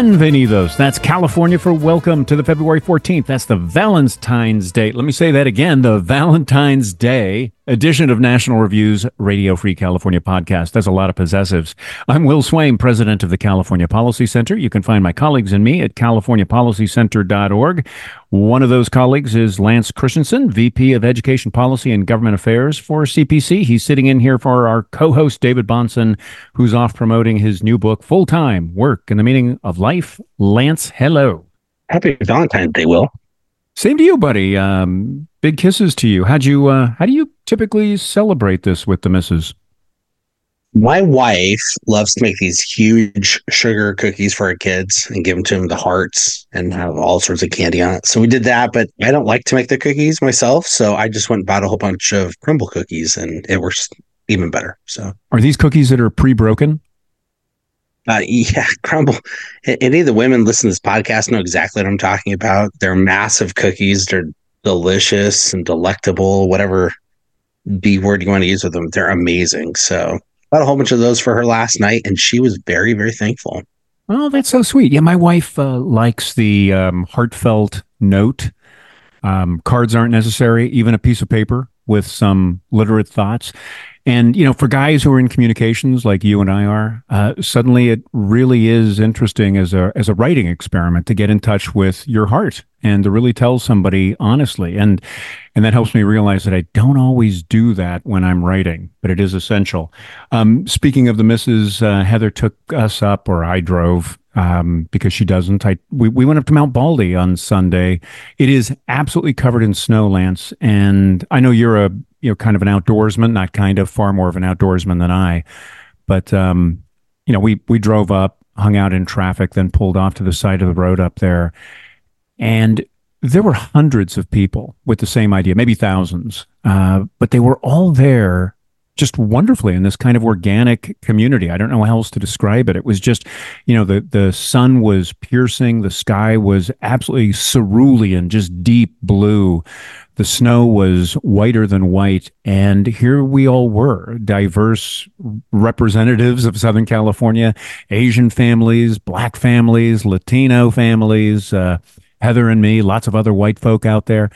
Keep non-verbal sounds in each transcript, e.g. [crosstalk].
Bienvenidos. That's California for welcome to the February 14th. That's the Valentine's Day. Let me say that again the Valentine's Day edition of National Review's Radio Free California podcast. That's a lot of possessives. I'm Will Swaim, president of the California Policy Center. You can find my colleagues and me at californiapolicycenter.org. One of those colleagues is Lance Christensen, VP of Education Policy and Government Affairs for CPC. He's sitting in here for our co host, David Bahnsen, who's off promoting his new book, Full Time Work and the Meaning of Life. Lance, hello. Happy Valentine's Day, Will. Same to you, buddy. Um, big kisses to you. How'd you? Uh, how do you typically celebrate this with the missus? My wife loves to make these huge sugar cookies for her kids and give them to them the hearts and have all sorts of candy on it. So we did that, but I don't like to make the cookies myself, so I just went and bought a whole bunch of Crumbl cookies, and it works even better. So are these cookies that are pre-broken? Uh, yeah, [laughs] crumble. Any of the women listen to this podcast know exactly what I'm talking about. They're massive cookies. They're delicious and delectable, whatever B word you want to use with them. They're amazing. So got a whole bunch of those for her last night, and she was very, very thankful. Oh, that's so sweet. Yeah, my wife uh, likes the um, heartfelt note. Um, cards aren't necessary, even a piece of paper with some literate thoughts. And, you know, for guys who are in communications like you and I are, uh, suddenly it really is interesting as a, as a writing experiment to get in touch with your heart and to really tell somebody honestly. And, and that helps me realize that I don't always do that when I'm writing, but it is essential. Um, speaking of the missus, uh, Heather took us up, or I drove um, because she doesn't. I we, we went up to Mount Baldy on Sunday. It is absolutely covered in snow, Lance, and I know you're a you know kind of an outdoorsman, not kind of, far more of an outdoorsman than I. But um, you know, we we drove up, hung out in traffic, then pulled off to the side of the road up there, and there were hundreds of people with the same idea, maybe thousands, uh, but they were all there just wonderfully in this kind of organic community. I don't know how else to describe it. It was just, you know, the the sun was piercing, the sky was absolutely cerulean, just deep blue. The snow was whiter than white, and here we all were, diverse representatives of Southern California, Asian families, Black families, Latino families, uh, Heather and me, lots of other white folk out there,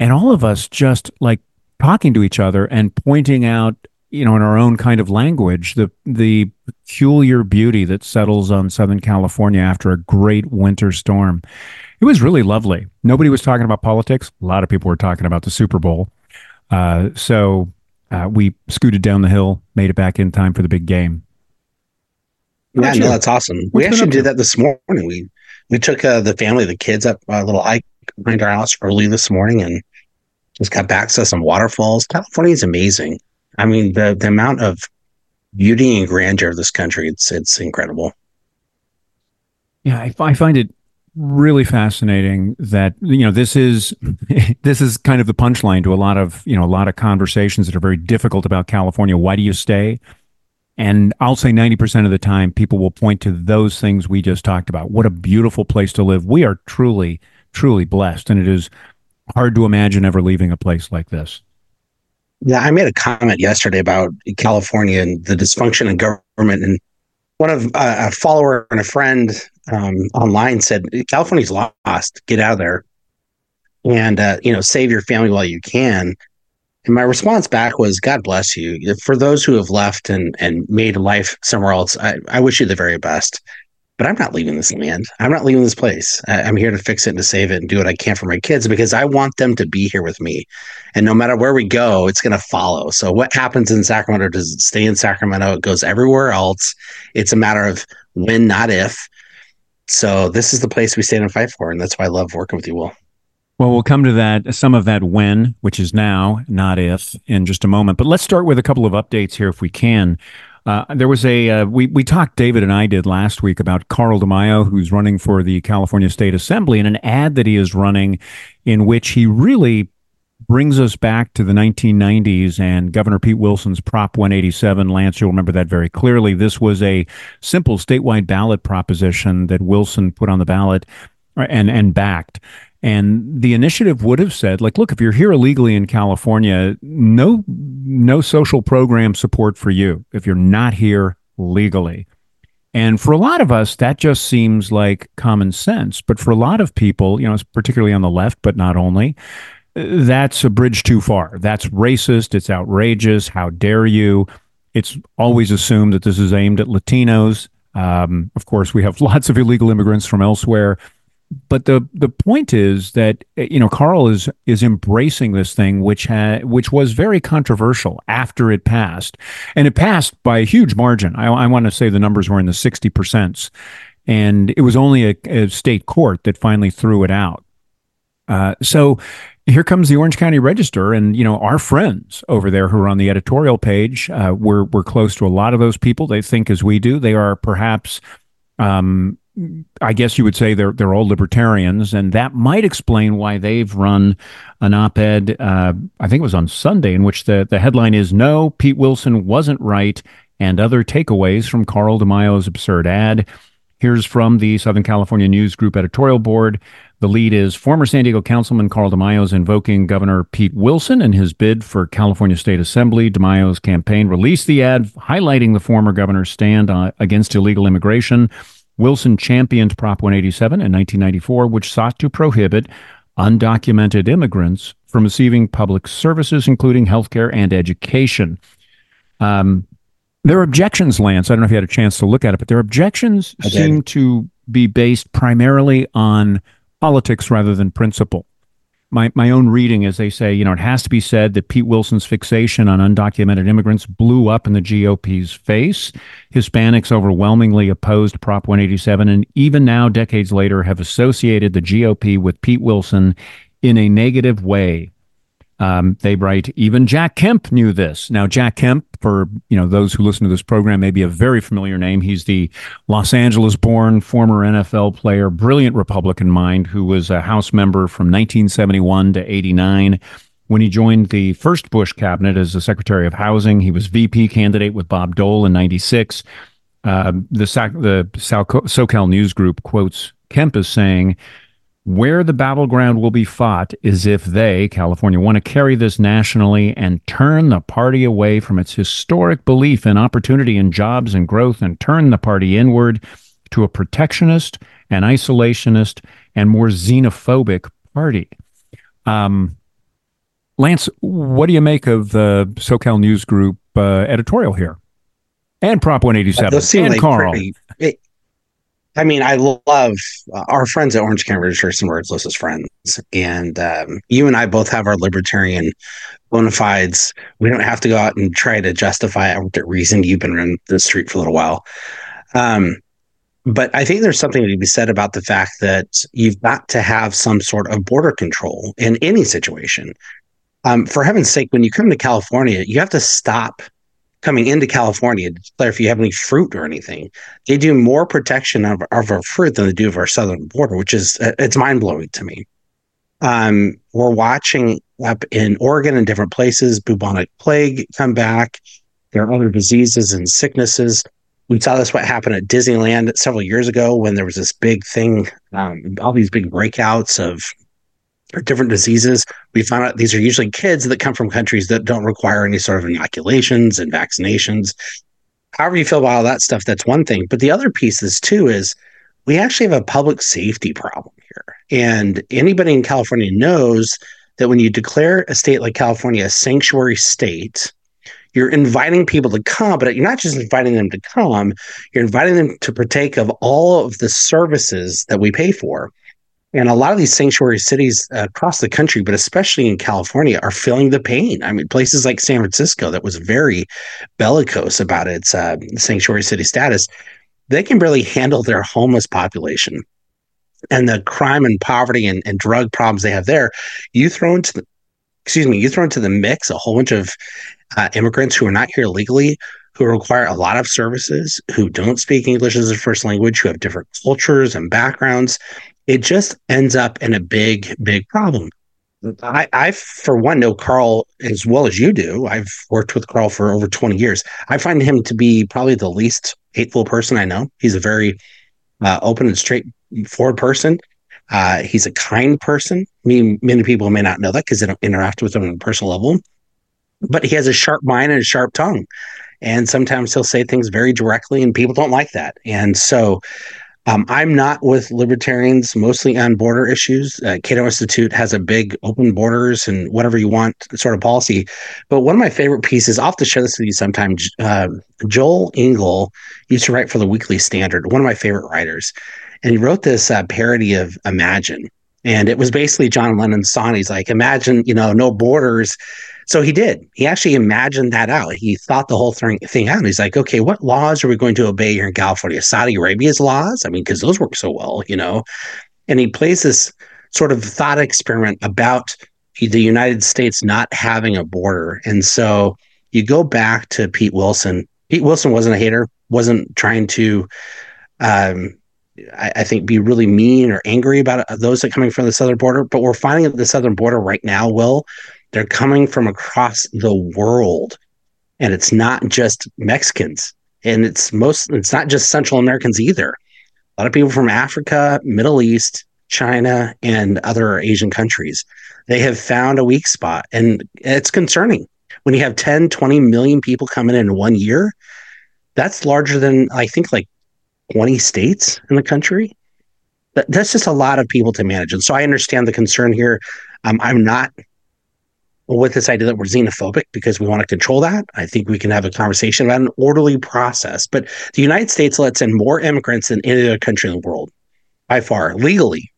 and all of us just like talking to each other and pointing out you know, in our own kind of language, the the peculiar beauty that settles on Southern California after a great winter storm. It was really lovely. Nobody was talking about politics. A lot of people were talking about the Super Bowl. Uh, so uh, we scooted down the hill, made it back in time for the big game. Yeah, no, that's awesome. What's we actually did that this morning. We we took uh, the family, the kids, up a little hike behind our house early this morning, and just got back to some waterfalls. California is amazing. I mean, the the amount of beauty and grandeur of this country, it's it's incredible. Yeah, I, I find it really fascinating that you know this is [laughs] this is kind of the punchline to a lot of you know a lot of conversations that are very difficult about California. Why do you stay? And I'll say 90% of the time, people will point to those things we just talked about. What a beautiful place to live. We are truly, truly blessed. And it is hard to imagine ever leaving a place like this. Yeah, I made a comment yesterday about California and the dysfunction in government, and one of uh, a follower and a friend um, online said, "California's lost. Get out of there, and uh, you know, save your family while you can." And my response back was, "God bless you. For those who have left and and made life somewhere else, I, I wish you the very best but I'm not leaving this land. I'm not leaving this place. I'm here to fix it and to save it and do what I can for my kids because I want them to be here with me. And no matter where we go, it's going to follow. So what happens in Sacramento does it stay in Sacramento? It goes everywhere else. It's a matter of when, not if. So this is the place we stand and fight for, and that's why I love working with you, Will. Well, we'll come to that, some of that when, which is now, not if, in just a moment. But let's start with a couple of updates here, if we can. Uh, there was a uh, we we talked David and I did last week about Carl DeMaio, who's running for the California State Assembly, and an ad that he is running, in which he really brings us back to the 1990s and Governor Pete Wilson's Prop 187. Lance, you'll remember that very clearly. This was a simple statewide ballot proposition that Wilson put on the ballot uh, and and backed. And the initiative would have said, like, look, if you're here illegally in California, no no social program support for you if you're not here legally. And for a lot of us, that just seems like common sense. But for a lot of people, you know, particularly on the left, but not only, that's a bridge too far. That's racist. It's outrageous. How dare you? It's always assumed that this is aimed at Latinos. Um, of course, we have [laughs] lots of illegal immigrants from elsewhere. But the the point is that you know Carl is is embracing this thing, which had which was very controversial after it passed, and it passed by a huge margin. I, I want to say the numbers were in the sixty percent, and it was only a, a state court that finally threw it out. Uh, so here comes the Orange County Register, and you know our friends over there who are on the editorial page. Uh, we're we're close to a lot of those people. They think as we do. They are perhaps, um, I guess you would say they're they're all libertarians, and that might explain why they've run an op-ed. Uh, I think it was on Sunday, in which the the headline is "No, Pete Wilson wasn't right," and other takeaways from Carl DeMaio's absurd ad. Here's from the Southern California News Group editorial board. The lead is former San Diego Councilman Carl DeMaio invoking Governor Pete Wilson in his bid for California State Assembly. DeMaio's campaign released the ad highlighting the former governor's stand uh, against illegal immigration. Wilson championed Prop 187 in 1994, which sought to prohibit undocumented immigrants from receiving public services, including healthcare and education. Um, their objections, Lance, I don't know if you had a chance to look at it, but their objections seem to be based primarily on politics rather than principle. My, my own reading is they say, you know, it has to be said that Pete Wilson's fixation on undocumented immigrants blew up in the GOP's face. Hispanics overwhelmingly opposed Prop 187 and even now, decades later, have associated the GOP with Pete Wilson in a negative way. Um, they write, even Jack Kemp knew this. Now, Jack Kemp, for you know those who listen to this program, may be a very familiar name. He's the Los Angeles-born former NFL player, brilliant Republican mind, who was a House member from 1971 to 89. When he joined the first Bush cabinet as the Secretary of Housing, he was VP candidate with Bob Dole in '96. Uh, the, the SoCal News Group quotes Kemp as saying, where the battleground will be fought is if they, California, want to carry this nationally and turn the party away from its historic belief in opportunity and jobs and growth and turn the party inward to a protectionist and isolationist and more xenophobic party. Um, Lance, what do you make of the SoCal News Group uh, editorial here? And Prop 187 and like Carl. Pretty, it, I mean, I love uh, our friends at Orange County some of our closest friends. And um, you and I both have our libertarian bona fides. We don't have to go out and try to justify it reason. You've been in the street for a little while. Um, but I think there's something to be said about the fact that you've got to have some sort of border control in any situation. Um, for heaven's sake, when you come to California, you have to stop coming into California to declare if you have any fruit or anything. They do more protection of, of our fruit than they do of our southern border, which is uh, it's mind blowing to me. Um, we're watching up in Oregon and different places bubonic plague come back. There are other diseases and sicknesses. We saw this what happened at Disneyland several years ago when there was this big thing, um, all these big breakouts of or different diseases. We found out these are usually kids that come from countries that don't require any sort of inoculations and vaccinations. However, you feel about all that stuff, that's one thing. But the other piece is too is we actually have a public safety problem here. And anybody in California knows that when you declare a state like California a sanctuary state, you're inviting people to come, but you're not just inviting them to come, you're inviting them to partake of all of the services that we pay for. And a lot of these sanctuary cities uh, across the country, but especially in California, are feeling the pain. I mean, places like San Francisco, that was very bellicose about its uh, sanctuary city status, they can barely handle their homeless population and the crime and poverty and, and drug problems they have there. You throw into the, excuse me, you throw into the mix a whole bunch of uh, immigrants who are not here legally, who require a lot of services, who don't speak English as a first language, who have different cultures and backgrounds it just ends up in a big, big problem. I, I, for one, know Carl as well as you do. I've worked with Carl for over 20 years. I find him to be probably the least hateful person I know. He's a very uh, open and straightforward person. Uh, he's a kind person. Many people may not know that because they don't interact with him on a personal level, but he has a sharp mind and a sharp tongue. And sometimes he'll say things very directly, and people don't like that. And so um, I'm not with libertarians mostly on border issues. Uh, Cato Institute has a big open borders and whatever you want sort of policy. But one of my favorite pieces, I'll have to share this with you sometime. Uh, Joel Engel used to write for the Weekly Standard, one of my favorite writers. And he wrote this uh, parody of Imagine. And it was basically John Lennon's song. He's like, Imagine, you know, no borders so he did. He actually imagined that out. He thought the whole thing, thing out. He's like, okay, what laws are we going to obey here in California? Saudi Arabia's laws? I mean, because those work so well, you know? And he plays this sort of thought experiment about the United States not having a border. And so you go back to Pete Wilson. Pete Wilson wasn't a hater, wasn't trying to, um, I, I, think, be really mean or angry about uh, those that are coming from the southern border. But we're finding at the southern border right now, Will, they're coming from across the world. And it's not just Mexicans. And it's most it's not just Central Americans either. A lot of people from Africa, Middle East, China, and other Asian countries. They have found a weak spot. And it's concerning. When you have 10, 20 million people coming in one year, that's larger than I think like 20 states in the country. that's just a lot of people to manage. And so I understand the concern here. Um, I'm not with this idea that we're xenophobic because we want to control that. I think we can have a conversation about an orderly process. But the United States lets in more immigrants than any other country in the world by far, legally,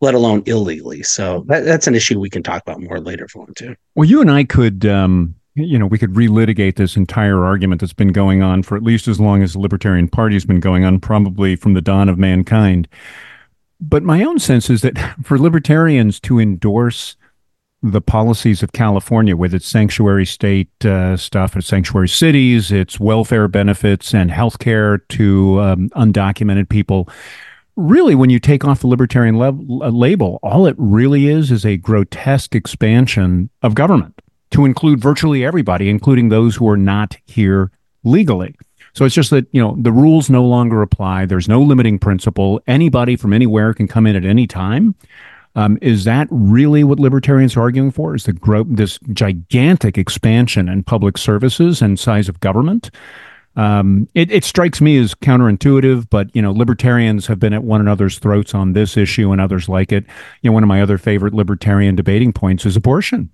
let alone illegally. So that, that's an issue we can talk about more later if we want to. Well, you and I could. Um, you know, we could relitigate this entire argument that's been going on for at least as long as the Libertarian Party has been going on, probably from the dawn of mankind. But my own sense is that [laughs] for libertarians to endorse the policies of California with its sanctuary state uh, stuff, its sanctuary cities, its welfare benefits, and health care to um, undocumented people. Really, when you take off the libertarian label, all it really is is a grotesque expansion of government to include virtually everybody, including those who are not here legally. So it's just that, you know, the rules no longer apply. There's no limiting principle. Anybody from anywhere can come in at any time. Um, is that really what libertarians are arguing for? Is the grow this gigantic expansion in public services and size of government? Um, it, it, strikes me as counterintuitive, but you know, libertarians have been at one another's throats on this issue and others like it. You know, one of my other favorite libertarian debating points is abortion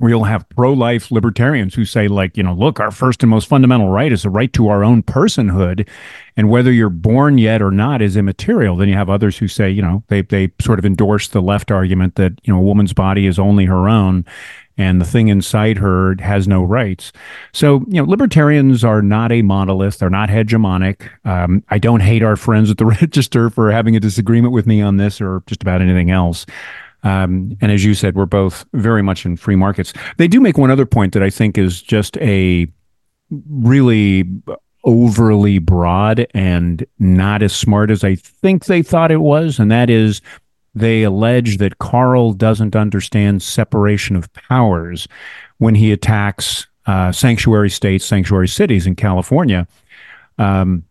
you'll have pro-life libertarians who say like you know look our first and most fundamental right is the right to our own personhood and whether you're born yet or not is immaterial then you have others who say you know they they sort of endorse the left argument that you know a woman's body is only her own and the thing inside her has no rights. So, you know, libertarians are not a monolith. They're not hegemonic. Um, I don't hate our friends at the [laughs] register for having a disagreement with me on this or just about anything else. Um, and as you said, we're both very much in free markets. They do make one other point that I think is just a really overly broad and not as smart as I think they thought it was. And that is they allege that Carl doesn't understand separation of powers when he attacks uh, sanctuary states, sanctuary cities in California. Um,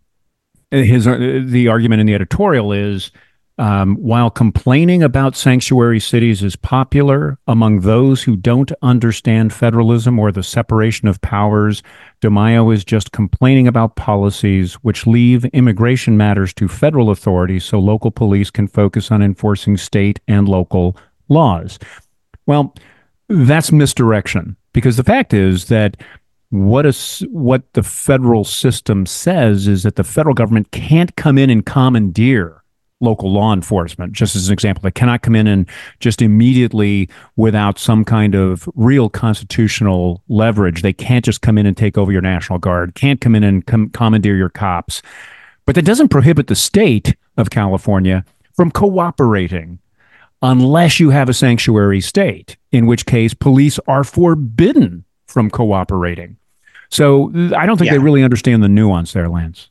his uh, the argument in the editorial is um, while complaining about sanctuary cities is popular among those who don't understand federalism or the separation of powers, DeMaio is just complaining about policies which leave immigration matters to federal authorities so local police can focus on enforcing state and local laws. Well, that's misdirection because the fact is that what is what the federal system says is that the federal government can't come in and commandeer local law enforcement, just as an example. They cannot come in and just immediately, without some kind of real constitutional leverage, they can't just come in and take over your National Guard, can't come in and com- commandeer your cops. But that doesn't prohibit the state of California from cooperating unless you have a sanctuary state, in which case police are forbidden from cooperating. So I don't think yeah. they really understand the nuance there, Lance.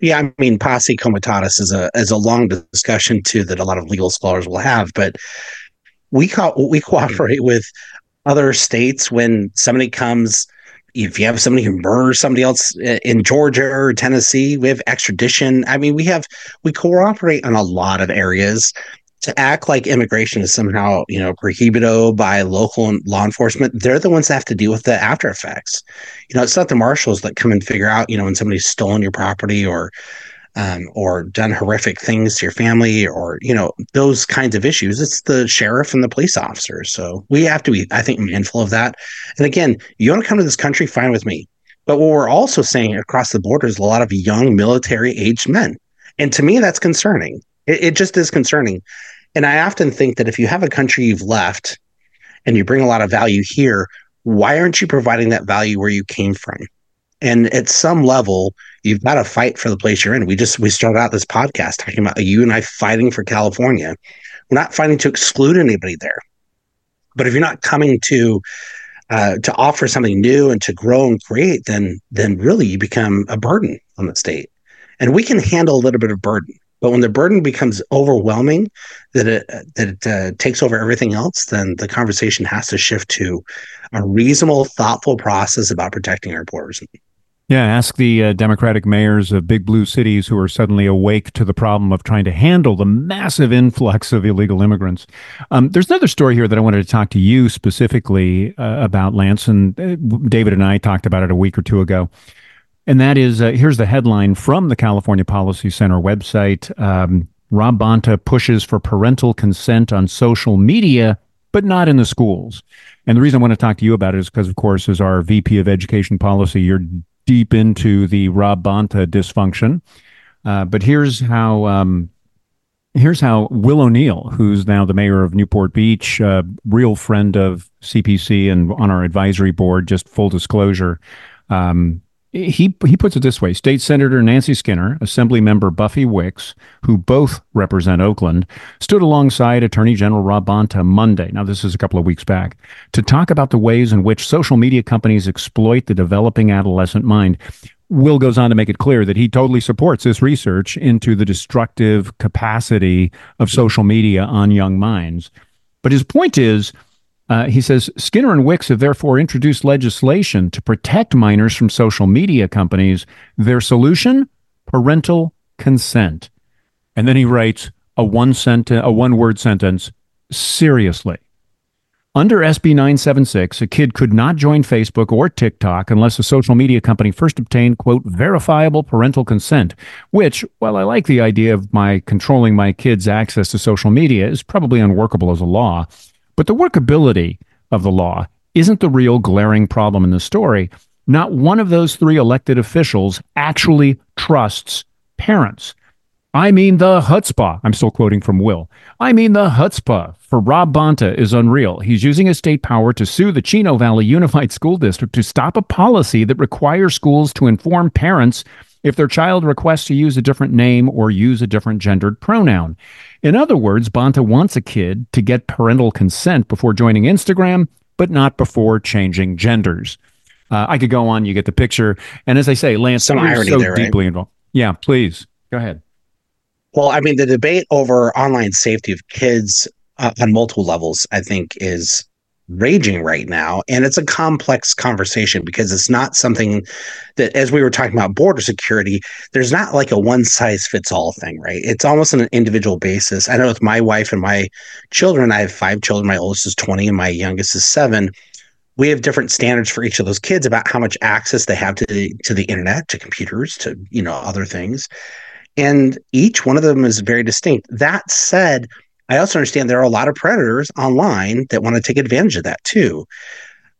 Yeah, I mean, posse comitatus is a is a long discussion too that a lot of legal scholars will have, but we co- we cooperate with other states when somebody comes. If you have somebody who murders somebody else eh, in Georgia or Tennessee, we have extradition. I mean, we have we cooperate on a lot of areas, to act like immigration is somehow, you know, prohibito by local law enforcement, they're the ones that have to deal with the after effects. You know, it's not the marshals that come and figure out, you know, when somebody's stolen your property or um, or done horrific things to your family or you know those kinds of issues. It's the sheriff and the police officers. So we have to be i think mindful of that. And again you want to come to this country fine with me. But what we're also saying across the border is a lot of young military aged men. And to me that's concerning it, it just is concerning and I often think that if you have a country you've left and you bring a lot of value here, why aren't you providing that value where you came from? And at some level, you've got to fight for the place you're in. We just we started out this podcast talking about you and I fighting for California. We're not fighting to exclude anybody there. But if you're not coming to uh, to offer something new and to grow and create, then then really you become a burden on the state. And we can handle a little bit of burden. But when the burden becomes overwhelming, that it that it uh, takes over everything else, then the conversation has to shift to a reasonable, thoughtful process about protecting our borders. Yeah, ask the uh, Democratic mayors of big blue cities who are suddenly awake to the problem of trying to handle the massive influx of illegal immigrants. Um, there's another story here that I wanted to talk to you specifically uh, about, Lance, and uh, David and I talked about it a week or two ago. And that is uh, here's the headline from the California Policy Center website. Um, Rob Bonta pushes for parental consent on social media, but not in the schools. And the reason I want to talk to you about it is because, of course, as our VP of Education Policy, you're deep into the Rob Bonta dysfunction. Uh, but here's how um, here's how Will O'Neill, who's now the mayor of Newport Beach, uh, real friend of CPC and on our advisory board, just full disclosure, um, he he puts it this way: State Senator Nancy Skinner, Assembly Member Buffy Wicks, who both represent Oakland, stood alongside Attorney General Rob Bonta Monday. Now, this is a couple of weeks back to talk about the ways in which social media companies exploit the developing adolescent mind. Will goes on to make it clear that he totally supports this research into the destructive capacity of social media on young minds. But his point is uh, he says Skinner and Wicks have therefore introduced legislation to protect minors from social media companies. Their solution: parental consent. And then he writes a one sentence, a one word sentence. Seriously. Under SB 976, a kid could not join Facebook or TikTok unless a social media company first obtained, quote, verifiable parental consent, which, while I like the idea of my controlling my kids' access to social media, is probably unworkable as a law. But the workability of the law isn't the real glaring problem in the story. Not one of those three elected officials actually trusts parents. I mean, the chutzpah. I'm still quoting from Will. I mean, the chutzpah for Rob Bonta is unreal. He's using his state power to sue the Chino Valley Unified School District to stop a policy that requires schools to inform parents if their child requests to use a different name or use a different gendered pronoun. In other words, Bonta wants a kid to get parental consent before joining Instagram, but not before changing genders. Uh, I could go on. You get the picture. And as I say, Lance, some irony so there, right? deeply involved. Yeah, please go ahead. Well, I mean, the debate over online safety of kids uh, on multiple levels, I think, is raging right now. And it's a complex conversation because it's not something that, as we were talking about border security, there's not like a one size fits all thing, right? It's almost on an individual basis. I know with my wife and my children, I have five children. My oldest is 20 and my youngest is seven. We have different standards for each of those kids about how much access they have to the, to the internet, to computers, to you know other things, and each one of them is very distinct. That said, I also understand there are a lot of predators online that want to take advantage of that too.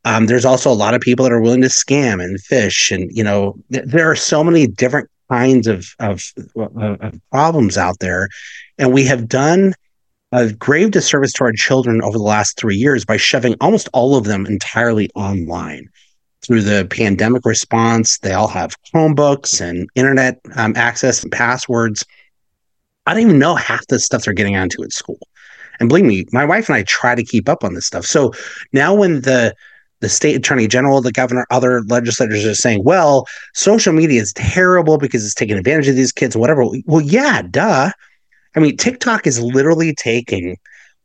Um, there's also a lot of people that are willing to scam and fish, and you know th- there are so many different kinds of, of, of problems out there, and we have done a grave disservice to our children over the last three years by shoving almost all of them entirely online. Through the pandemic response, they all have Chromebooks and internet um, access and passwords I don't even know half the stuff they're getting onto at school. And believe me, my wife and I try to keep up on this stuff. So now when the the state attorney general, the governor, other legislators are saying, well, social media is terrible because it's taking advantage of these kids, whatever. Well, yeah, duh. I mean, TikTok is literally taking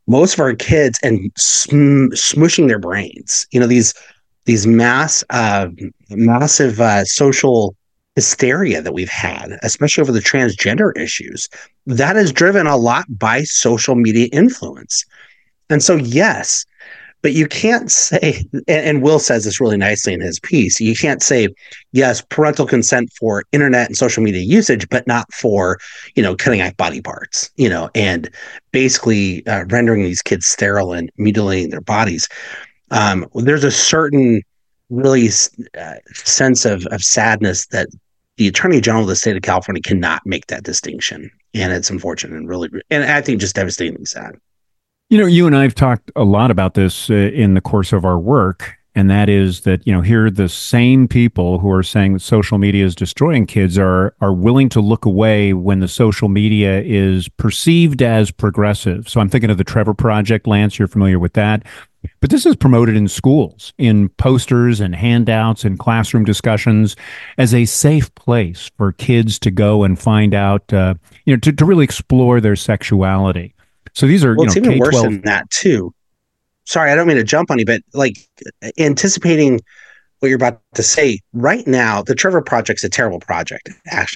most of our kids and sm- smushing their brains. You know, these these mass uh, massive uh, social hysteria that we've had, especially over the transgender issues, that is driven a lot by social media influence. And so, yes, but you can't say, and Will says this really nicely in his piece, you can't say, yes, parental consent for internet and social media usage, but not for, you know, cutting off body parts, you know, and basically uh, rendering these kids sterile and mutilating their bodies. Um, there's a certain really uh, sense of, of sadness that the attorney general of the state of California cannot make that distinction. And it's unfortunate and really, and I think just devastatingly sad. You know, you and I have talked a lot about this uh, in the course of our work, and that is that you know here the same people who are saying that social media is destroying kids are are willing to look away when the social media is perceived as progressive. So I'm thinking of the Trevor Project, Lance. You're familiar with that. But this is promoted in schools, in posters and handouts and classroom discussions as a safe place for kids to go and find out, uh, you know, to, to really explore their sexuality. So these are, well, you know, even K-12. worse than that too. Sorry, I don't mean to jump on you, but like anticipating what you're about to say right now, the Trevor Project's a terrible project,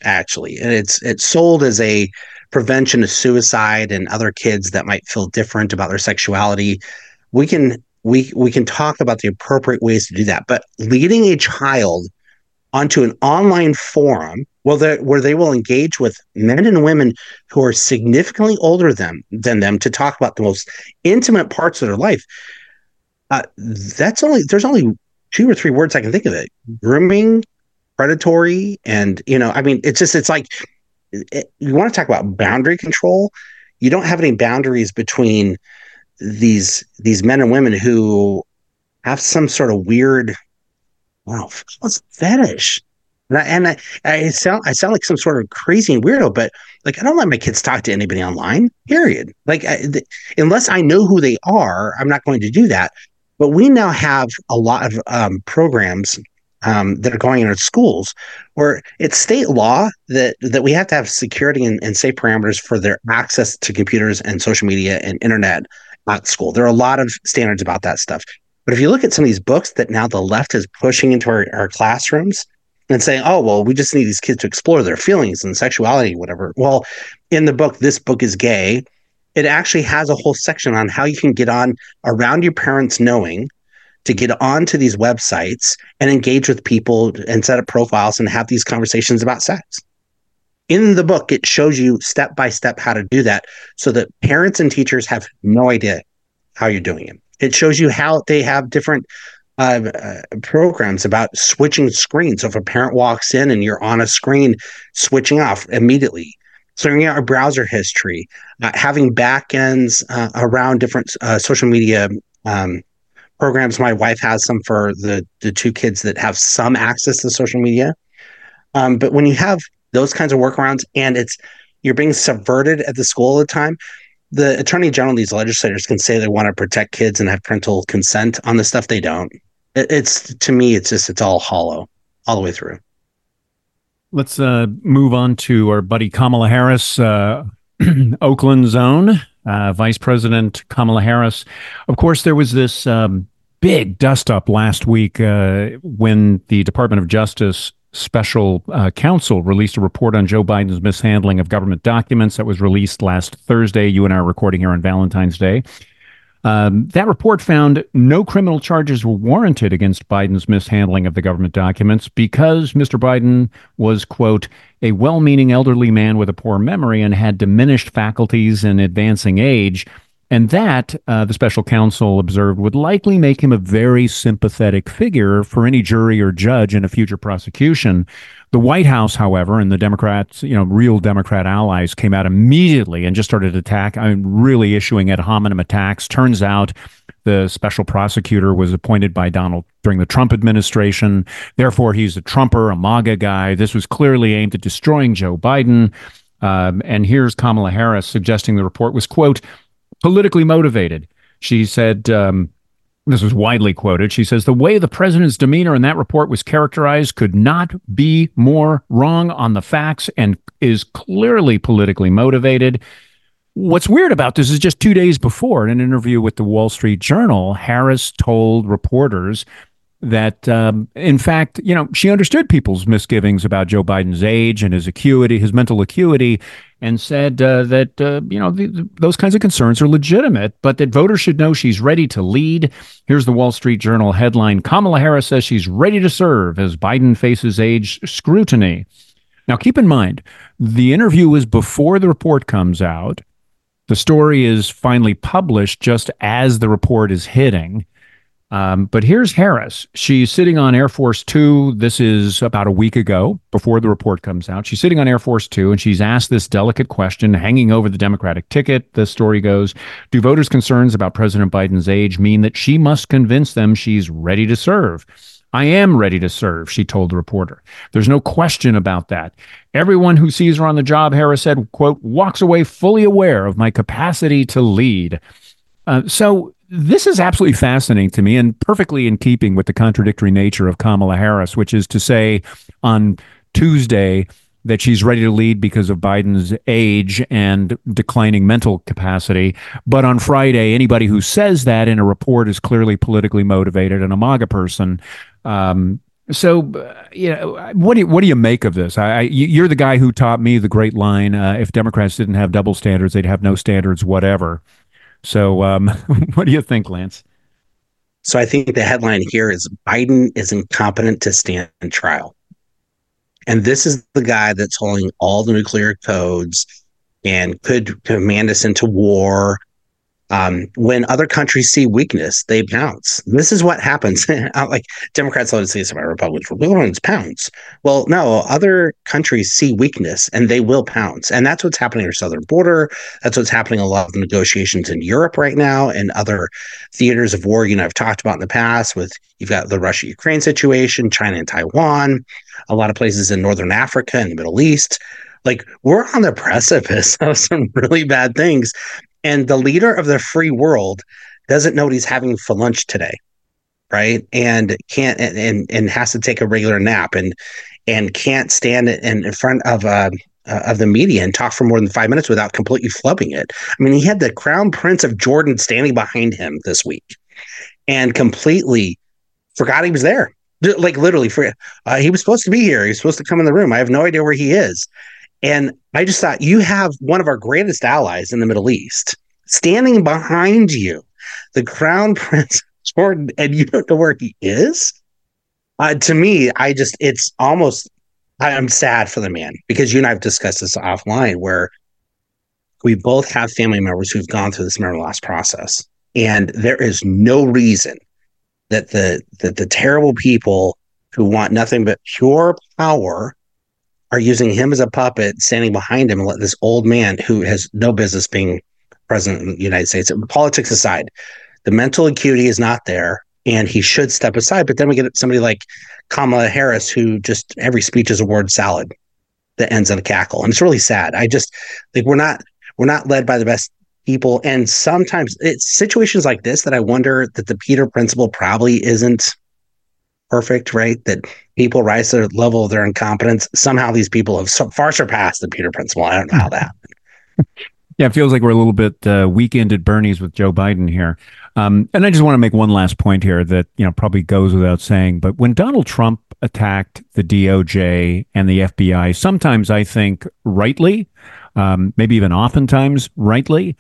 actually, and it's it's sold as a prevention of suicide and other kids that might feel different about their sexuality. We can we we can talk about the appropriate ways to do that, but leading a child onto an online forum well, where they will engage with men and women who are significantly older than, them to talk about the most intimate parts of their life. Uh, that's only there's only two or three words I can think of it: grooming, predatory, and you know, I mean, it's just it's like it, you want to talk about boundary control. You don't have any boundaries between these these men and women who have some sort of weird, wow, what's fetish and I, and I, I sound I sound like some sort of crazy weirdo, but like I don't let my kids talk to anybody online. Period. Like I, th- unless I know who they are, I'm not going to do that. But we now have a lot of um, programs um, that are going in our schools where it's state law that that we have to have security and, and safe parameters for their access to computers and social media and internet at school. There are a lot of standards about that stuff. But if you look at some of these books that now the left is pushing into our, our classrooms, and saying, oh, well, we just need these kids to explore their feelings and sexuality, whatever. Well, in the book, This Book is Gay, it actually has a whole section on how you can get on around your parents knowing to get onto these websites and engage with people and set up profiles and have these conversations about sex. In the book, it shows you step by step how to do that so that parents and teachers have no idea how you're doing it. It shows you how they have different uh, programs about switching screens. So if a parent walks in and you're on a screen, switching off immediately, clearing out a browser history, uh, having backends uh, around different uh, social media um, programs. My wife has some for the the two kids that have some access to social media. Um, but when you have those kinds of workarounds and it's you're being subverted at the school all the time, the attorney general, these legislators can say they want to protect kids and have parental consent on the stuff they don't it's to me it's just it's all hollow all the way through let's uh, move on to our buddy kamala harris uh, [clears throat] oakland zone uh, vice president kamala harris of course there was this um, big dust up last week uh, when the department of justice special uh, counsel released a report on Joe Biden's mishandling of government documents that was released last Thursday. You and I are recording here on Valentine's Day. Um, that report found no criminal charges were warranted against Biden's mishandling of the government documents because Mr. Biden was, quote, a well meaning elderly man with a poor memory and had diminished faculties and advancing age. And that, uh, the special counsel observed, would likely make him a very sympathetic figure for any jury or judge in a future prosecution. The White House, however, and the Democrats, you know, real Democrat allies came out immediately and just started attack. I mean, really issuing ad hominem attacks. Turns out the special prosecutor was appointed by Donald during the Trump administration. Therefore, he's a Trumper, a MAGA guy. This was clearly aimed at destroying Joe Biden. Um, and here's Kamala Harris suggesting the report was, quote, politically motivated. She said, um, this was widely quoted. She says, The way the president's demeanor in that report was characterized could not be more wrong on the facts and is clearly politically motivated. What's weird about this is just two days before, in an interview with the Wall Street Journal, Harris told reporters that, um, in fact, you know, she understood people's misgivings about Joe Biden's age and his acuity, his mental acuity, and said uh, that, uh, you know, those kinds of concerns are legitimate, but that voters should know she's ready to lead. Here's the Wall Street Journal headline Kamala Harris says she's ready to serve as Biden faces age scrutiny. Now, keep in mind, the interview is before the report comes out. The story is finally published just as the report is hitting. Um, but here's Harris. She's sitting on Air Force Two. This is about a week ago before the report comes out. She's sitting on Air Force Two and she's asked this delicate question hanging over the Democratic ticket. The story goes Do voters' concerns about President Biden's age mean that she must convince them she's ready to serve? I am ready to serve, she told the reporter. There's no question about that. Everyone who sees her on the job, Harris said, quote, walks away fully aware of my capacity to lead. Uh, so this is absolutely fascinating to me and perfectly in keeping with the contradictory nature of Kamala Harris, which is to say, on Tuesday, that she's ready to lead because of Biden's age and declining mental capacity. But on Friday, anybody who says that in a report is clearly politically motivated and a MAGA person. Um, so, uh, you know, what do you, what do you make of this? I, I, you're the guy who taught me the great line: uh, "If Democrats didn't have double standards, they'd have no standards, whatever." So, um, [laughs] what do you think, Lance? So, I think the headline here is Biden is incompetent to stand trial. And this is the guy that's holding all the nuclear codes and could command us into war um, when other countries see weakness, they pounce. This is what happens. [laughs] like Democrats love to say this about Republicans. Republicans pounce. Well, no, other countries see weakness and they will pounce. And that's what's happening at our southern border. That's what's happening a lot of the negotiations in Europe right now and other theaters of war. You know, I've talked about in the past with you've got the Russia Ukraine situation, China and Taiwan, a lot of places in Northern Africa and the Middle East like we're on the [laughs] precipice of some really bad things and the leader of the free world doesn't know what he's having for lunch today right and can't and and, and has to take a regular nap and and can't stand in, in front of uh, uh, of the media and talk for more than five minutes without completely flubbing it. I mean, he had the crown prince of Jordan standing behind him this week, and completely forgot he was there. Like literally, for uh, he was supposed to be here. He's supposed to come in the room. I have no idea where he is. And I just thought you have one of our greatest allies in the Middle East standing behind you, the crown [laughs] prince Jordan, and you don't know where he is. Uh, to me, I just, it's almost, I'm sad for the man because you and I have discussed this offline where we both have family members who've gone through this memory loss process. And there is no reason that the, that the terrible people who want nothing but pure power are using him as a puppet, standing behind him, and let this old man who has no business being president of the United States, politics aside, the mental acuity is not there, and he should step aside. But then we get somebody like Kamala Harris, who just every speech is a word salad that ends in a cackle, and it's really sad. I just like we're not we're not led by the best people, and sometimes it's situations like this that I wonder that the Peter principle probably isn't perfect, right? That people rise to the level of their incompetence. Somehow these people have so far surpassed the Peter principle. I don't know how that happened. [laughs] Yeah, it feels like we're a little bit uh, weekend at Bernie's with Joe Biden here. Um, and I just want to make one last point here that you know probably goes without saying, but when Donald Trump attacked the DOJ and the FBI, sometimes I think rightly, um, maybe even oftentimes rightly,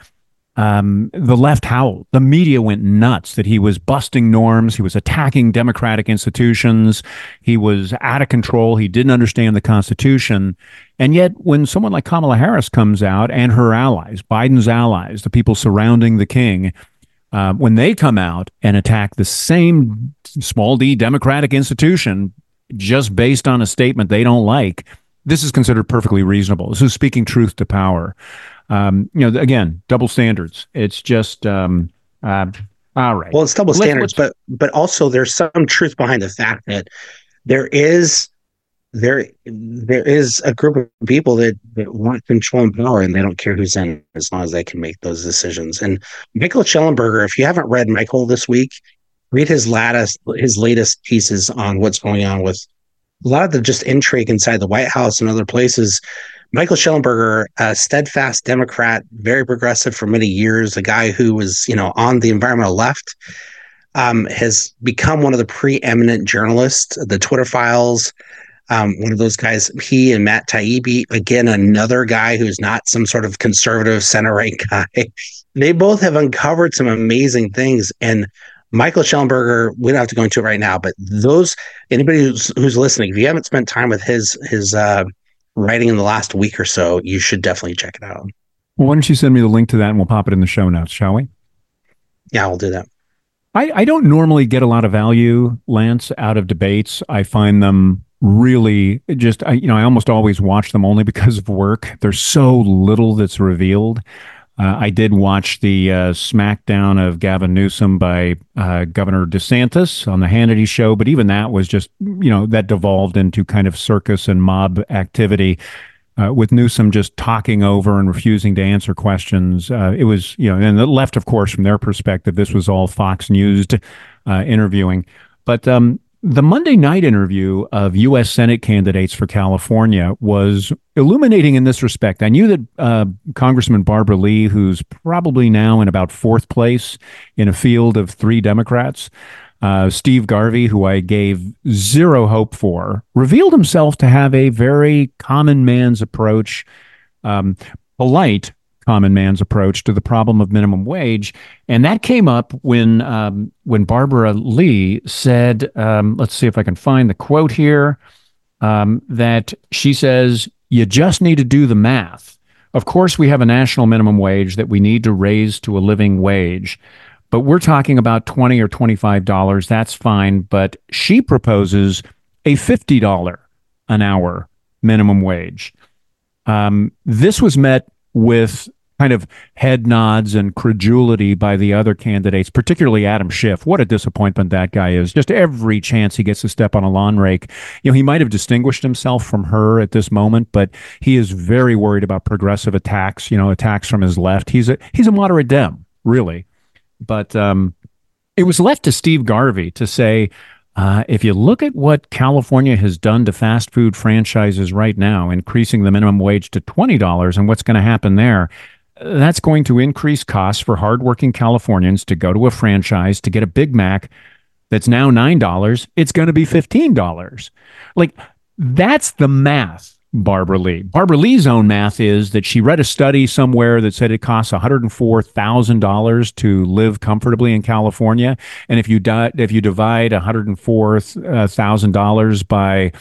um, the left howled. The media went nuts that he was busting norms. He was attacking democratic institutions. He was out of control. He didn't understand the Constitution. And yet, when someone like Kamala Harris comes out and her allies, Biden's allies, the people surrounding the king, uh, when they come out and attack the same small d democratic institution just based on a statement they don't like, this is considered perfectly reasonable. This is speaking truth to power um, you know, again, double standards. It's just um, uh, all right. Well, it's double standards, let's, but but also there's some truth behind the fact that there is there there is a group of people that, that want control and power and they don't care who's in as long as they can make those decisions. And Michael Shellenberger, if you haven't read Michael this week, read his latest his latest pieces on what's going on with a lot of the just intrigue inside the White House and other places Michael Shellenberger, a steadfast Democrat, very progressive for many years, a guy who was, you know, on the environmental left. um, has become one of the preeminent journalists. The Twitter files, um, one of those guys. He and Matt Taibbi, again, another guy who's not some sort of conservative center right [laughs] guy. they both have uncovered some amazing things. And Michael Shellenberger, we don't have to go into it right now, but those anybody who's who's listening, if you haven't spent time with his his uh, writing in the last week or so, you should definitely check it out. Well, why don't you send me the link to that and we'll pop it in the show notes, shall we? Yeah, we'll do that. I, I don't normally get a lot of value, Lance, out of debates. I find them really just, I, you know, I almost always watch them only because of work. There's so little that's revealed. Uh, I did watch the uh, smackdown of Gavin Newsom by uh, Governor DeSantis on the Hannity show, but even that was just, you know, that devolved into kind of circus and mob activity. Uh, with Newsom just talking over and refusing to answer questions, uh, it was, you know, and the left, of course, from their perspective, this was all Fox News uh, interviewing. But um, the Monday night interview of U.S. Senate candidates for California was illuminating in this respect. I knew that uh, Congressman Barbara Lee, who's probably now in about fourth place in a field of three Democrats, uh, Steve Garvey, who I gave zero hope for, revealed himself to have a very common man's approach, um, polite common man's approach to the problem of minimum wage, and that came up when um, when Barbara Lee said, um, "Let's see if I can find the quote here." Um, that she says, "You just need to do the math." Of course, we have a national minimum wage that we need to raise to a living wage, but we're talking about twenty or twenty-five dollars. That's fine, but she proposes a fifty dollar an hour minimum wage. Um, this was met with kind of head nods and credulity by the other candidates, particularly Adam Schiff. What a disappointment that guy is. Just every chance he gets to step on a lawn rake. You know, he might have distinguished himself from her at this moment, but he is very worried about progressive attacks, you know, attacks from his left. He's a he's a moderate Dem, really. But um, it was left to Steve Garvey to say, uh, if you look at what California has done to fast food franchises right now, increasing the minimum wage to $20 and what's going to happen there, that's going to increase costs for hardworking Californians to go to a franchise to get a Big Mac that's now $9. It's going to be $15. Like, that's the math. Barbara Lee. Barbara Lee's own math is that she read a study somewhere that said it costs $104,000 to live comfortably in California. And if you di- if you divide $104,000 by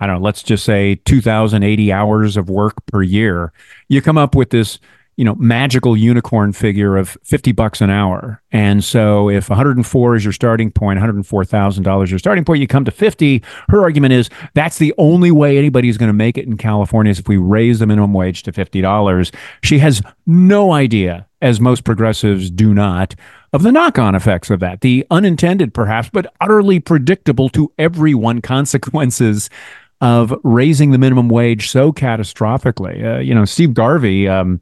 I don't know, let's just say 2080 hours of work per year, you come up with this you know, magical unicorn figure of 50 bucks an hour. And so if 104 is your starting point, $104,000 your starting point, you come to 50. Her argument is that's the only way anybody's going to make it in California is if we raise the minimum wage to $50. She has no idea, as most progressives do not, of the knock on effects of that, the unintended perhaps, but utterly predictable to everyone [laughs] consequences of raising the minimum wage so catastrophically. Uh, you know, Steve Garvey, um,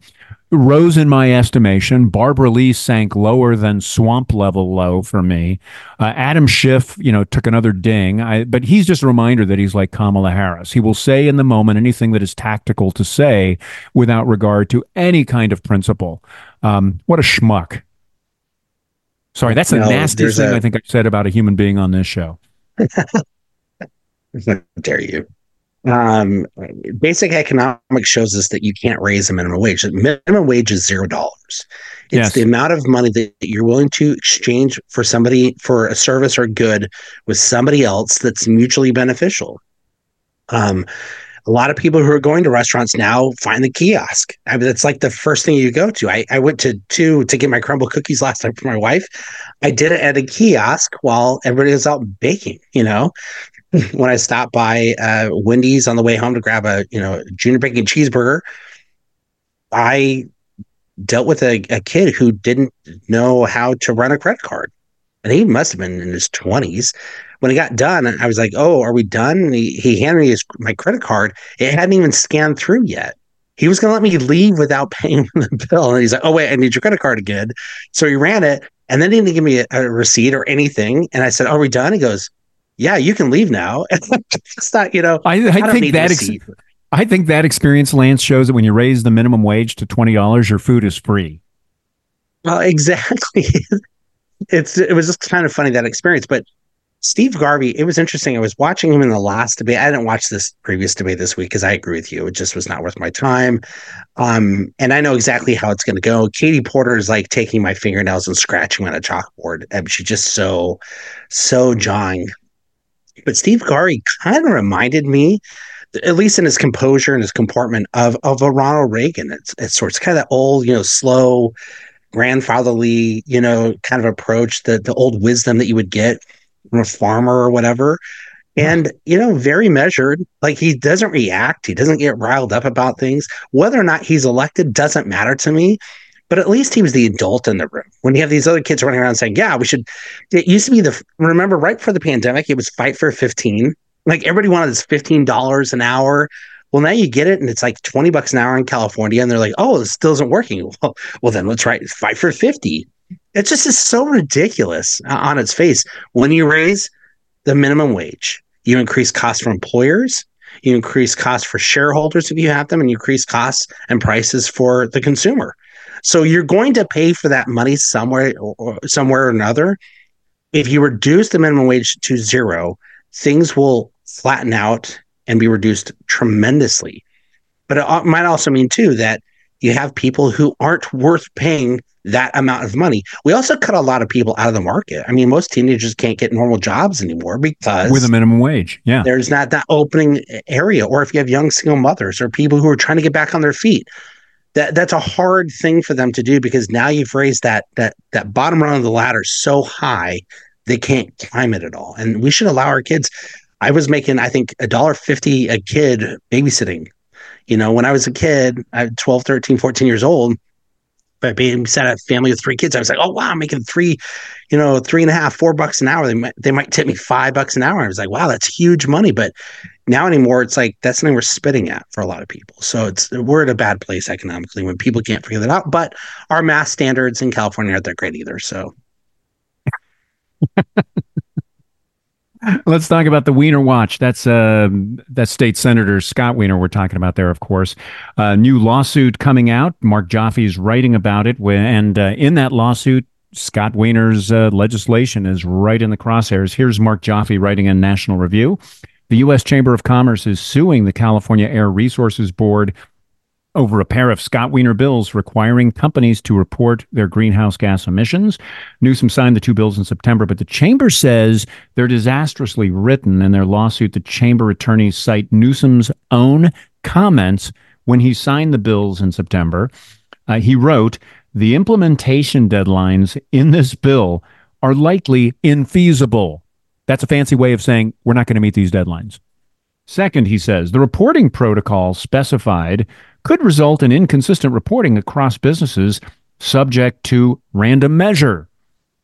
rose in my estimation. Barbara Lee sank lower than swamp level low for me. Uh, Adam Schiff, you know, took another ding. I, but he's just a reminder that he's like Kamala Harris. He will say in the moment anything that is tactical to say without regard to any kind of principle. Um, what a schmuck. Sorry, that's the no, nastiest thing a... I think I've said about a human being on this show. [laughs] dare you? Um, basic economics shows us that you can't raise the minimum wage. The minimum wage is zero dollars. It's yes. the amount of money that you're willing to exchange for somebody for a service or good with somebody else that's mutually beneficial. Um, a lot of people who are going to restaurants now find the kiosk. I mean, it's like the first thing you go to. I, I went to two to get my Crumbl cookies last time for my wife. I did it at a kiosk while everybody was out baking, you know, [laughs] when I stopped by uh, Wendy's on the way home to grab a you know junior bacon cheeseburger, I dealt with a, a kid who didn't know how to run a credit card, and he must have been in his twenties. When he got done, I was like, "Oh, are we done?" And he he handed me his my credit card. It hadn't even scanned through yet. He was going to let me leave without [laughs] paying the bill, and he's like, "Oh wait, I need your credit card again." So he ran it, and then he didn't give me a, a receipt or anything. And I said, "Are we done?" He goes, yeah, you can leave now. [laughs] it's not, you know, I, I, I think that ex- I think that experience, Lance, shows that when you raise the minimum wage to twenty dollars, your food is free. Well, [laughs] exactly. it's it was just kind of funny that experience. But Steve Garvey, it was interesting. I was watching him in the last debate. I didn't watch this previous debate this week because I agree with you. It just was not worth my time. Um, and I know exactly how it's going to go. Katie Porter is like taking my fingernails and scratching on a chalkboard. I mean, she's just so, so jawing. But Steve Garvey kind of reminded me, at least in his composure and his comportment, of of a Ronald Reagan. It's it's sort of kind of that old, you know, slow, grandfatherly, you know, kind of approach, the the old wisdom that you would get from a farmer or whatever. And, you know, very measured. Like he doesn't react. He doesn't get riled up about things. Whether or not he's elected doesn't matter to me. But at least he was the adult in the room. When you have these other kids running around saying, yeah, we should, it used to be the, remember right before the pandemic, it was fight for 15. Like everybody wanted this $15 an hour. Well, now you get it and it's like 20 bucks an hour in California. And they're like, oh, this still isn't working. [laughs] Well, well then let's write fight for 50. It just is so ridiculous uh, on its face. When you raise the minimum wage, you increase costs for employers, you increase costs for shareholders if you have them, and you increase costs and prices for the consumer. So you're going to pay for that money somewhere or somewhere or another. If you reduce the minimum wage to zero, things will flatten out and be reduced tremendously. But it uh, might also mean too that you have people who aren't worth paying that amount of money. We also cut a lot of people out of the market. I mean, most teenagers can't get normal jobs anymore because with a minimum wage. Yeah. There's not that opening area. Or if you have young single mothers or people who are trying to get back on their feet, that that's a hard thing for them to do because now you've raised that that that bottom rung of the ladder so high they can't climb it at all. And we should allow our kids. I was making, I think, a dollar fifty a kid babysitting. You know, when I was a kid, I 12, 13, 14 years old, I babysat a family with three kids. I was like, oh wow, I'm making three, you know, three and a half, four bucks an hour. They might they might tip me five bucks an hour. I was like, wow, that's huge money. But now anymore, it's like that's something we're spitting at for a lot of people. So it's we're at a bad place economically when people can't figure that out. But our math standards in California aren't that great either. So [laughs] Let's talk about the Wiener Watch. That's uh, State Senator Scott Wiener we're talking about there, of course. Uh, new lawsuit coming out. Marc Joffe is writing about it, and uh, in that lawsuit, Scott Wiener's uh, legislation is right in the crosshairs. Here's Marc Joffe writing in National Review. The U.S. Chamber of Commerce is suing the California Air Resources Board over a pair of Scott Wiener bills requiring companies to report their greenhouse gas emissions. Newsom signed the two bills in September, but the chamber says they're disastrously written. In their lawsuit, the chamber attorneys cite Newsom's own comments when he signed the bills in September. Uh, he wrote, The implementation deadlines in this bill are likely infeasible. That's a fancy way of saying we're not going to meet these deadlines. Second, he says, the reporting protocol specified could result in inconsistent reporting across businesses subject to random measure.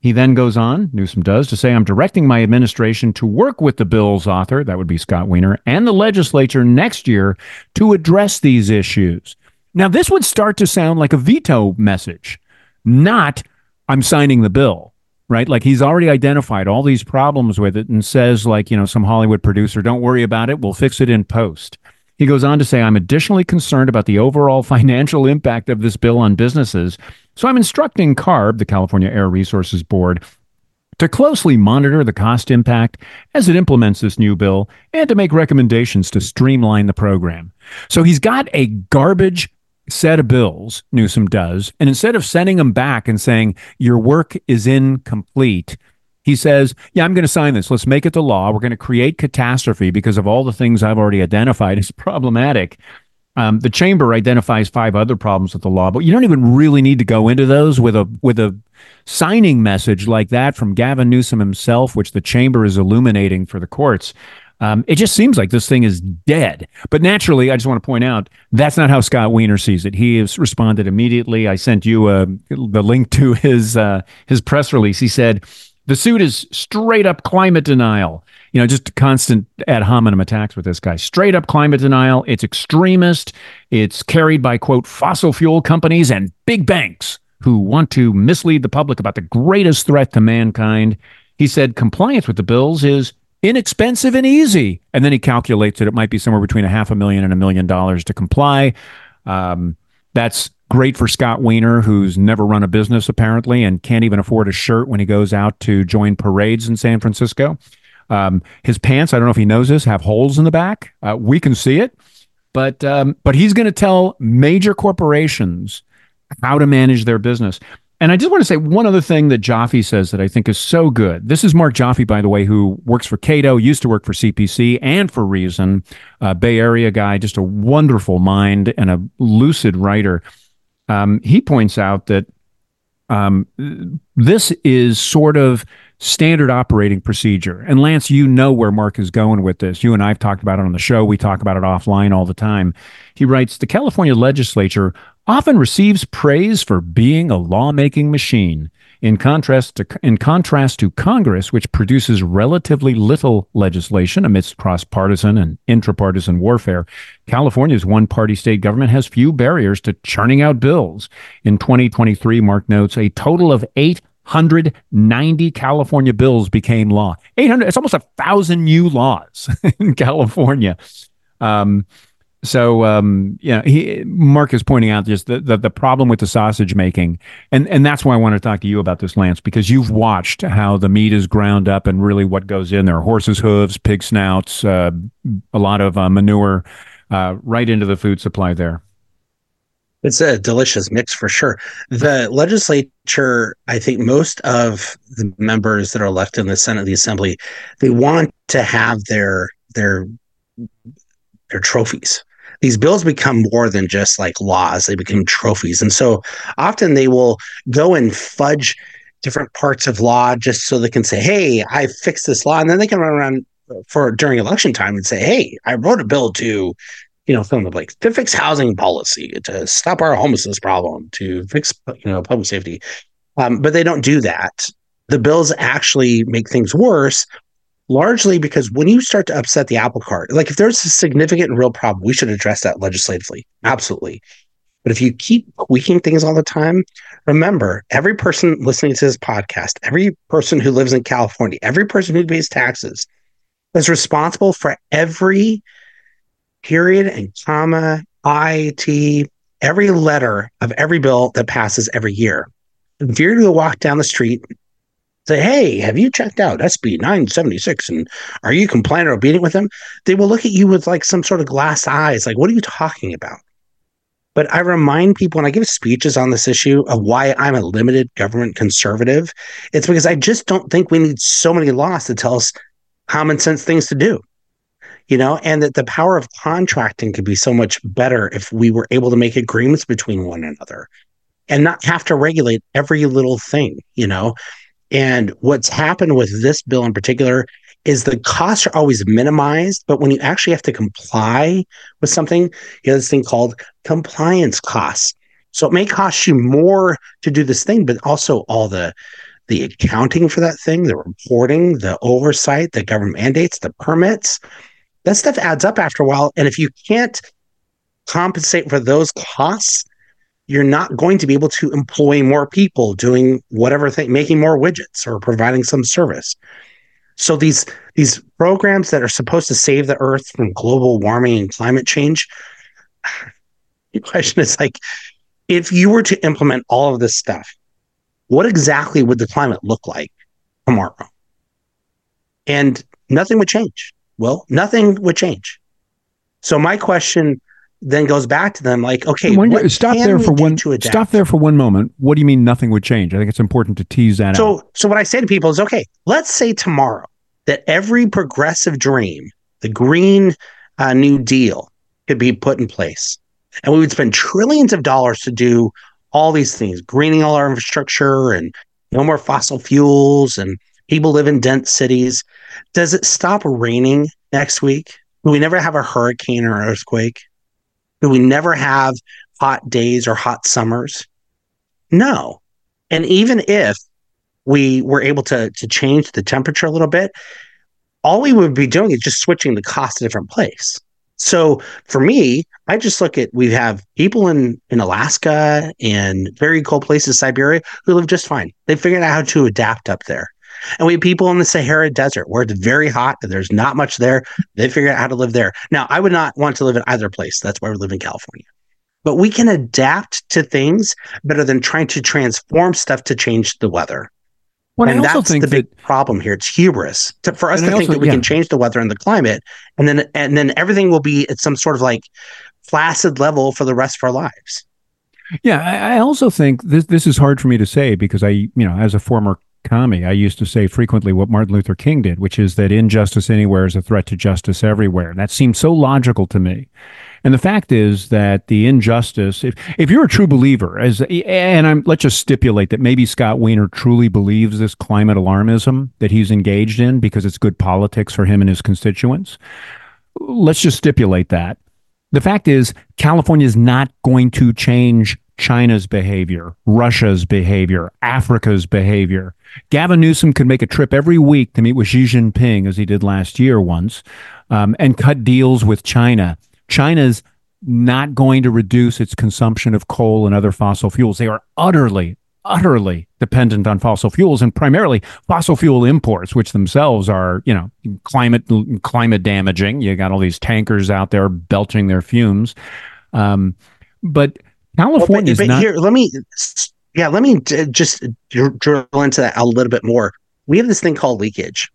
He then goes on, Newsom does, to say, I'm directing my administration to work with the bill's author, that would be Scott Wiener, and the legislature next year to address these issues. Now, this would start to sound like a veto message, not I'm signing the bill, right? Like he's already identified all these problems with it and says, like, you know, some Hollywood producer, don't worry about it, we'll fix it in post. He goes on to say, I'm additionally concerned about the overall [laughs] financial impact of this bill on businesses. So I'm instructing CARB, the California Air Resources Board, to closely monitor the cost impact as it implements this new bill and to make recommendations to streamline the program. So he's got a garbage set of bills, Newsom does, and instead of sending them back and saying, your work is incomplete, he says, Yeah, I'm going to sign this. Let's make it the law. We're going to create catastrophe because of all the things I've already identified as problematic. Um, the chamber identifies five other problems with the law, but you don't even really need to go into those with a with a signing message like that from Gavin Newsom himself, which the chamber is illuminating for the courts. Um, it just seems like this thing is dead. But naturally, I just want to point out that's not how Scott Wiener sees it. He has responded immediately. I sent you uh, the link to his uh, his press release. He said the suit is straight up climate denial. You know, just constant ad hominem attacks with this guy. Straight up climate denial. It's extremist. It's carried by, quote, fossil fuel companies and big banks who want to mislead the public about the greatest threat to mankind. He said compliance with the bills is inexpensive and easy. And then he calculates that it might be somewhere between a half a million and a million dollars to comply. Um, that's great for Scott Wiener, who's never run a business apparently and can't even afford a shirt when he goes out to join parades in San Francisco. Um, his pants, I don't know if he knows this, have holes in the back. Uh, we can see it, but um, but he's going to tell major corporations how to manage their business. And I just want to say one other thing that Joffe says that I think is so good. This is Marc Joffe, by the way, who works for Cato, used to work for CPC and for Reason, a Bay Area guy, just a wonderful mind and a lucid writer. Um, he points out that um, this is sort of standard operating procedure. And Lance, you know where Marc is going with this. You and I've talked about it on the show. We talk about it offline all the time. He writes The California legislature often receives praise for being a lawmaking machine. In contrast to in contrast to Congress, which produces relatively little legislation amidst cross-partisan and intrapartisan warfare, California's one-party state government has few barriers to churning out bills. In 2023, Marc notes a total of 890 California bills became law. 800, it's almost a thousand new laws [laughs] in California. Um, so um, yeah, he Marc is pointing out just the, the, the problem with the sausage making, and and that's why I want to talk to you about this, Lance, because you've watched how the meat is ground up and really what goes in there: horses' hooves, pig snouts, uh, a lot of uh, manure, uh, right into the food supply there. It's a delicious mix for sure. The legislature, I think most of the members that are left in the Senate, the Assembly, they want to have their their their trophies. These bills become more than just like laws. They become trophies. And so often they will go and fudge different parts of law just so they can say hey i fixed this law. And then they can run around for during election time and say hey i wrote a bill to you know fill in the blanks to fix housing policy to stop our homelessness problem to fix you know public safety um, but they don't do that the bills actually make things worse largely because when you start to upset the apple cart, like if there's a significant and real problem, we should address that legislatively. Absolutely. But if you keep tweaking things all the time, remember every person listening to this podcast, every person who lives in California, every person who pays taxes is responsible for every period and comma, IT, every letter of every bill that passes every year. If you're to walk down the street say, hey, have you checked out SB 976 and are you compliant or obedient with them? They will look at you with like some sort of glass eyes, like, what are you talking about? But I remind people when I give speeches on this issue of why I'm a limited government conservative. It's because I just don't think we need so many laws to tell us common sense things to do. You know, and that the power of contracting could be so much better if we were able to make agreements between one another and not have to regulate every little thing, you know. And what's happened with this bill in particular is the costs are always minimized, but when you actually have to comply with something, you have this thing called compliance costs. So it may cost you more to do this thing, but also all the the accounting for that thing, the reporting, the oversight, the government mandates, the permits, that stuff adds up after a while. And if you can't compensate for those costs, you're not going to be able to employ more people doing whatever thing, making more widgets or providing some service. So these these programs that are supposed to save the earth from global warming and climate change, [sighs] the question is like, if you were to implement all of this stuff, what exactly would the climate look like tomorrow? And nothing would change. Well, nothing would change. So my question then goes back to them like, okay, stop there for one. Stop there for one moment. What do you mean nothing would change? I think it's important to tease that out. so, out. So what I say to people is, okay, let's say tomorrow that every progressive dream, the Green uh, New Deal, could be put in place, and we would spend trillions of dollars to do all these things, greening all our infrastructure and no more fossil fuels, and people live in dense cities. Does it stop raining next week? Will we never have a hurricane or earthquake? Do we never have hot days or hot summers? No. And even if we were able to, to change the temperature a little bit, all we would be doing is just switching the cost to a different place. So for me, I just look at we have people in, in Alaska and very cold places, Siberia, who live just fine. They figured out how to adapt up there. And we have people in the Sahara Desert where it's very hot and there's not much there. They figure out how to live there. Now, I would not want to live in either place. That's why we live in California. but we can adapt to things better than trying to transform stuff to change the weather. Well, and that's the big that, problem here. It's hubris to, for us to think also, that we yeah. can change the weather and the climate, and then and then everything will be at some sort of like placid level for the rest of our lives. Yeah, I, I also think this this is hard for me to say because I, you know, as a former commie, I used to say frequently what Martin Luther King did, which is that injustice anywhere is a threat to justice everywhere. That seemed so logical to me. And the fact is that the injustice, if, if you're a true believer, as and I'm let's just stipulate that maybe Scott Wiener truly believes this climate alarmism that he's engaged in because it's good politics for him and his constituents. Let's just stipulate that. The fact is, California is not going to change China's behavior, Russia's behavior, Africa's behavior. Gavin Newsom could make a trip every week to meet with Xi Jinping, as he did last year once, um, and cut deals with China. China's not going to reduce its consumption of coal and other fossil fuels. They are utterly, utterly dependent on fossil fuels and primarily fossil fuel imports, which themselves are, you know, climate climate damaging. You got all these tankers out there belching their fumes. Um, but California well, but, but not- here. Let me, yeah, let me just drill into that a little bit more. We have this thing called leakage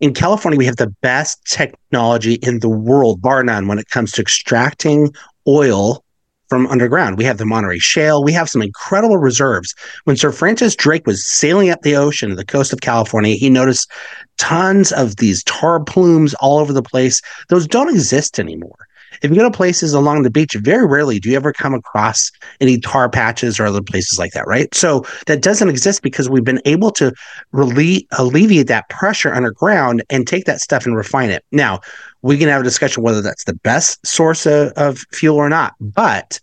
in California, we have the best technology in the world, bar none, when it comes to extracting oil from underground. We have the Monterey Shale. We have some incredible reserves. When Sir Francis Drake was sailing up the ocean to the coast of California, he noticed tons of these tar plumes all over the place. Those don't exist anymore if you go to places along the beach, very rarely do you ever come across any tar patches or other places like that, right? So that doesn't exist because we've been able to relieve, alleviate that pressure underground and take that stuff and refine it. Now, we can have a discussion whether that's the best source of, of fuel or not. But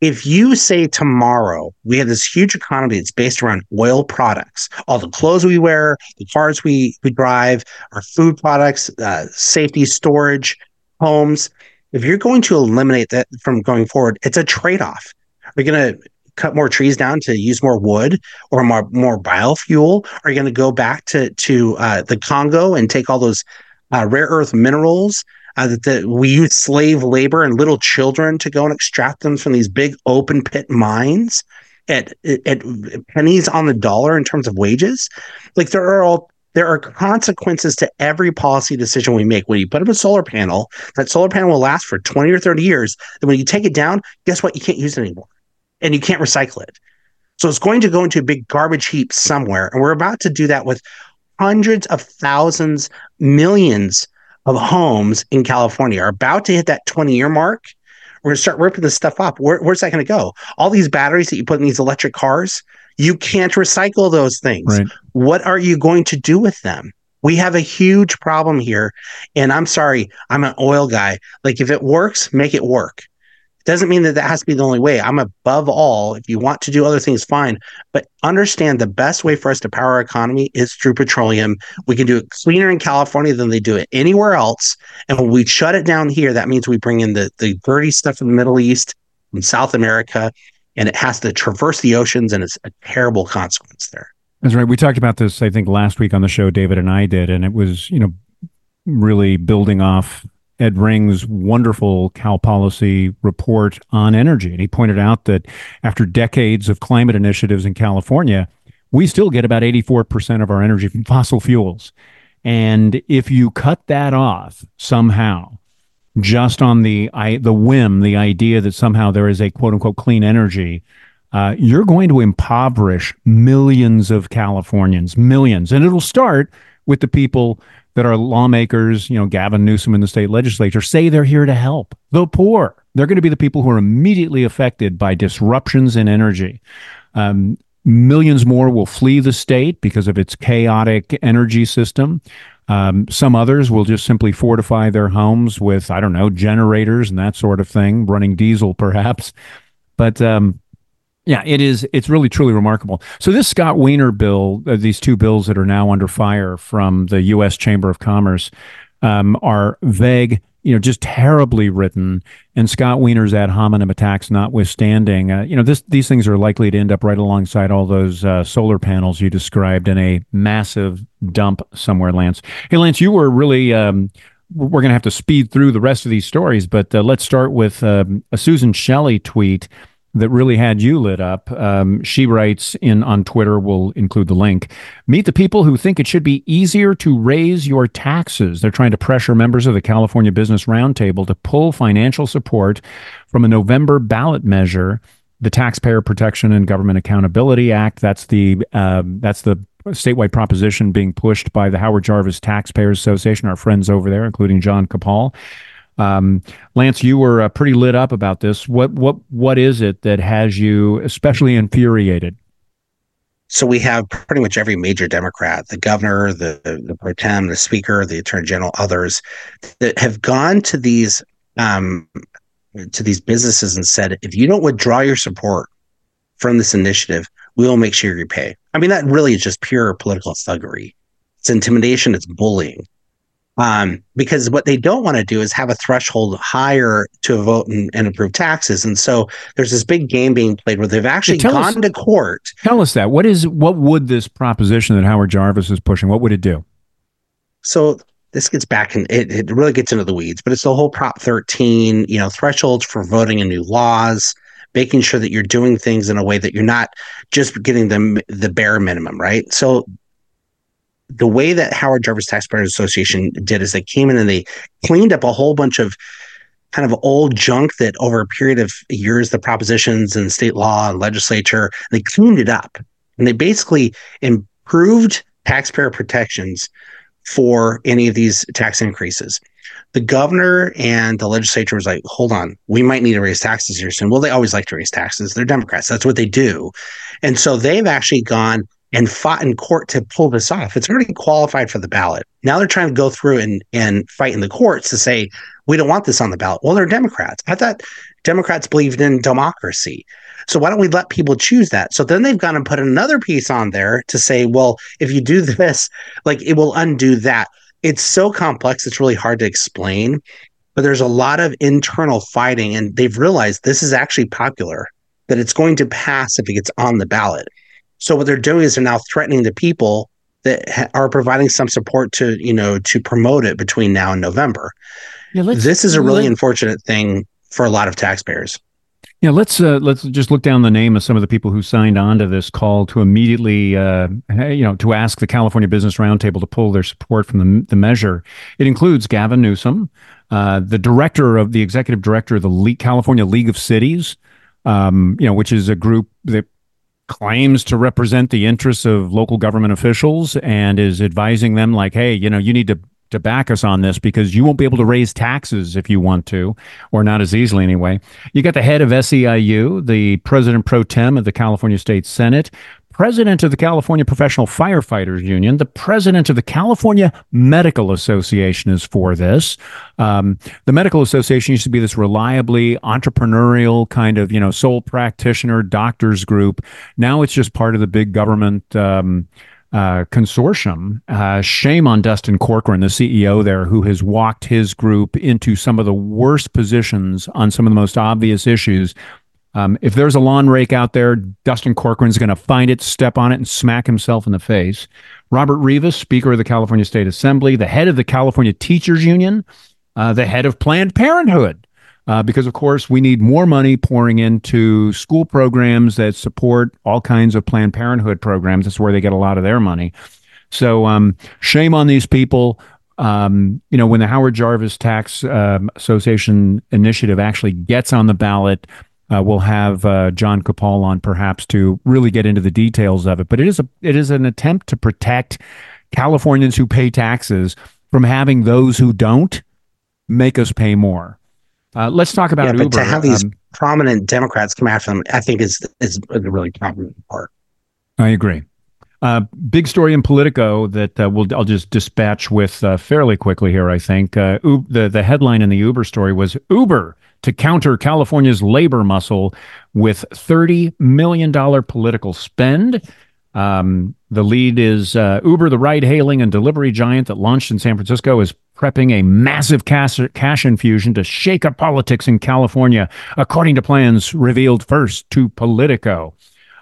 if you say tomorrow we have this huge economy that's based around oil products, all the clothes we wear, the cars we, we drive, our food products, uh, safety, storage, homes, if you're going to eliminate that from going forward, it's a trade off. Are you going to cut more trees down to use more wood or more more biofuel? Are you going to go back to to uh, the Congo and take all those uh, rare earth minerals uh, that the, we use slave labor and little children to go and extract them from these big open pit mines at, at pennies on the dollar in terms of wages? Like there are all there are consequences to every policy decision we make. When you put up a solar panel, that solar panel will last for 20 or 30 years. And when you take it down, guess what? You can't use it anymore and you can't recycle it. So it's going to go into a big garbage heap somewhere. And we're about to do that with hundreds of thousands, millions of homes in California are about to hit that 20 year mark. We're going to start ripping this stuff up. Where, where's that going to go? All these batteries that you put in these electric cars, you can't recycle those things. Right. What are you going to do with them? We have a huge problem here. And I'm sorry, I'm an oil guy. Like, if it works, make it work. It doesn't mean that that has to be the only way. I'm above all. If you want to do other things, fine. But understand the best way for us to power our economy is through petroleum. We can do it cleaner in California than they do it anywhere else. And when we shut it down here, that means we bring in the, the dirty stuff from the Middle East, from South America, and it has to traverse the oceans, and it's a terrible consequence there. That's right. We talked about this, I think, last week on the show. David and I did, and it was, you know, really building off Ed Ring's wonderful Cal Policy report on energy. And he pointed out that after decades of climate initiatives in California, we still get about 84% of our energy from fossil fuels. And if you cut that off somehow, just on the I, the whim, the idea that somehow there is a quote unquote clean energy, uh, you're going to impoverish millions of Californians, millions, and it'll start with the people that are lawmakers. You know, Gavin Newsom in the state legislature say they're here to help the poor. They're going to be the people who are immediately affected by disruptions in energy. Um, millions more will flee the state because of its chaotic energy system. Um, some others will just simply fortify their homes with, I don't know, generators and that sort of thing, running diesel perhaps. But um, yeah, it is. It's really truly remarkable. So this Scott Wiener bill, uh, these two bills that are now under fire from the U.S. Chamber of Commerce, um, are vague you know, just terribly written. And Scott Wiener's ad hominem attacks notwithstanding, uh, you know, this these things are likely to end up right alongside all those uh, solar panels you described in a massive dump somewhere, Lance. Hey, Lance, you were really um, we're going to have to speed through the rest of these stories, but uh, let's start with um, a Susan Shelley tweet that really had you lit up. Um, she writes in on Twitter, we'll include the link. Meet the people who think it should be easier to raise your taxes. They're trying to pressure members of the California Business Roundtable to pull financial support from a November ballot measure, the Taxpayer Protection and Government Accountability Act. That's the uh, that's the statewide proposition being pushed by the Howard Jarvis Taxpayers Association, our friends over there, including Jon Coupal. Um, Lance, you were uh, pretty lit up about this. What what what is it that has you especially infuriated? So we have pretty much every major Democrat, the governor, the the pro tem, the speaker, the attorney general, others that have gone to these um, to these businesses and said, if you don't withdraw your support from this initiative, we will make sure you pay. I mean, that really is just pure political thuggery. It's intimidation. It's bullying. Um, because what they don't want to do is have a threshold higher to vote and, and, approve taxes. And so there's this big game being played where they've actually yeah, gone us, to court. Tell us that. What is what would this proposition that Howard Jarvis is pushing? What would it do? So this gets back and it, it really gets into the weeds, but it's the whole Prop 13, you know, thresholds for voting in new laws, making sure that you're doing things in a way that you're not just getting the the bare minimum, right? So the way that Howard Jarvis Taxpayers Association did is they came in and they cleaned up a whole bunch of kind of old junk that over a period of years, the propositions and state law and legislature, they cleaned it up and they basically improved taxpayer protections for any of these tax increases. The governor and the legislature was like, hold on, we might need to raise taxes here soon. Well, they always like to raise taxes. They're Democrats. That's what they do. And so they've actually gone and fought in court to pull this off. It's already qualified for the ballot. Now they're trying to go through and, and fight in the courts to say, we don't want this on the ballot. Well, they're Democrats. I thought Democrats believed in democracy. So why don't we let people choose that? So then they've gone and put another piece on there to say, well, if you do [laughs] this, like it will undo that. It's so complex, it's really hard to explain. But there's a lot of internal fighting, and they've realized this is actually popular, that it's going to pass if it gets on the ballot. So what they're doing is they're now threatening the people that ha- are providing some support to you know to promote it between now and November. Yeah, this is a really let, unfortunate thing for a lot of taxpayers. Yeah, let's uh, let's just look down the name of some of the people who signed on to this call to immediately, uh, you know, to ask the California Business Roundtable to pull their support from the, the measure. It includes Gavin Newsom, uh, the director of the executive director of the Le- California League of Cities, um, you know, which is a group that claims to represent the interests of local government officials and is advising them like hey you know you need to to back us on this because you won't be able to raise taxes if you want to, or not as easily anyway. You got the head of SEIU, the president pro tem of the California State Senate, president of the California Professional Firefighters Union, the president of the California Medical Association is for this. Um, the Medical Association used to be this reliably entrepreneurial kind of, you know, sole practitioner doctors group. Now it's just part of the big government. Um, uh, consortium. Uh, shame on Dustin Corcoran, the CEO there, who has walked his group into some of the worst positions on some of the most obvious issues um, if there's a lawn rake out there, Dustin Corcoran's going to find it, step on it, and smack himself in the face. Robert Rivas, Speaker of the California State Assembly, the head of the California Teachers Union, uh, the head of Planned Parenthood, uh, because of course we need more money pouring into school programs that support all kinds of Planned Parenthood programs. That's where they get a lot of their money. So um, shame on these people. Um, you know, when the Howard Jarvis Tax um, Association initiative actually gets on the ballot, uh, we'll have uh, Jon Coupal on perhaps to really get into the details of it. But it is a it is an attempt to protect Californians who pay taxes from having those who don't make us pay more. Uh, let's talk about yeah, Uber. But to have these um, prominent Democrats come after them, I think is is a really prominent part. I agree. Uh, big story in Politico that uh, we'll, I'll just dispatch with uh, fairly quickly here. I think uh, the the headline in the Uber story was Uber to counter California's labor muscle with $30 million political spend. Um, the lead is uh, Uber, the ride hailing and delivery giant that launched in San Francisco, is prepping a massive cash, cash infusion to shake up politics in California, according to plans revealed first to Politico.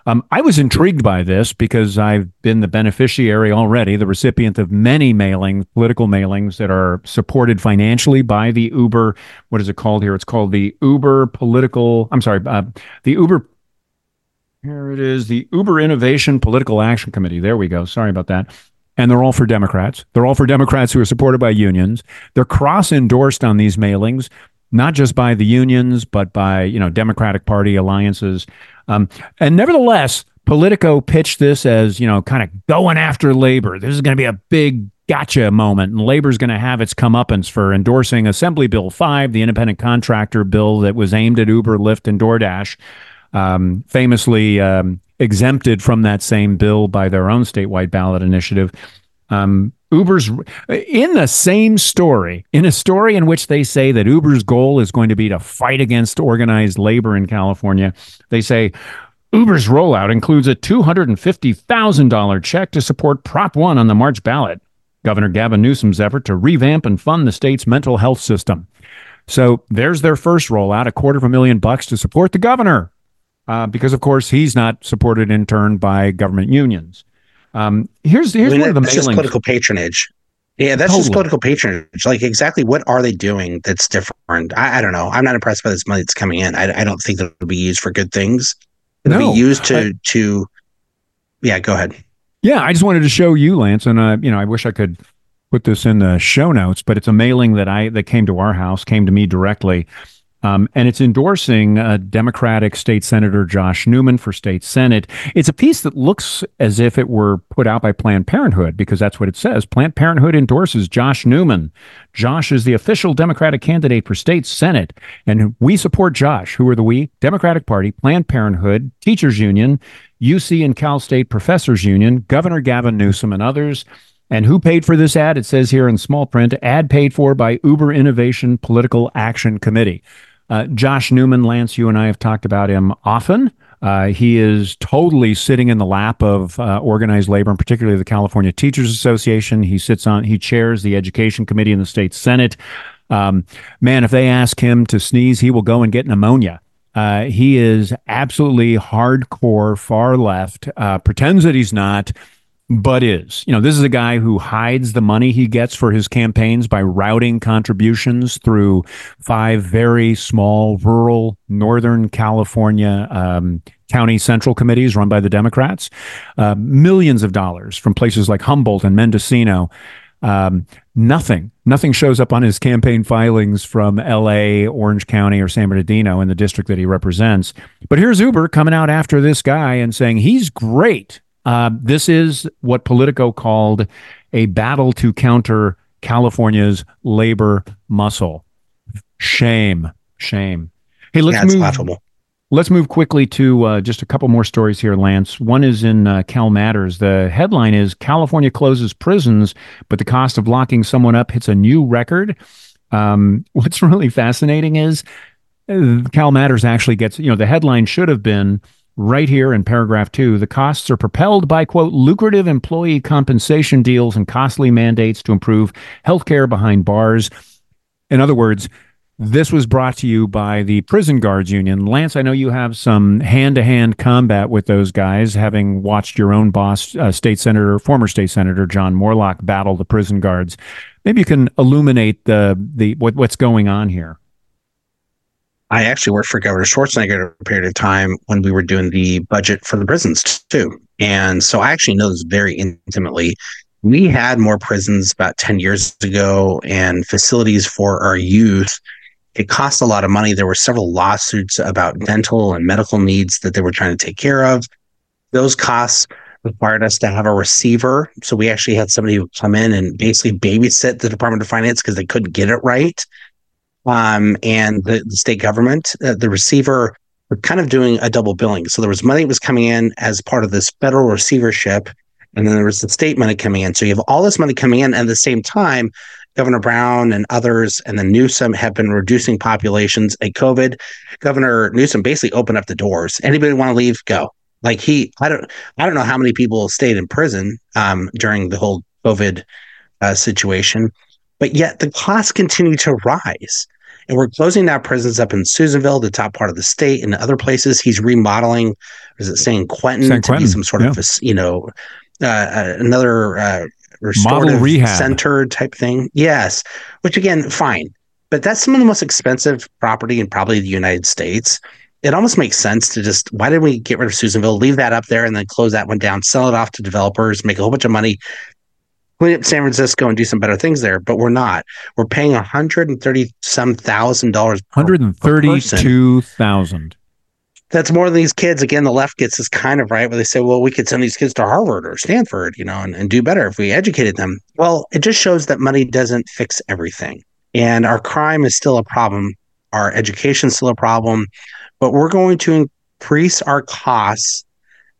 Um, I was intrigued by this because I've been the beneficiary already, the recipient of many mailings, political mailings that are supported financially by the Uber. What is it called here? It's called the Uber Political. I'm sorry, uh, the Uber. Here it is, the Uber Innovation Political Action Committee. There we go. Sorry about that and they're all for Democrats. They're all for Democrats who are supported by unions. They're cross endorsed on these mailings, not just by the unions, but by you know Democratic Party alliances. Um, and nevertheless, Politico pitched this as you know kind of going after labor. This is going to be a big gotcha moment, and labor's going to have its comeuppance for endorsing Assembly Bill Five, the independent contractor bill that was aimed at Uber, Lyft, and DoorDash. Um, famously um, exempted from that same bill by their own statewide ballot initiative. Um, Uber's in the same story, in a story in which they say that Uber's goal is going to be to fight against organized labor in California. They say Uber's rollout includes a $250,000 check to support Prop 1 on the March ballot, Governor Gavin Newsom's effort to revamp and fund the state's mental health system. So there's their first rollout, a quarter of a million bucks to support the governor uh, because of course he's not supported in turn by government unions. Um, here's here's I mean, one of the that's just political patronage. Yeah, that's totally. just political patronage. Like exactly what are they doing that's different? I, I, don't know. I'm not impressed by this money that's coming in. I, I don't think that it'll be used for good things. It'll no, be used to I, to. Yeah, go ahead. Yeah, I just wanted to show you, Lance, and uh, you know, I wish I could put this in the show notes, but it's a mailing that I that came to our house, came to me directly. Um, and it's endorsing uh, Democratic State Senator Josh Newman for state Senate. It's a piece that looks as if it were put out by Planned Parenthood because that's what it says. Planned Parenthood endorses Josh Newman. Josh is the official Democratic candidate for state Senate, and we support Josh. Who are the we? Democratic Party, Planned Parenthood, Teachers Union, UC and Cal State Professors Union, Governor Gavin Newsom, and others. And who paid for this ad? It says here in small print ad paid for by Uber Innovation Political Action Committee. Uh, Josh Newman, Lance, you and I have talked about him often. Uh, he is totally sitting in the lap of uh, organized labor, and particularly the California Teachers Association. He sits on, he chairs the Education Committee in the state Senate. Um, man, if they ask him to sneeze, he will go and get pneumonia. Uh, he is absolutely hardcore far left, uh, pretends that he's not but is. You know, this is a guy who hides the money he gets for his campaigns by routing contributions through five very small rural Northern California um, county central committees run by the Democrats. Uh, millions of dollars from places like Humboldt and Mendocino. Um, nothing, nothing shows up on his campaign filings from L.A., Orange County, or San Bernardino in the district that he represents. But here's Uber coming out after this guy and saying he's great uh, this is what Politico called a battle to counter California's labor muscle. Shame, shame. Hey, let's yeah, move. Laughable. Let's move quickly to uh, just a couple more stories here, Lance. One is in uh, Cal Matters. The headline is California closes prisons, but the cost of locking someone up hits a new record. Um, [laughs] what's really fascinating is uh, Cal Matters actually gets, you know, the headline should have been right here in paragraph two, the costs are propelled by, quote, lucrative employee compensation deals and costly mandates to improve healthcare behind bars. In other words, this was brought to you by the Prison Guards Union. Lance, I know you have some hand to hand combat with those guys, having watched your own boss, uh, State Senator, former State Senator John Moorlach, battle the prison guards. Maybe you can illuminate the, the what, what's going on here. I actually worked for Governor Schwarzenegger a period of time when we were doing the budget for the prisons too. And so I actually know this very intimately. We had more prisons about 10 years ago and facilities for our youth. It cost a lot of money. There were several lawsuits about dental and medical needs that they were trying to take care of. Those costs required us to have a receiver. So we actually had somebody who come in and basically babysit the Department of Finance because they couldn't get it right um, and the, the, state government, uh, the receiver, were kind of doing a double billing. So there was money that was coming in as part of this federal receivership, and then there was the state money coming in. So you have all this money coming in, and at the same time, Governor Brown and others, and then Newsom have been reducing populations. At COVID, Governor Newsom basically opened up the doors. Anybody want to leave? Go. Like he, I don't, I don't know how many people stayed in prison um, during the whole COVID uh, situation, but yet the costs continue to rise. And we're closing down prisons up in Susanville, the top part of the state, and other places. He's remodeling, is it San Quentin, San to be some sort yeah. of, you know, uh, uh, another uh, restorative rehab. center type thing. Yes, which again, fine, but that's some of the most expensive property in probably the United States. It almost makes sense to just why didn't we get rid of Susanville, leave that up there, and then close that one down, sell it off to developers, make a whole bunch of money, clean up San Francisco, and do some better things there. But we're not. We're paying one hundred and thirty some thousand dollars. Hundred and thirty-two thousand. That's more than these kids. Again, the left gets this kind of right where they say, well, we could send these kids to Harvard or Stanford, you know, and, and do better if we educated them. Well, it just shows that money doesn't fix everything. And our crime is still a problem. Our education is still a problem. But we're going to increase our costs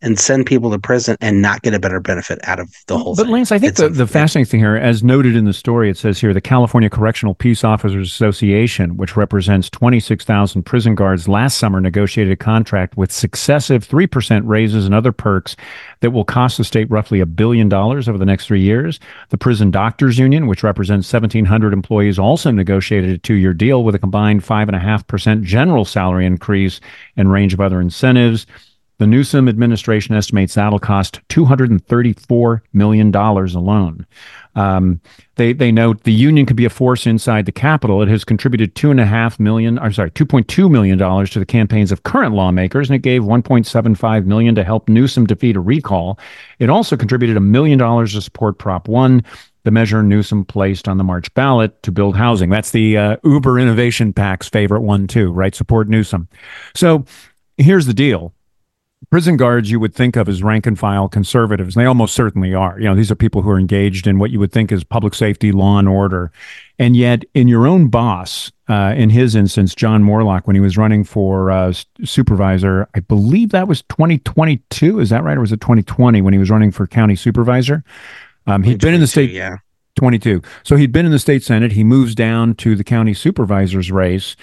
and send people to prison and not get a better benefit out of the whole But thing. But Lance, I think It's the, the fascinating thing here, as noted in the story, it says here the California Correctional Peace Officers Association, which represents 26,000 prison guards, last summer negotiated a contract with successive 3% raises and other perks that will cost the state roughly a billion dollars over the next three years. The Prison Doctors Union, which represents 1,700 employees, also negotiated a two year deal with a combined 5.5% general salary increase and range of other incentives. The Newsom administration estimates that'll cost $234 million alone. Um, they they note the union could be a force inside the Capitol. It has contributed two and a half million, or sorry, two point two million dollars to the campaigns of current lawmakers, and it gave one point seven five million to help Newsom defeat a recall. It also contributed a million dollars to support Prop One, the measure Newsom placed on the March ballot to build housing. That's the uh, Uber Innovation PAC's favorite one too, right? Support Newsom. So here's the deal prison guards you would think of as rank and file conservatives. And they almost certainly are. You know, these are people who are engaged in what you would think is public safety, law and order. And yet, in your own boss, uh, in his instance, John Moorlach, when he was running for uh, supervisor, I believe that was 2022. Is that right? Or was it 2020 when he was running for county supervisor? Um, he'd been in the state Yeah. 22. So he'd been in the state senate. He moves down to the county supervisor's race,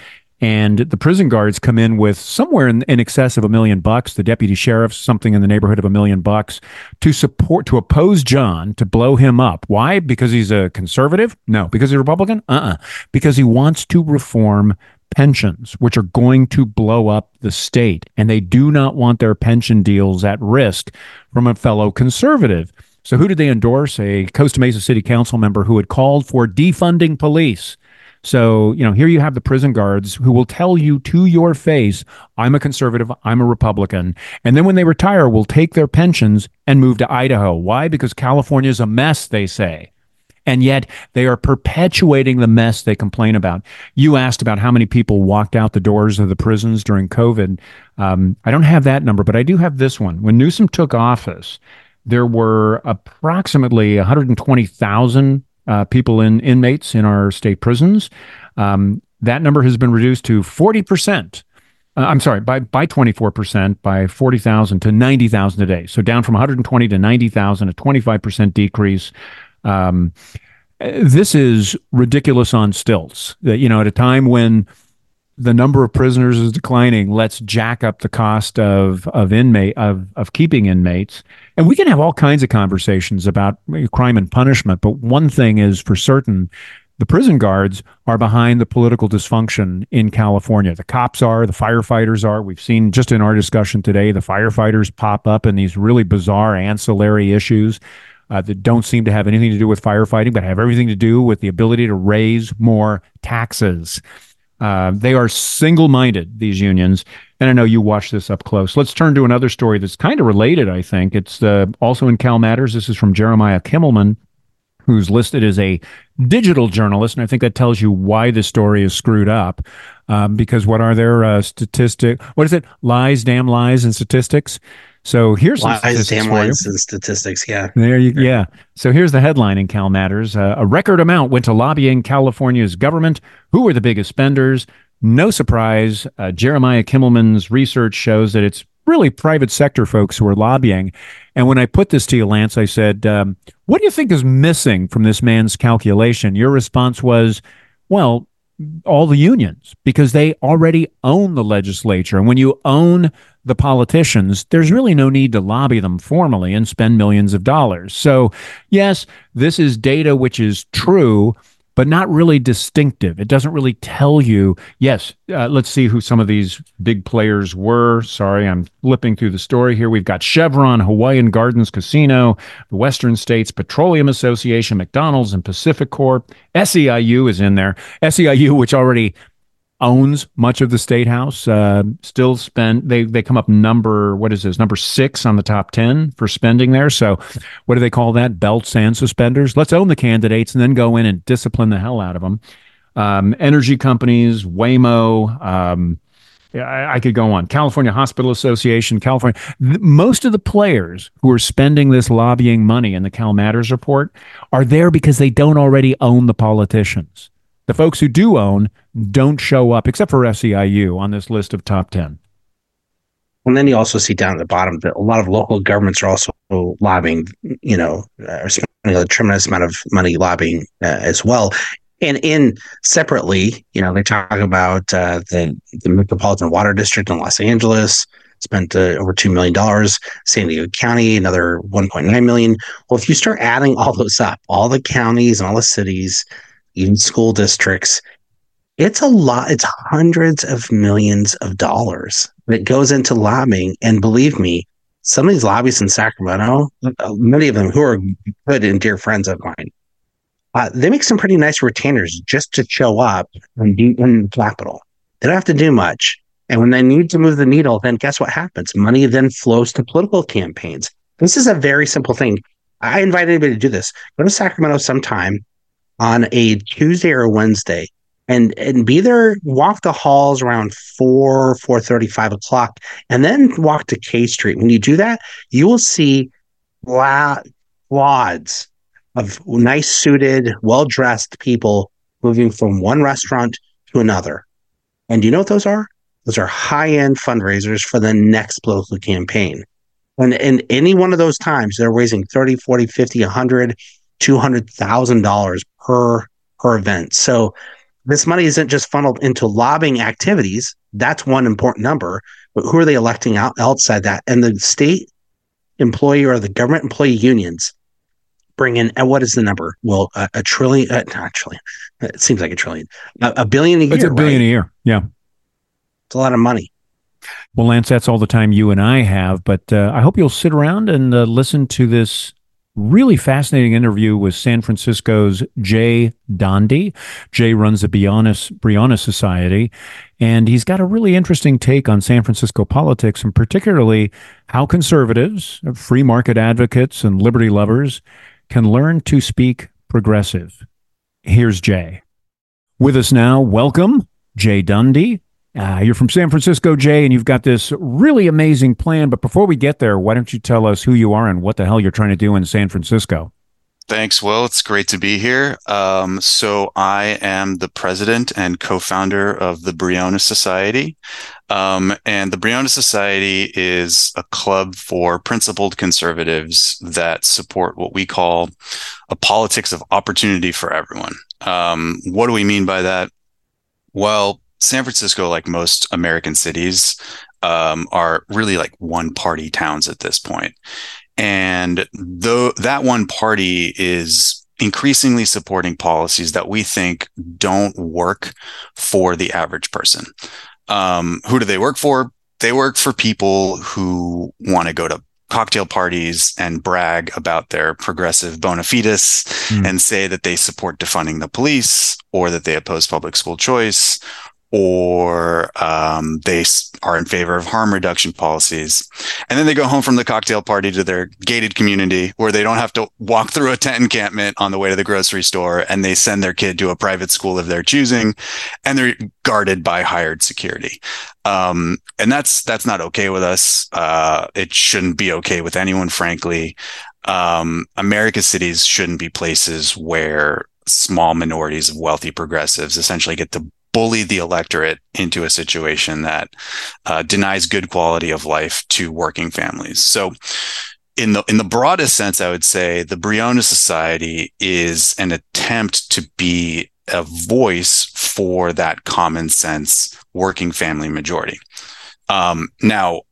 and the prison guards come in with somewhere in, in excess of a million bucks. The deputy sheriff's something in the neighborhood of a million bucks, to support to oppose John to blow him up. Why? Because he's a conservative? No. Because he's a Republican? Uh-uh. Because he wants to reform pensions, which are going to blow up the state, and they do not want their pension deals at risk from a fellow conservative. So, who did they endorse? A Costa Mesa City Council member who had called for defunding police. So, you know, here you have the prison guards who will tell you to your face, I'm a conservative, I'm a Republican. And then when they retire, will take their pensions and move to Idaho. Why? Because California is a mess, they say. And yet they are perpetuating the mess they complain about. You asked about how many people walked out the doors of the prisons during COVID. Um, I don't have that number, but I do have this one. When Newsom took office, there were approximately 120,000 uh, people in inmates in our state prisons. Um, that number has been reduced to 40%. Uh, I'm sorry, by by 24%, by 40,000 to 90,000 a day. So down from 120 to 90,000, a 25% decrease. Um, this is ridiculous on stilts. You know, at a time when the number of prisoners is declining, let's jack up the cost of of inmate of of keeping inmates. And we can have all kinds of conversations about crime and punishment, but one thing is for certain. The prison guards are behind the political dysfunction in California. The cops are, the firefighters are. We've seen just in our discussion today, the firefighters pop up in these really bizarre ancillary issues uh, that don't seem to have anything to do with firefighting, but have everything to do with the ability to raise more taxes. Uh, they are single minded, these unions. And I know you watch this up close. Let's turn to another story that's kind of related, I think. It's uh, also in Cal Matters. This is from Jeremia Kimelman, who's listed as a digital journalist. And I think that tells you why this story is screwed up. Um, because what are their uh, statistic? What is it? Lies, damn lies, and statistics. So here's some statistics damn and statistics. Yeah. There you, yeah. So here's the headline in Cal Matters: uh, A record amount went to lobbying California's government. Who were the biggest spenders? No surprise. Uh, Jeremia Kimelman's research shows that it's really private sector folks who are lobbying. And when I put this to you, Lance, I said, um, "What do you think is missing from this man's calculation?" Your response was, "Well." All the unions, because they already own the legislature. And when you own the politicians, there's really no need to lobby them formally and spend millions of dollars. So, yes, this is data which is true, but not really distinctive. It doesn't really tell you, yes, uh, let's see who some of these big players were. Sorry, I'm flipping through the story here. We've got Chevron, Hawaiian Gardens Casino, the Western States Petroleum Association, McDonald's, and PacifiCorp. SEIU is in there. SEIU, which already owns much of the state house. Uh, still spend they they come up number what is this number six on the top ten for spending there. So what do they call that? Belts and suspenders. Let's own the candidates and then go in and discipline the hell out of them. Um, energy companies, Waymo. Um, I, I, could go on. California Hospital Association, California. Th- most of the players who are spending this lobbying money in the Cal Matters report are there because they don't already own the politicians. The folks who do own don't show up, except for SEIU, on this list of top 10. And then you also see down at the bottom that a lot of local governments are also lobbying, you know, spending a tremendous amount of money lobbying uh, as well. And in separately, you know, they talk about uh, the, the Metropolitan Water District in Los Angeles spent uh, over $2 million. San Diego County, another 1.9 million. Well, if you start adding all those up, all the counties and all the cities, even school districts, it's a lot. It's hundreds of millions of dollars that goes into lobbying. And believe me, some of these lobbyists in Sacramento, uh, many of them who are good and dear friends of mine, uh, they make some pretty nice retainers just to show up and be in the Capitol. They don't have to do much. And when they need to move the needle, then guess what happens? Money then flows to political campaigns. This is a very simple thing. I invite anybody to do this. Go to Sacramento sometime on a Tuesday or Wednesday and and be there walk the halls around 4 four thirty, five o'clock and then walk to k street. When you do that you will see quads of nice suited well dressed people moving from one restaurant to another. And do you know what those are? Those are high end fundraisers for the next political campaign. And in any one of those times they're raising 30 40 50 100 $200,000 per per event. So this money isn't just funneled into lobbying activities. That's one important number. But who are they electing out outside that? And the state employee or the government employee unions bring in, and what is the number? Well, a, a trillion, uh, not a trillion. It seems like a trillion, a, a billion a year. It's a billion right? a year. Yeah. It's a lot of money. Well, Lance, that's all the time you and I have, but uh, I hope you'll sit around and uh, listen to this really fascinating interview with San Francisco's Jay Donde. Jay runs the Brianna, Briones Society, and he's got a really interesting take on San Francisco politics, and particularly how conservatives, free market advocates, and liberty lovers can learn to speak progressive. Here's Jay. With us now, welcome, Jay Donde. Uh, you're from San Francisco, Jay, and you've got this really amazing plan. But before we get there, why don't you tell us who you are and what the hell you're trying to do in San Francisco? Thanks, Will. It's great to be here. Um, so, I am the president and co founder of the Briones Society. Um, and the Briones Society is a club for principled conservatives that support what we call a politics of opportunity for everyone. Um, what do we mean by that? Well, San Francisco, like most American cities, um, are really like one party towns at this point. And though that one party is increasingly supporting policies that we think don't work for the average person. Um, who do they work for? They work for people who want to go to cocktail parties and brag about their progressive bona fides mm. and say that they support defunding the police or that they oppose public school choice or um, they are in favor of harm reduction policies. And then they go home from the cocktail party to their gated community where they don't have to walk through a tent encampment on the way to the grocery store and they send their kid to a private school of their choosing and they're guarded by hired security. Um, and that's, that's not okay with us. Uh, it shouldn't be okay with anyone, frankly. Um, America's cities shouldn't be places where small minorities of wealthy progressives essentially get to bully the electorate into a situation that uh, denies good quality of life to working families. So, in the in the broadest sense, I would say the Briones Society is an attempt to be a voice for that common sense working family majority. Um, now,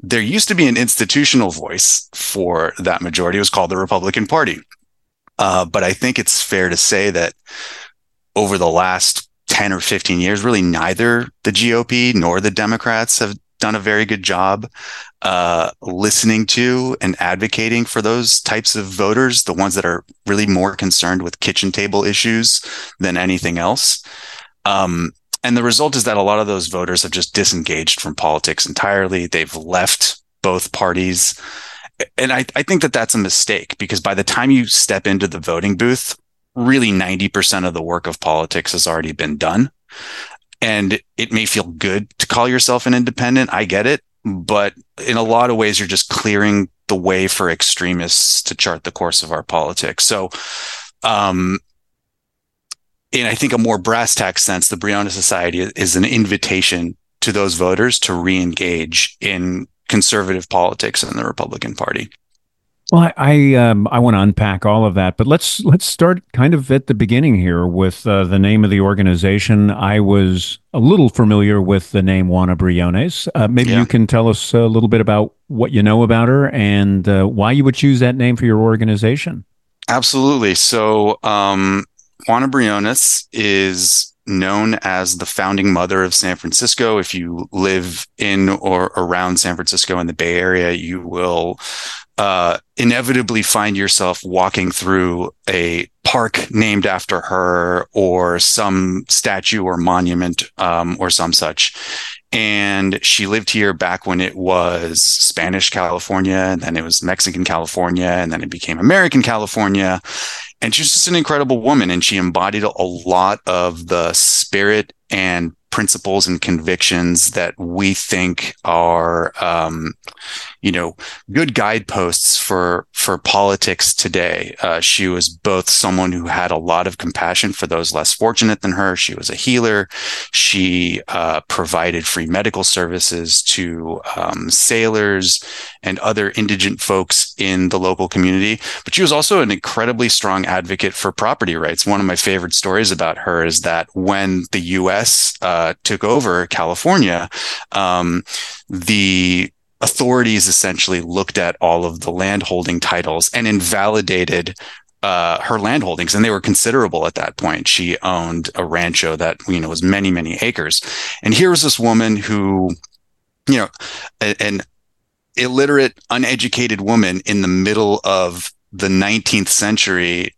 there used to be an institutional voice for that majority. It was called the Republican Party. Uh, but I think it's fair to say that over the last 10 or 15 years, really neither the GOP nor the Democrats have done a very good job uh, listening to and advocating for those types of voters, the ones that are really more concerned with kitchen table issues than anything else. Um, and the result is that a lot of those voters have just disengaged from politics entirely. They've left both parties. And I, I think that that's a mistake because by the time you step into the voting booth, really 90% of the work of politics has already been done. And it may feel good to call yourself an independent. I get it. But in a lot of ways, you're just clearing the way for extremists to chart the course of our politics. So, um, in I think a more brass tack sense, the Briones Society is an invitation to those voters to re-engage in conservative politics in the Republican Party. Well, I I, um, I want to unpack all of that, but let's let's start kind of at the beginning here with uh, the name of the organization. I was a little familiar with the name Juana Briones. Uh, maybe yeah. you can tell us a little bit about what you know about her and uh, why you would choose that name for your organization. Absolutely. So, um, Juana Briones is known as the founding mother of San Francisco. If you live in or around San Francisco in the Bay Area, you will uh, inevitably find yourself walking through a park named after her or some statue or monument um, or some such. And she lived here back when it was Spanish California, and then it was Mexican California, and then it became American California. And she's just an incredible woman, and she embodied a lot of the spirit and principles and convictions that we think are, um, you know, good guideposts for for politics today. Uh, she was both someone who had a lot of compassion for those less fortunate than her. She was a healer. She uh, provided free medical services to um, sailors and other indigent folks in the local community. But she was also an incredibly strong advocate for property rights. One of my favorite stories about her is that when the U.S. Uh, took over California, um, the authorities essentially looked at all of the landholding titles and invalidated uh, her landholdings, and they were considerable at that point. She owned a rancho that you know was many, many acres, and here was this woman who, you know, an illiterate, uneducated woman in the middle of the 19th century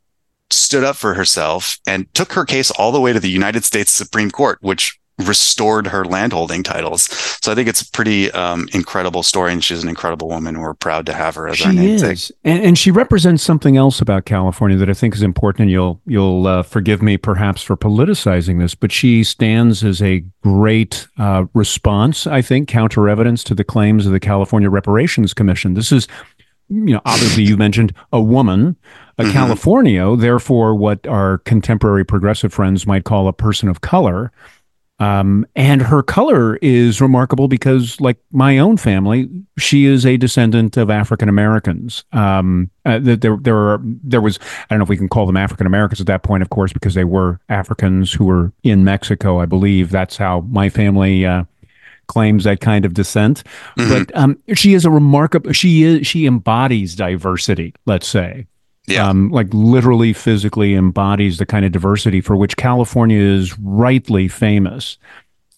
stood up for herself and took her case all the way to the United States Supreme Court, which restored her landholding titles. So I think it's a pretty um, incredible story, and she's an incredible woman. We're proud to have her as she our namesake. Is. And, and she represents something else about California that I think is important. And you'll you'll uh, forgive me perhaps for politicizing this, but she stands as a great uh, response, I think, counter evidence to the claims of the California Reparations Commission. This is you know, obviously you mentioned a woman, a mm-hmm. Californio, therefore what our contemporary progressive friends might call a person of color. Um, and her color is remarkable because, like my own family, she is a descendant of African Americans. Um, uh, there, there are, there was, I don't know if we can call them African Americans at that point, of course, because they were Africans who were in Mexico, I believe. That's how my family uh, claims that kind of descent. Mm-hmm. But um, she is a remarkable. She is, she embodies diversity. Let's say yeah. Um, like literally physically embodies the kind of diversity for which California is rightly famous.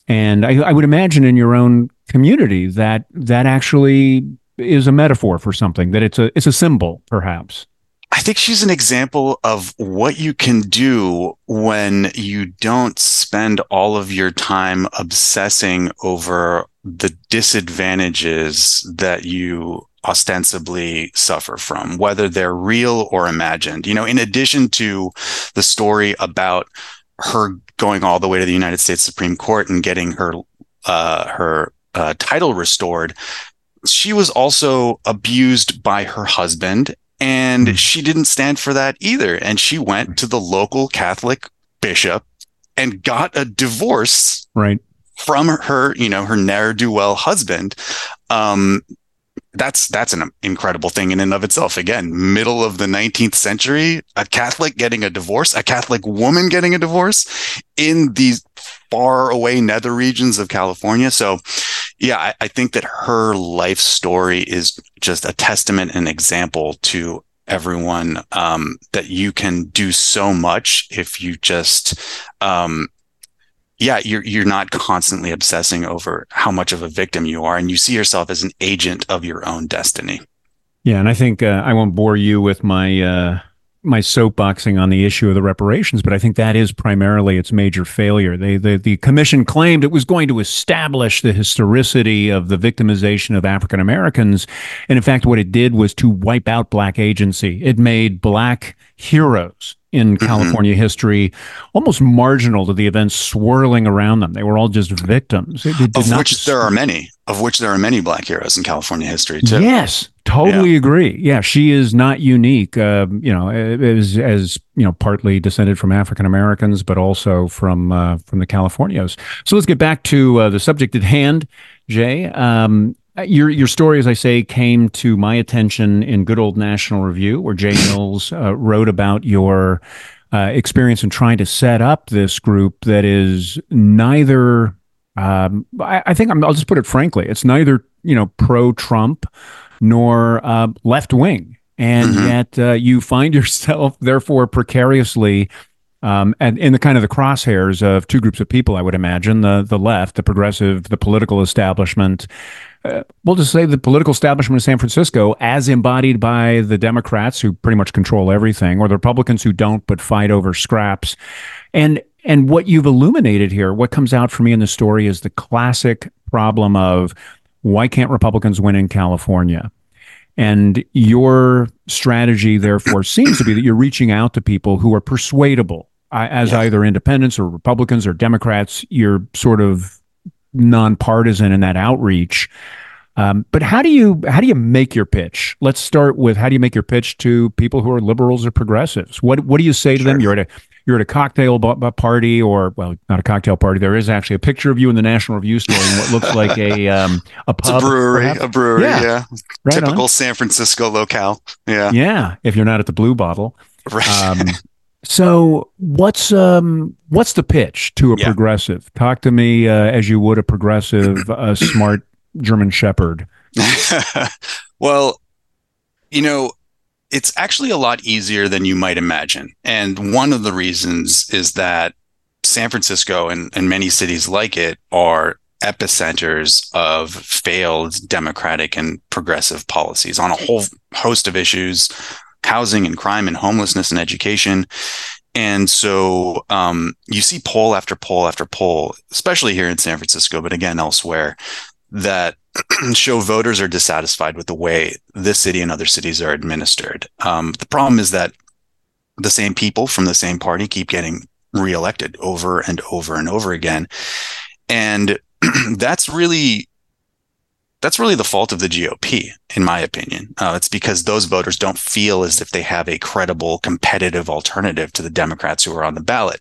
And I, I would imagine in your own community that that actually is a metaphor for something, that it's a it's a symbol, perhaps. I think she's an example of what you can do when you don't spend all of your time obsessing over the disadvantages that you ostensibly suffer from, whether they're real or imagined. You know, in addition to the story about her going all the way to the United States Supreme Court and getting her uh, her uh, title restored, she was also abused by her husband, and mm. she didn't stand for that either. And she went to the local Catholic bishop and got a divorce. Right from her, you know, her ne'er do well husband. Um, that's that's an incredible thing in and of itself. Again, middle of the 19th century, a Catholic getting a divorce, a Catholic woman getting a divorce in these far away nether regions of California. So, yeah, I, I think that her life story is just a testament and example to everyone um, that you can do so much if you just um, yeah you're you're not constantly obsessing over how much of a victim you are and you see yourself as an agent of your own destiny yeah and i think uh, i won't bore you with my uh my soapboxing on the issue of the reparations, but I think that is primarily its major failure. They, the, the commission claimed it was going to establish the historicity of the victimization of African Americans. And in fact, what it did was to wipe out black agency. It made black heroes in mm-hmm. California mm-hmm. history, almost marginal to the events swirling around them. They were all just victims. It, it of which there are many. Of which there are many black heroes in California history too. Yes, totally yeah. agree. Yeah, she is not unique. Uh, you know, as as you know, partly descended from African Americans, but also from uh, from the Californios. So let's get back to uh, the subject at hand, Jay. Um, your your story, as I say, came to my attention in good old National Review, where Jay [clears throat] Mills uh, wrote about your uh, experience in trying to set up this group that is neither. Um, I, I, think i will just put it frankly, it's neither you know pro Trump nor uh, left wing, and mm-hmm. yet uh, you find yourself therefore precariously um, and in the kind of the crosshairs of two groups of people, I would imagine the the left, the progressive, the political establishment. Uh, we'll just say the political establishment of San Francisco, as embodied by the Democrats, who pretty much control everything, or the Republicans who don't but fight over scraps. And and what you've illuminated here, what comes out for me in the story, is the classic problem of why can't Republicans win in California? And your strategy, therefore, seems to be that you're reaching out to people who are persuadable as yeah. either independents or Republicans or Democrats. You're sort of nonpartisan in that outreach. Um, but how do you how do you make your pitch? Let's start with how do you make your pitch to people who are liberals or progressives? What what do you say to sure. them? You're at a you're at a cocktail b- party or well not a cocktail party there is actually a picture of you in the national review story in what looks [laughs] like a um a pub it's a brewery perhaps. a brewery yeah, yeah. Right typical on. san francisco locale yeah yeah if you're not at the blue bottle right um, so what's um what's the pitch to a yeah. progressive? Talk to me uh, as you would a progressive, a [clears throat] smart German Shepherd. [laughs] well, you know, it's actually a lot easier than you might imagine, and one of the reasons is that San Francisco and, and many cities like it are epicenters of failed democratic and progressive policies on a whole host of issues housing and crime and homelessness and education. And so um, you see poll after poll after poll, especially here in San Francisco, but again elsewhere, that [clears throat] show voters are dissatisfied with the way this city and other cities are administered. Um, the problem is that the same people from the same party keep getting reelected over and over and over again. And [clears throat] that's really that's really the fault of the GOP, in my opinion. Uh, it's because those voters don't feel as if they have a credible, competitive alternative to the Democrats who are on the ballot.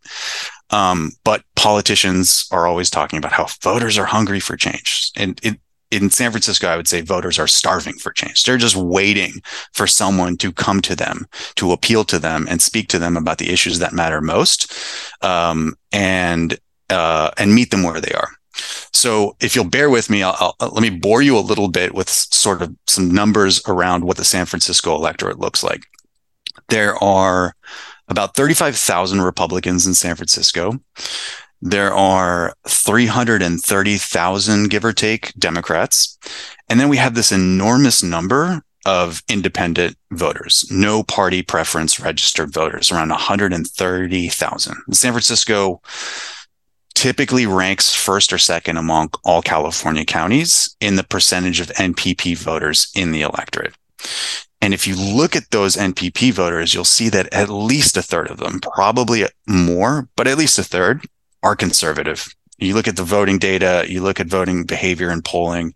Um, but politicians are always talking about how voters are hungry for change. And it, in San Francisco, I would say voters are starving for change. They're just waiting for someone to come to them, to appeal to them, and speak to them about the issues that matter most, um, and uh, and meet them where they are. So if you'll bear with me, I'll, I'll, uh, let me bore you a little bit with sort of some numbers around what the San Francisco electorate looks like. There are about 35,000 Republicans in San Francisco. There are 330,000, give or take, Democrats. And then we have this enormous number of independent voters, no party preference registered voters, around 130,000. San Francisco typically ranks first or second among all California counties in the percentage of NPP voters in the electorate. And if you look at those NPP voters, you'll see that at least a third of them, probably more, but at least a third are conservative. You look at the voting data, you look at voting behavior and polling,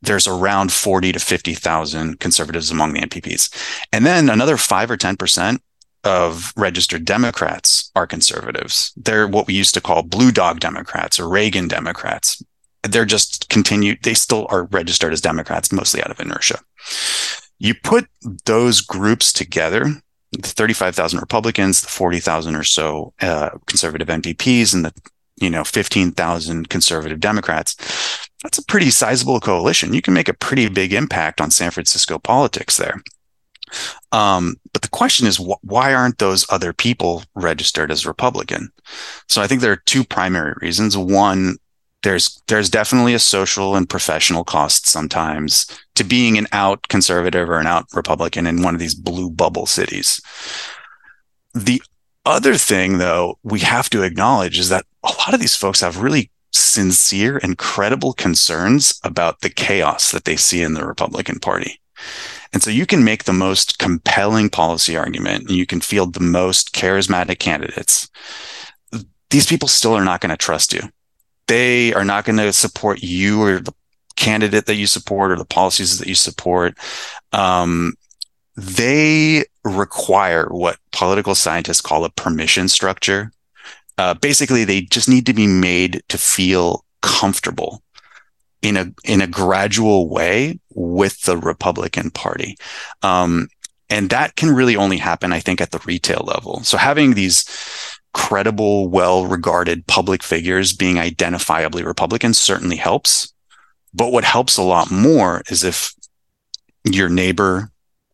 there's around 40 to 50,000 conservatives among the NPPs. And then another 5 or 10% of registered Democrats are conservatives. They're what we used to call blue dog Democrats or Reagan Democrats. They're just continued, they still are registered as Democrats, mostly out of inertia. You put those groups together, the 35,000 Republicans, the 40,000 or so uh, conservative NPPs, and the you know 15,000 conservative Democrats. That's a pretty sizable coalition. You can make a pretty big impact on San Francisco politics there. Um, but the question is, wh- why aren't those other people registered as Republican? So I think there are two primary reasons. One, there's there's definitely a social and professional cost sometimes to being an out conservative or an out Republican in one of these blue bubble cities. The other thing, though, we have to acknowledge is that a lot of these folks have really sincere and credible concerns about the chaos that they see in the Republican Party. And so you can make the most compelling policy argument and you can field the most charismatic candidates. These people still are not going to trust you. They are not going to support you or the candidate that you support or the policies that you support. Um, they require what political scientists call a permission structure. Uh, basically, they just need to be made to feel comfortable in a in a gradual way with the Republican Party. Um, and that can really only happen, I think, at the retail level. So having these credible, well-regarded public figures being identifiably Republican certainly helps. But what helps a lot more is if your neighbor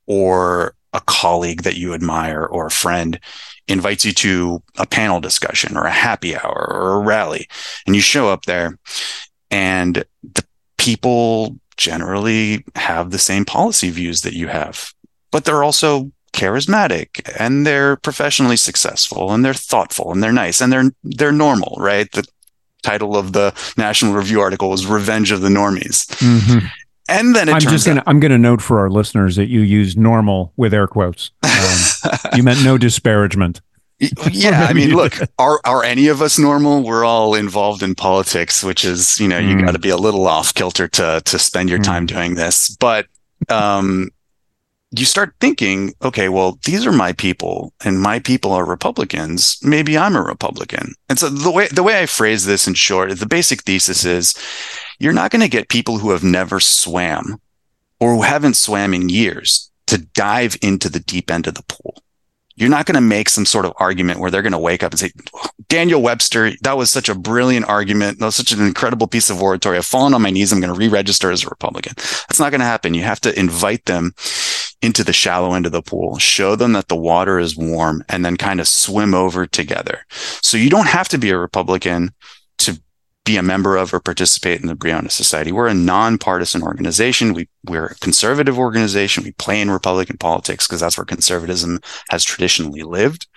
or a colleague that you admire or a friend invites you to a panel discussion or a happy hour or a rally and you show up there and the people generally have the same policy views that you have, but they're also charismatic and they're professionally successful and they're thoughtful and they're nice and they're they're normal, right? The title of the National Review article was "Revenge of the Normies." Mm-hmm. And then I'm just gonna out, I'm gonna note for our listeners that you use normal with air quotes. Um, [laughs] you meant no disparagement [laughs] yeah, I mean, look, are are any of us normal? We're all involved in politics, which is, you know, you mm. got to be a little off kilter to to spend your mm. time doing this. But um, you start thinking, okay, well, these are my people, and my people are Republicans. Maybe I'm a Republican. And so the way the way I phrase this in short, the basic thesis is, you're not going to get people who have never swam or who haven't swam in years to dive into the deep end of the pool you're not going to make some sort of argument where they're going to wake up and say, Daniel Webster, that was such a brilliant argument. That was such an incredible piece of oratory. I've fallen on my knees. I'm going to re-register as a Republican. That's not going to happen. You have to invite them into the shallow end of the pool, show them that the water is warm and then kind of swim over together. So you don't have to be a Republican be a member of or participate in the Briones Society. We're a nonpartisan organization. We, we're a conservative organization. We play in Republican politics because that's where conservatism has traditionally lived.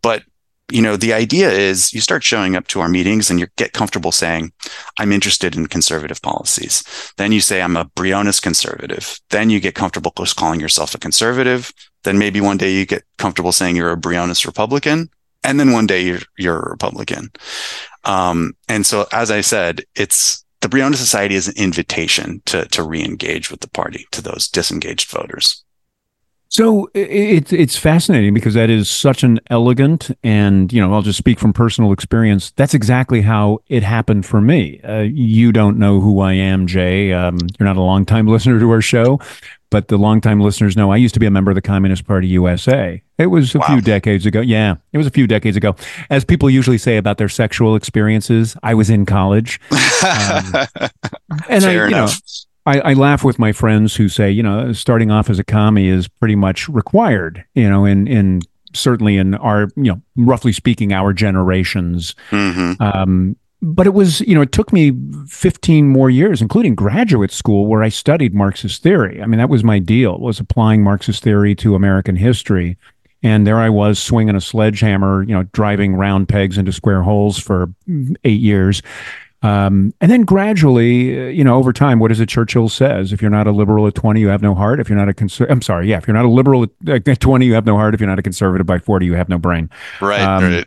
But you know, the idea is you start showing up to our meetings and you get comfortable saying, I'm interested in conservative policies. Then you say, I'm a Briones conservative. Then you get comfortable calling yourself a conservative. Then maybe one day you get comfortable saying you're a Briones Republican. And then one day you're, you're a Republican. Um, and so, as I said, it's the Briones Society is an invitation to to re-engage with the party to those disengaged voters. So it's it's fascinating because that is such an elegant and you know I'll just speak from personal experience. That's exactly how it happened for me. Uh, you don't know who I am, Jay. Um, you're not a longtime [laughs] listener to our show, but the longtime listeners know I used to be a member of the Communist Party USA. It was a wow. few decades ago. Yeah, it was a few decades ago. As people usually say about their sexual experiences, I was in college. [laughs] Um, and Fair I, you enough. know, I, I, laugh with my friends who say, you know, starting off as a commie is pretty much required, you know, in, in certainly in our, you know, roughly speaking, our generations. Mm-hmm. Um, but it was, you know, it took me 15 more years, including graduate school, where I studied Marxist theory. I mean, that was my deal, was applying Marxist theory to American history. And there I was swinging a sledgehammer, you know, driving round pegs into square holes for eight years. Um, and then gradually, uh, you know, over time, what is it Churchill says? If you're not a liberal at 20, you have no heart. If you're not a conser- I'm sorry, yeah, if you're not a liberal at 20, you have no heart. If you're not a conservative by 40, you have no brain. Right. Um, right.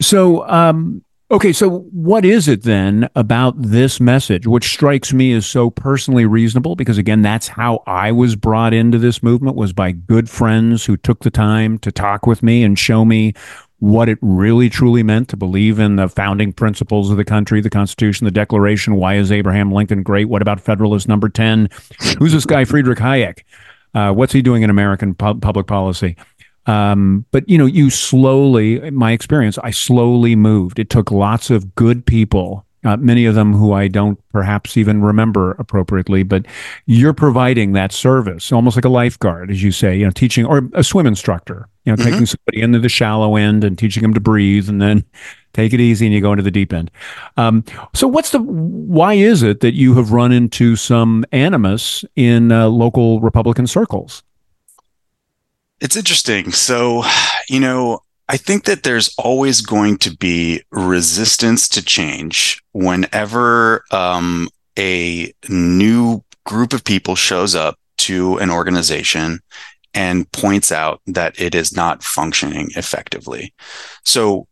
So, um, Okay, so what is it then about this message, which strikes me as so personally reasonable? Because again, that's how I was brought into this movement was by good friends who took the time to talk with me and show me what it really truly meant to believe in the founding principles of the country, the Constitution, the Declaration. Why is Abraham Lincoln great? What about Federalist number 10? Who's this guy, Friedrich Hayek? Uh, what's he doing in American pu- public policy? Um, but you know, you slowly, my experience, I slowly moved. It took lots of good people uh, many of them who I don't perhaps even remember appropriately, but you're providing that service, almost like a lifeguard, as you say, you know, teaching or a swim instructor, you know, mm-hmm. taking somebody into the shallow end and teaching them to breathe and then [laughs] take it easy and you go into the deep end. Um, so what's the, why is it that you have run into some animus in uh, local Republican circles? It's interesting. So, you know, I think that there's always going to be resistance to change whenever um, a new group of people shows up to an organization and points out that it is not functioning effectively. So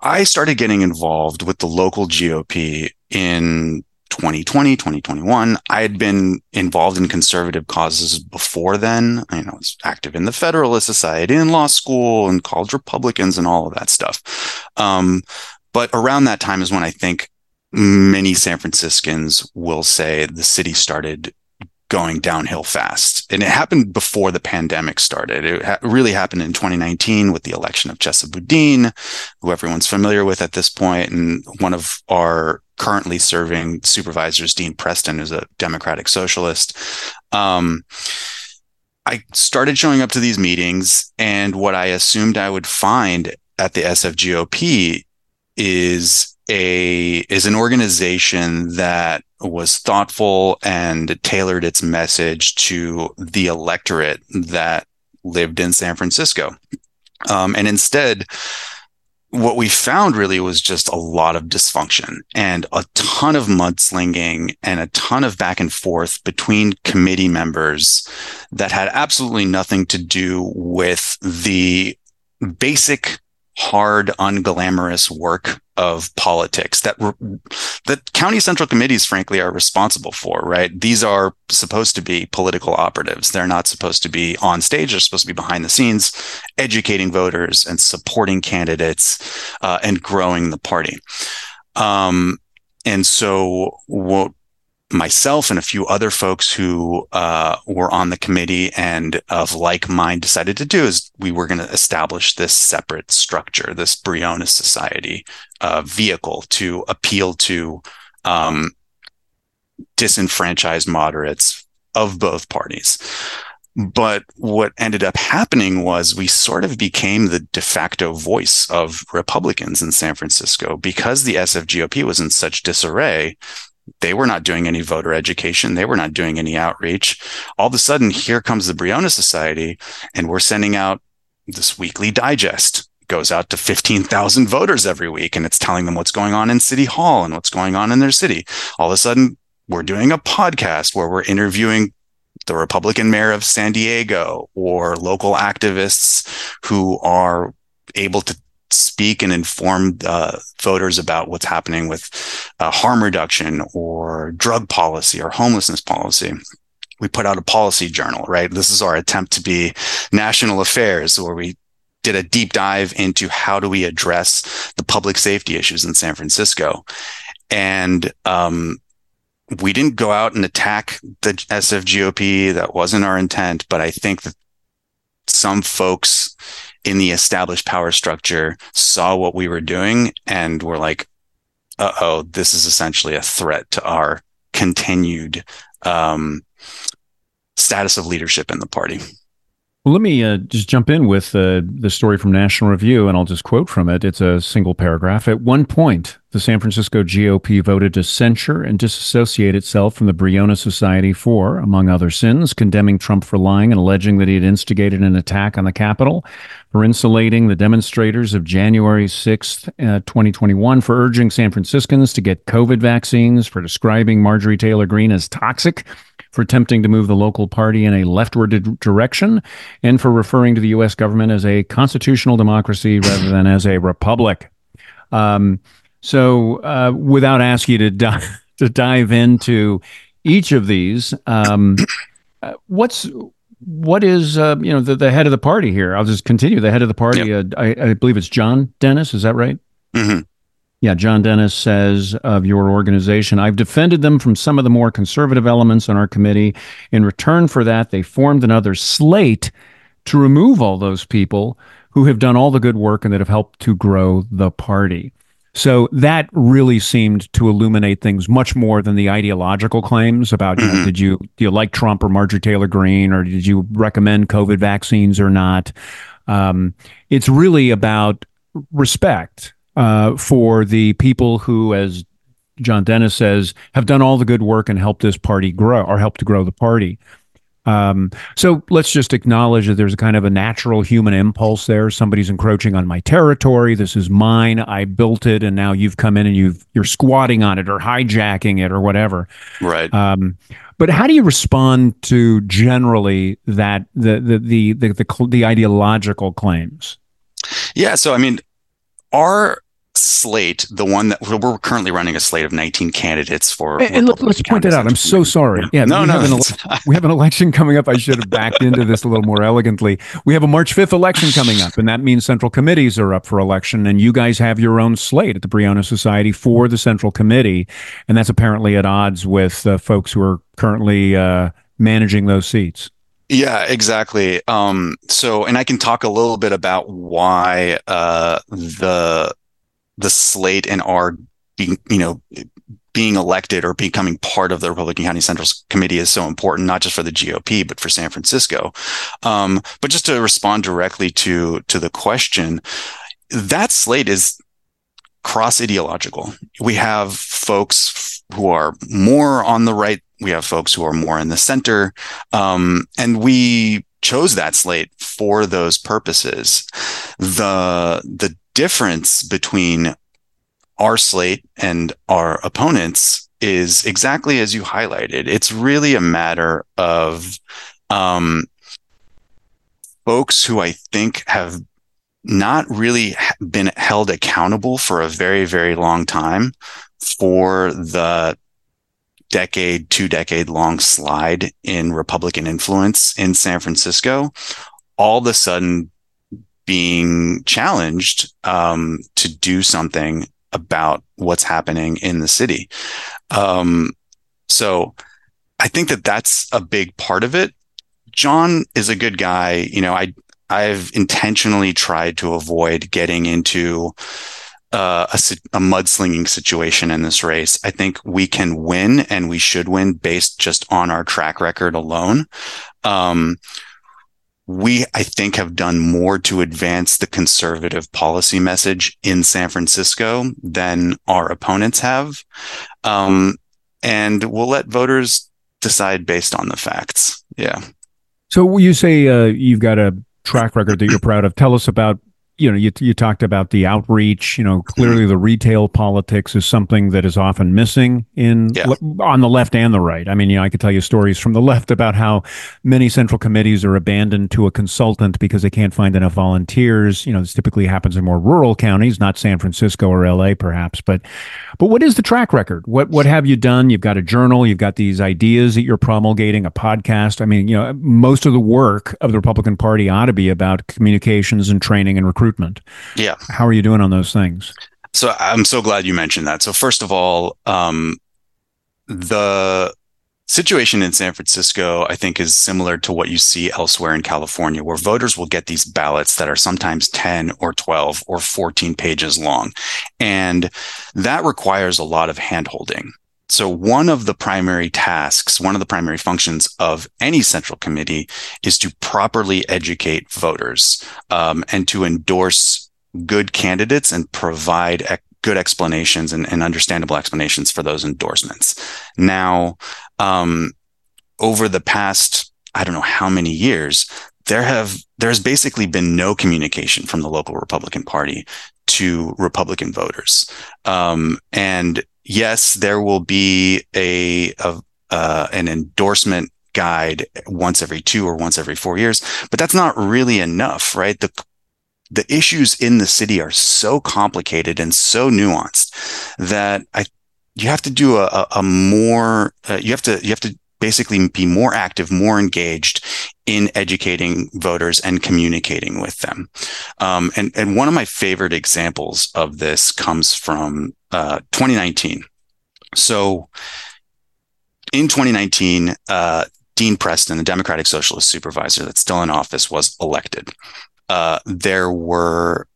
I started getting involved with the local GOP in 2020, 2021. I had been involved in conservative causes before then. You know, I was active in the Federalist Society, in law school, and college Republicans, and all of that stuff. Um, but around that time is when I think many San Franciscans will say the city started going downhill fast. And it happened before the pandemic started. It ha- really happened in 2019 with the election of Chesa Boudin, who everyone's familiar with at this point, and one of our currently serving supervisors, Dean Preston, who's a Democratic Socialist. Um, I started showing up to these meetings, and what I assumed I would find at the SFGOP is a is an organization that was thoughtful and tailored its message to the electorate that lived in San Francisco. Um, and instead, what we found really was just a lot of dysfunction and a ton of mudslinging and a ton of back and forth between committee members that had absolutely nothing to do with the basic hard, unglamorous work of politics that that county central committees, frankly, are responsible for. Right? These are supposed to be political operatives. They're not supposed to be on stage. They're supposed to be behind the scenes, educating voters and supporting candidates uh, and growing the party. Um, and so, what myself and a few other folks who uh, were on the committee and of like mind decided to do is we were going to establish this separate structure, this Briones Society uh, vehicle to appeal to um, disenfranchised moderates of both parties. But what ended up happening was we sort of became the de facto voice of Republicans in San Francisco because the SFGOP was in such disarray they were not doing any voter education. They were not doing any outreach. All of a sudden, here comes the Briones Society, and we're sending out this weekly digest. Goes out to 15,000 voters every week, and it's telling them what's going on in City Hall and what's going on in their city. All of a sudden, we're doing a podcast where we're interviewing the Republican mayor of San Diego or local activists who are able to speak and inform uh, voters about what's happening with uh, harm reduction or drug policy or homelessness policy. We put out a policy journal right? This is our attempt to be national affairs where we did a deep dive into how do we address the public safety issues in san francisco. And um, we didn't go out and attack the sfgop that wasn't our intent. But i think that some folks in the established power structure saw what we were doing and were like, uh oh, this is essentially a threat to our continued um, status of leadership in the party. Let me uh, just jump in with uh, the story from National Review, and I'll just quote from it. It's a single paragraph. At one point, the San Francisco GOP voted to censure and disassociate itself from the Briones Society for, among other sins, condemning Trump for lying and alleging that he had instigated an attack on the Capitol, for insulating the demonstrators of January 6th, uh, 2021, for urging San Franciscans to get COVID vaccines, for describing Marjorie Taylor Greene as toxic for attempting to move the local party in a leftward direction, and for referring to the U.S. government as a constitutional democracy rather than as a republic. Um, so, uh, without asking you to, di- [laughs] to dive into each of these, um, uh, what's what is uh, you know the, the head of the party here? I'll just continue. The head of the party, yep. uh, I, I, believe it's John Dennis. Is that right? Mm-hmm. Yeah, John Dennis says of your organization, I've defended them from some of the more conservative elements on our committee. In return for that, they formed another slate to remove all those people who have done all the good work and that have helped to grow the party. So that really seemed to illuminate things much more than the ideological claims about, you know, Mhm. did you do you like Trump or Marjorie Taylor Greene or did you recommend COVID vaccines or not? Um, it's really about respect uh, for the people who, as John Dennis says, have done all the good work and helped this party grow or helped to grow the party. Um, so let's just acknowledge that there's a kind of a natural human impulse there. Somebody's encroaching on my territory. This is mine. I built it, and now you've come in and you've you're squatting on it or hijacking it or whatever. Right. Um, but how do you respond to generally that the the the the the, the ideological claims? Yeah. So, I mean, our slate, the one that we're, currently running a slate of 19 candidates for. And, and let, us Republican point that out. I'm so sorry. Yeah, No, we no. have an ele- we have an election coming up. I should have backed into this a little more elegantly. We have a March 5th election coming up, and that means central committees are up for election. And you guys have your own slate at the Briones Society for the central committee, and that's apparently at odds with uh, folks who are currently uh, managing those seats. Yeah, exactly. Um, so, and I can talk a little bit about why uh, the the slate and are being, you know, being elected or becoming part of the Republican County Central Committee is so important, not just for the GOP, but for San Francisco. Um, but just to respond directly to to the question, that slate is cross ideological. We have folks who are more on the right. We have folks who are more in the center. Um, and we chose that slate for those purposes. The, the difference between our slate and our opponents is exactly as you highlighted. It's really a matter of, um, folks who I think have not really been held accountable for a very, very long time for the decade, two decade long slide in Republican influence in San Francisco, all of a sudden being challenged um, to do something about what's happening in the city. Um, so I think that that's a big part of it. John is a good guy. You know, I I've intentionally tried to avoid getting into uh, a, a mudslinging situation in this race. I think we can win and we should win based just on our track record alone. Um, we, I think, have done more to advance the conservative policy message in San Francisco than our opponents have. Um, and we'll let voters decide based on the facts. Yeah. So you say uh, you've got a track record that you're proud of. Tell us about you know, you, you talked about the outreach. You know, clearly mm-hmm. the retail politics is something that is often missing in Yeah. le- on the left and the right. I mean, you know, I could tell you stories from the left about how many central committees are abandoned to a consultant because they can't find enough volunteers. You know, this typically happens in more rural counties, not San Francisco or LA, perhaps. But, but what is the track record? What what have you done? You've got a journal. You've got these ideas that you're promulgating, a podcast. I mean, you know, most of the work of the Republican Party ought to be about communications and training and recruitment. Yeah. How are you doing on those things? So I'm so glad you mentioned that. So first of all, um, the situation in San Francisco, I think, is similar to what you see elsewhere in California, where voters will get these ballots that are sometimes 10 or 12 or 14 pages long. And that requires a lot of handholding. So one of the primary tasks, one of the primary functions of any central committee is to properly educate voters um, and to endorse good candidates and provide ec- good explanations and, and understandable explanations for those endorsements. Now, um, over the past, I don't know how many years, there have there's basically been no communication from the local Republican Party to Republican voters, um, and yes, there will be a, a uh, an endorsement guide once every two or once every four years, but that's not really enough, right? The the issues in the city are so complicated and so nuanced that I you have to do a, a, a more uh, you have to you have to basically be more active, more engaged in educating voters and communicating with them. Um, and and one of my favorite examples of this comes from uh, 2019. So in 2019, uh, Dean Preston, the Democratic Socialist supervisor that's still in office, was elected. Uh, there were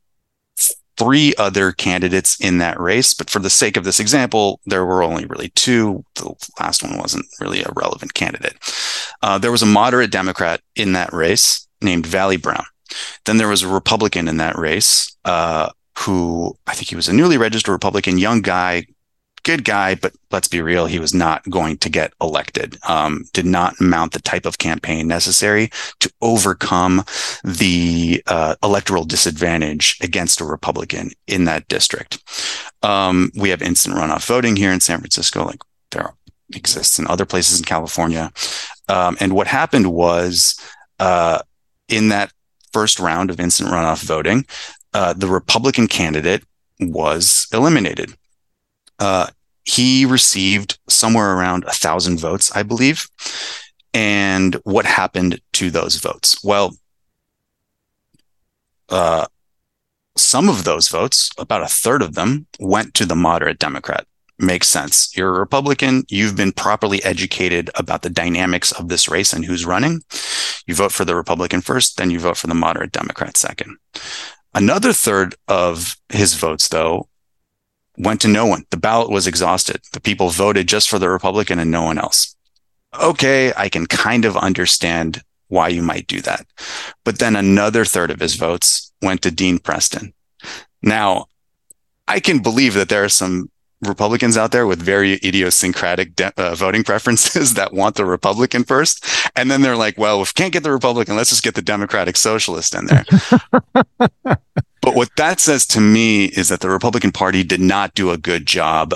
three other candidates in that race, but for the sake of this example, there were only really two. The last one wasn't really a relevant candidate. Uh, there was a moderate Democrat in that race named Vallie Brown. Then there was a Republican in that race uh, who I think he was a newly registered Republican, young guy, good guy, but let's be real, he was not going to get elected. Um, did not mount the type of campaign necessary to overcome the uh, electoral disadvantage against a Republican in that district. Um, we have instant runoff voting here in San Francisco, like there exists in other places in California. Um, and what happened was uh, in that first round of instant runoff voting, uh, the Republican candidate was eliminated. Uh, he received somewhere around a thousand votes, I believe. And what happened to those votes? Well, uh, some of those votes, about a third of them, went to the moderate Democrat. Makes sense. You're a Republican. You've been properly educated about the dynamics of this race and who's running. You vote for the Republican first, then you vote for the moderate Democrat second. Another third of his votes, though, went to no one. The ballot was exhausted. The people voted just for the Republican and no one else. Okay, I can kind of understand why you might do that. But then another third of his votes went to Dean Preston. Now, I can believe that there are some Republicans out there with very idiosyncratic de- uh, voting [laughs] preferences that want the Republican first. And then they're like, well, if we can't get the Republican, let's just get the Democratic Socialist in there. [laughs] but what that says to me is that the Republican Party did not do a good job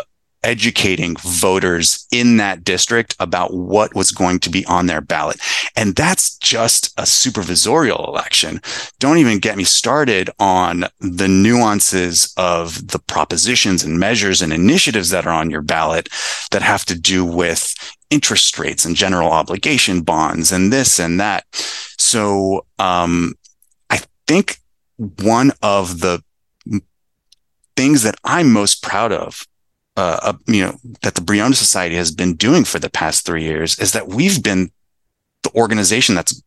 educating voters in that district about what was going to be on their ballot. And that's just a supervisorial election. Don't even get me started on the nuances of the propositions and measures and initiatives that are on your ballot that have to do with interest rates and general obligation bonds and this and that. So, um, I think one of the things that I'm most proud of uh, uh, you know, that the Briones Society has been doing for the past three years is that we've been the organization that's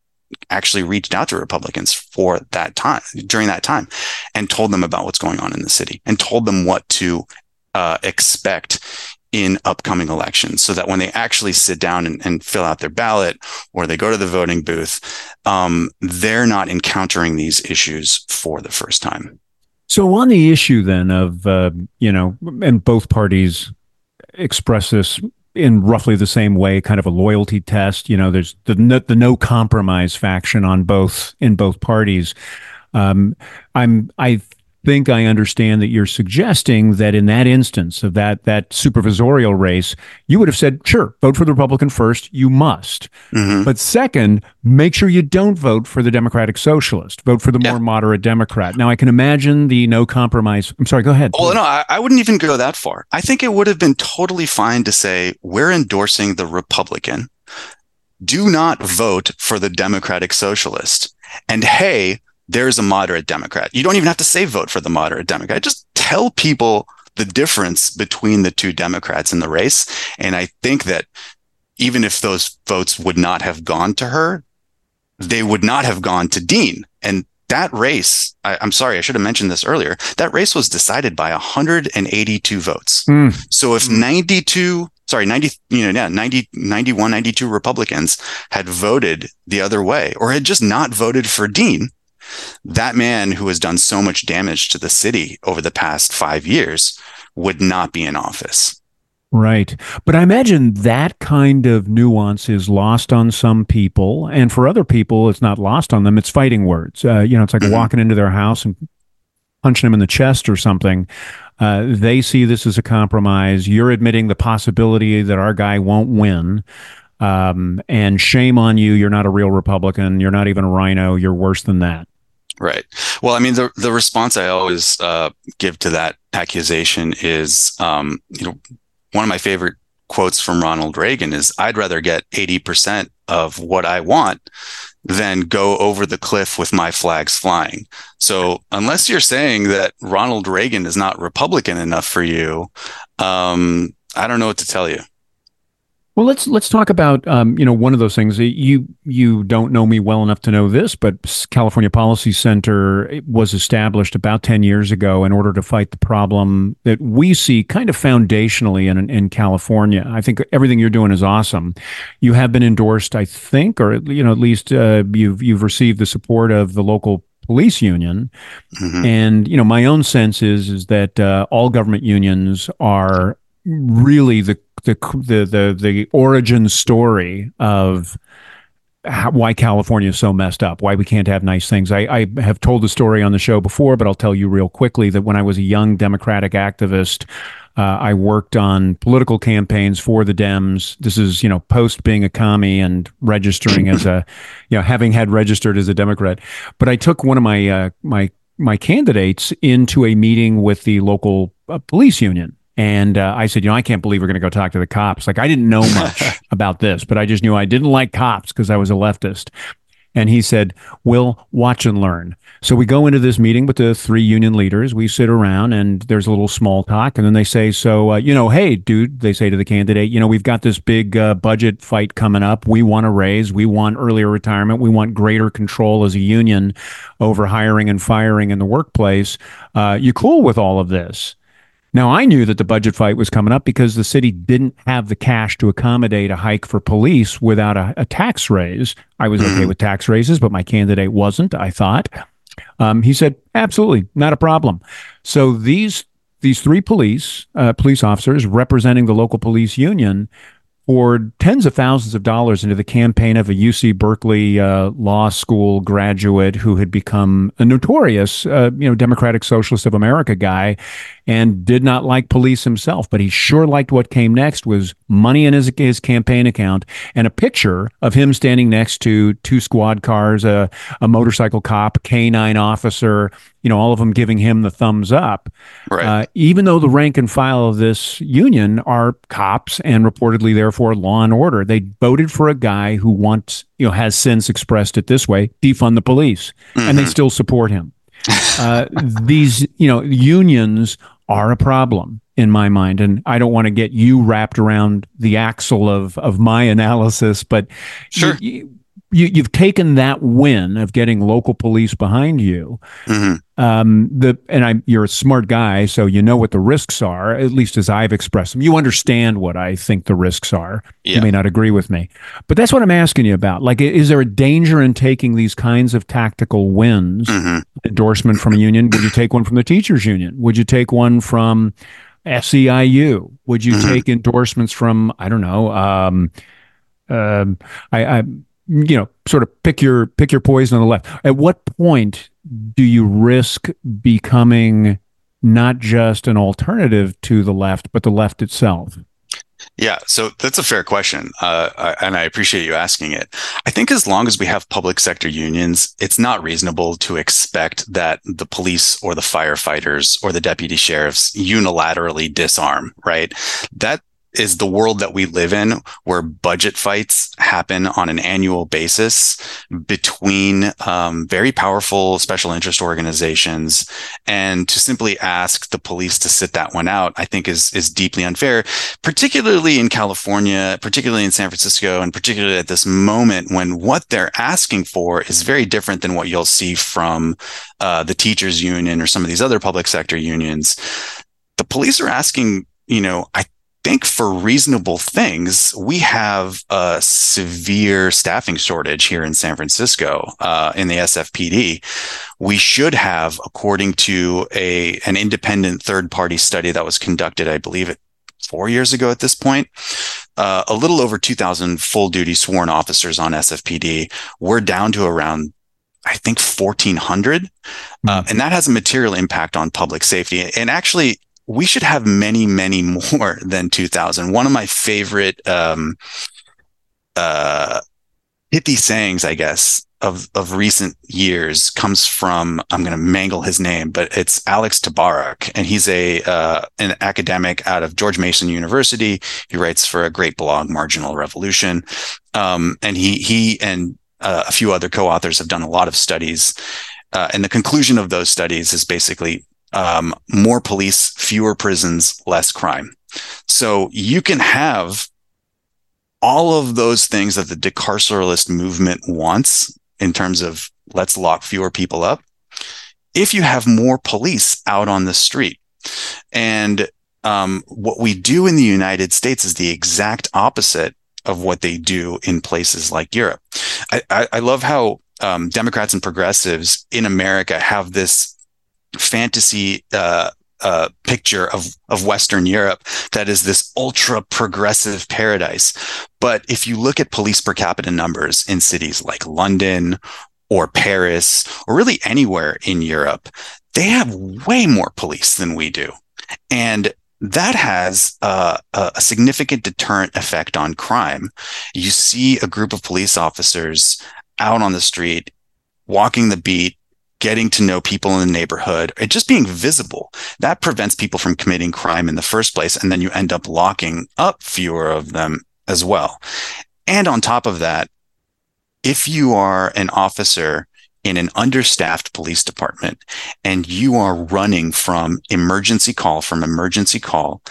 actually reached out to Republicans for that time during that time and told them about what's going on in the city and told them what to uh, expect in upcoming elections so that when they actually sit down and, and, fill out their ballot or they go to the voting booth, um, they're not encountering these issues for the first time. So on the issue then of uh, you know, and both parties express this in roughly the same way, kind of a loyalty test. You know, there's the no, the no compromise faction on both in both parties. Um, I'm I think I understand that you're suggesting that in that instance of that that supervisorial race, you would have said, sure, vote for the Republican first. You must. Mm-hmm. But second, make sure you don't vote for the Democratic Socialist. Vote for the yeah. more moderate Democrat. Now, I can imagine the no compromise. I'm sorry, go ahead. Well, no, I, I wouldn't even go that far. I think it would have been totally fine to say, we're endorsing the Republican. Do not vote for the Democratic Socialist. And hey, there's a moderate Democrat. You don't even have to say vote for the moderate Democrat. Just tell people the difference between the two Democrats in the race. And I think that even if those votes would not have gone to her, they would not have gone to Dean. And that race, I, am sorry, I should have mentioned this earlier. That race was decided by 182 votes. Mm. So if 92, sorry, 90, you know, yeah, 90, 91, 92 Republicans had voted the other way or had just not voted for Dean, that man who has done so much damage to the city over the past five years would not be in office. Right. But I imagine that kind of nuance is lost on some people. And for other people, it's not lost on them. It's fighting words. Uh, you know, it's like mm-hmm. walking into their house and punching them in the chest or something. Uh, they see this as a compromise. You're admitting the possibility that our guy won't win. Um, and shame on you. You're not a real Republican. You're not even a RINO. You're worse than that. Right. Well, I mean, the the response I always uh, give to that accusation is, um, you know, one of my favorite quotes from Ronald Reagan is, "I'd rather get eighty percent of what I want than go over the cliff with my flags flying." So, unless you're saying that Ronald Reagan is not Republican enough for you, um, I don't know what to tell you. Well, let's let's talk about um, you know one of those things. You you don't know me well enough to know this, but California Policy Center was established about ten years ago in order to fight the problem that we see kind of foundationally in in California. I think everything you're doing is awesome. You have been endorsed, I think, or you know at least uh, you've you've received the support of the local police union. Mm-hmm. And you know my own sense is is that uh, all government unions are really the the the the, the origin story of how, why California is so messed up, why we can't have nice things. I, I have told the story on the show before, but I'll tell you real quickly that when I was a young Democratic activist, uh, I worked on political campaigns for the Dems. This is, you know, post being a commie and registering as a, you know, having had registered as a Democrat. But I took one of my uh, my my candidates into a meeting with the local uh, police union and uh, I said, you know, I can't believe we're going to go talk to the cops. Like, I didn't know [laughs] much about this, but I just knew I didn't like cops because I was a leftist. And he said, We'll watch and learn. So we go into this meeting with the three union leaders. We sit around and there's a little small talk. And then they say, So, uh, you know, hey, dude, they say to the candidate, you know, we've got this big uh, budget fight coming up. We want a raise. We want earlier retirement. We want greater control as a union over hiring and firing in the workplace. Uh, you cool with all of this? Now, I knew that the budget fight was coming up because the city didn't have the cash to accommodate a hike for police without a, a tax raise. I was okay mm-hmm. with tax raises, but my candidate wasn't, I thought. Um, he said, absolutely, not a problem. So these these three police uh, police officers representing the local police union poured tens of thousands of dollars into the campaign of a UC Berkeley uh, law school graduate who had become a notorious, uh, you know, Democratic Socialist of America guy, and did not like police himself. But he sure liked what came next was money in his his campaign account and a picture of him standing next to two squad cars, a a motorcycle cop, canine officer, you know, all of them giving him the thumbs up. Right. Uh, even though the rank and file of this union are cops and reportedly, therefore, law and order, they voted for a guy who wants, you know, has since expressed it this way defund the police, mm-hmm. and they mm-hmm. still support him. Uh, these, you know, unions are a problem in my mind. And I don't want to get you wrapped around the axle of, of my analysis, but sure. You, you, have taken that win of getting local police behind you. Mm-hmm. Um, the and I, you're a smart guy, so you know what the risks are. At least as I've expressed them, you understand what I think the risks are. Yeah. You may not agree with me, but that's what I'm asking you about. Like, is there a danger in taking these kinds of tactical wins? Mm-hmm. Endorsement from a union? Would you take one from the teachers union? Would you take one from SEIU? Would you mm-hmm. take endorsements from I don't know? Um, um, I, I you know, sort of pick your pick your poison on the left. At what point do you risk becoming not just an alternative to the left, but the left itself? Yeah, so that's a fair question, uh, and I appreciate you asking it. I think as long as we have public sector unions, it's not reasonable to expect that the police or the firefighters or the deputy sheriffs unilaterally disarm. Right? That is the world that we live in where budget fights happen on an annual basis between um, very powerful special interest organizations. And to simply ask the police to sit that one out i think is is deeply unfair particularly in california particularly in san francisco and particularly at this moment when what they're asking for is very different than what you'll see from uh, the teachers union or some of these other public sector unions. The police are asking you know i think for reasonable things, we have a severe staffing shortage here in San Francisco uh, in the SFPD. We should have, according to a an independent third party study that was conducted, I believe it four years ago at this point, uh, a little over 2,000 full duty sworn officers on SFPD. We're down to around I think 1400. Mm-hmm. Uh, and that has a material impact on public safety. And actually, we should have many, many [laughs] more than 2000. One of my favorite, um, uh, pithy sayings, I guess, of, of recent years comes from, I'm going to mangle his name, but it's Alex Tabarrok. And he's a, uh, an academic out of George Mason University. He writes for a great blog, Marginal Revolution. Um, and he, he and uh, a few other co-authors have done a lot of studies. Uh, and the conclusion of those studies is basically um, more police, fewer prisons, less crime. So you can have all of those things that the decarceralist movement wants in terms of let's lock fewer people up if you have more police out on the street. And um, what we do in the United States is the exact opposite of what they do in places like Europe. I, I, I love how um, Democrats and progressives in America have this fantasy uh, uh, picture of of Western Europe that is this ultra progressive paradise. But if you look at police per capita numbers in cities like London or Paris or really anywhere in Europe, they have way more police than we do, and that has uh, a significant deterrent effect on crime. You see a group of police officers out on the street, walking the beat, getting to know people in the neighborhood, and just being visible. That prevents people from committing crime in the first place. And then you end up locking up fewer of them as well. And on top of that, if you are an officer in an understaffed police department and you are running from emergency call from emergency call,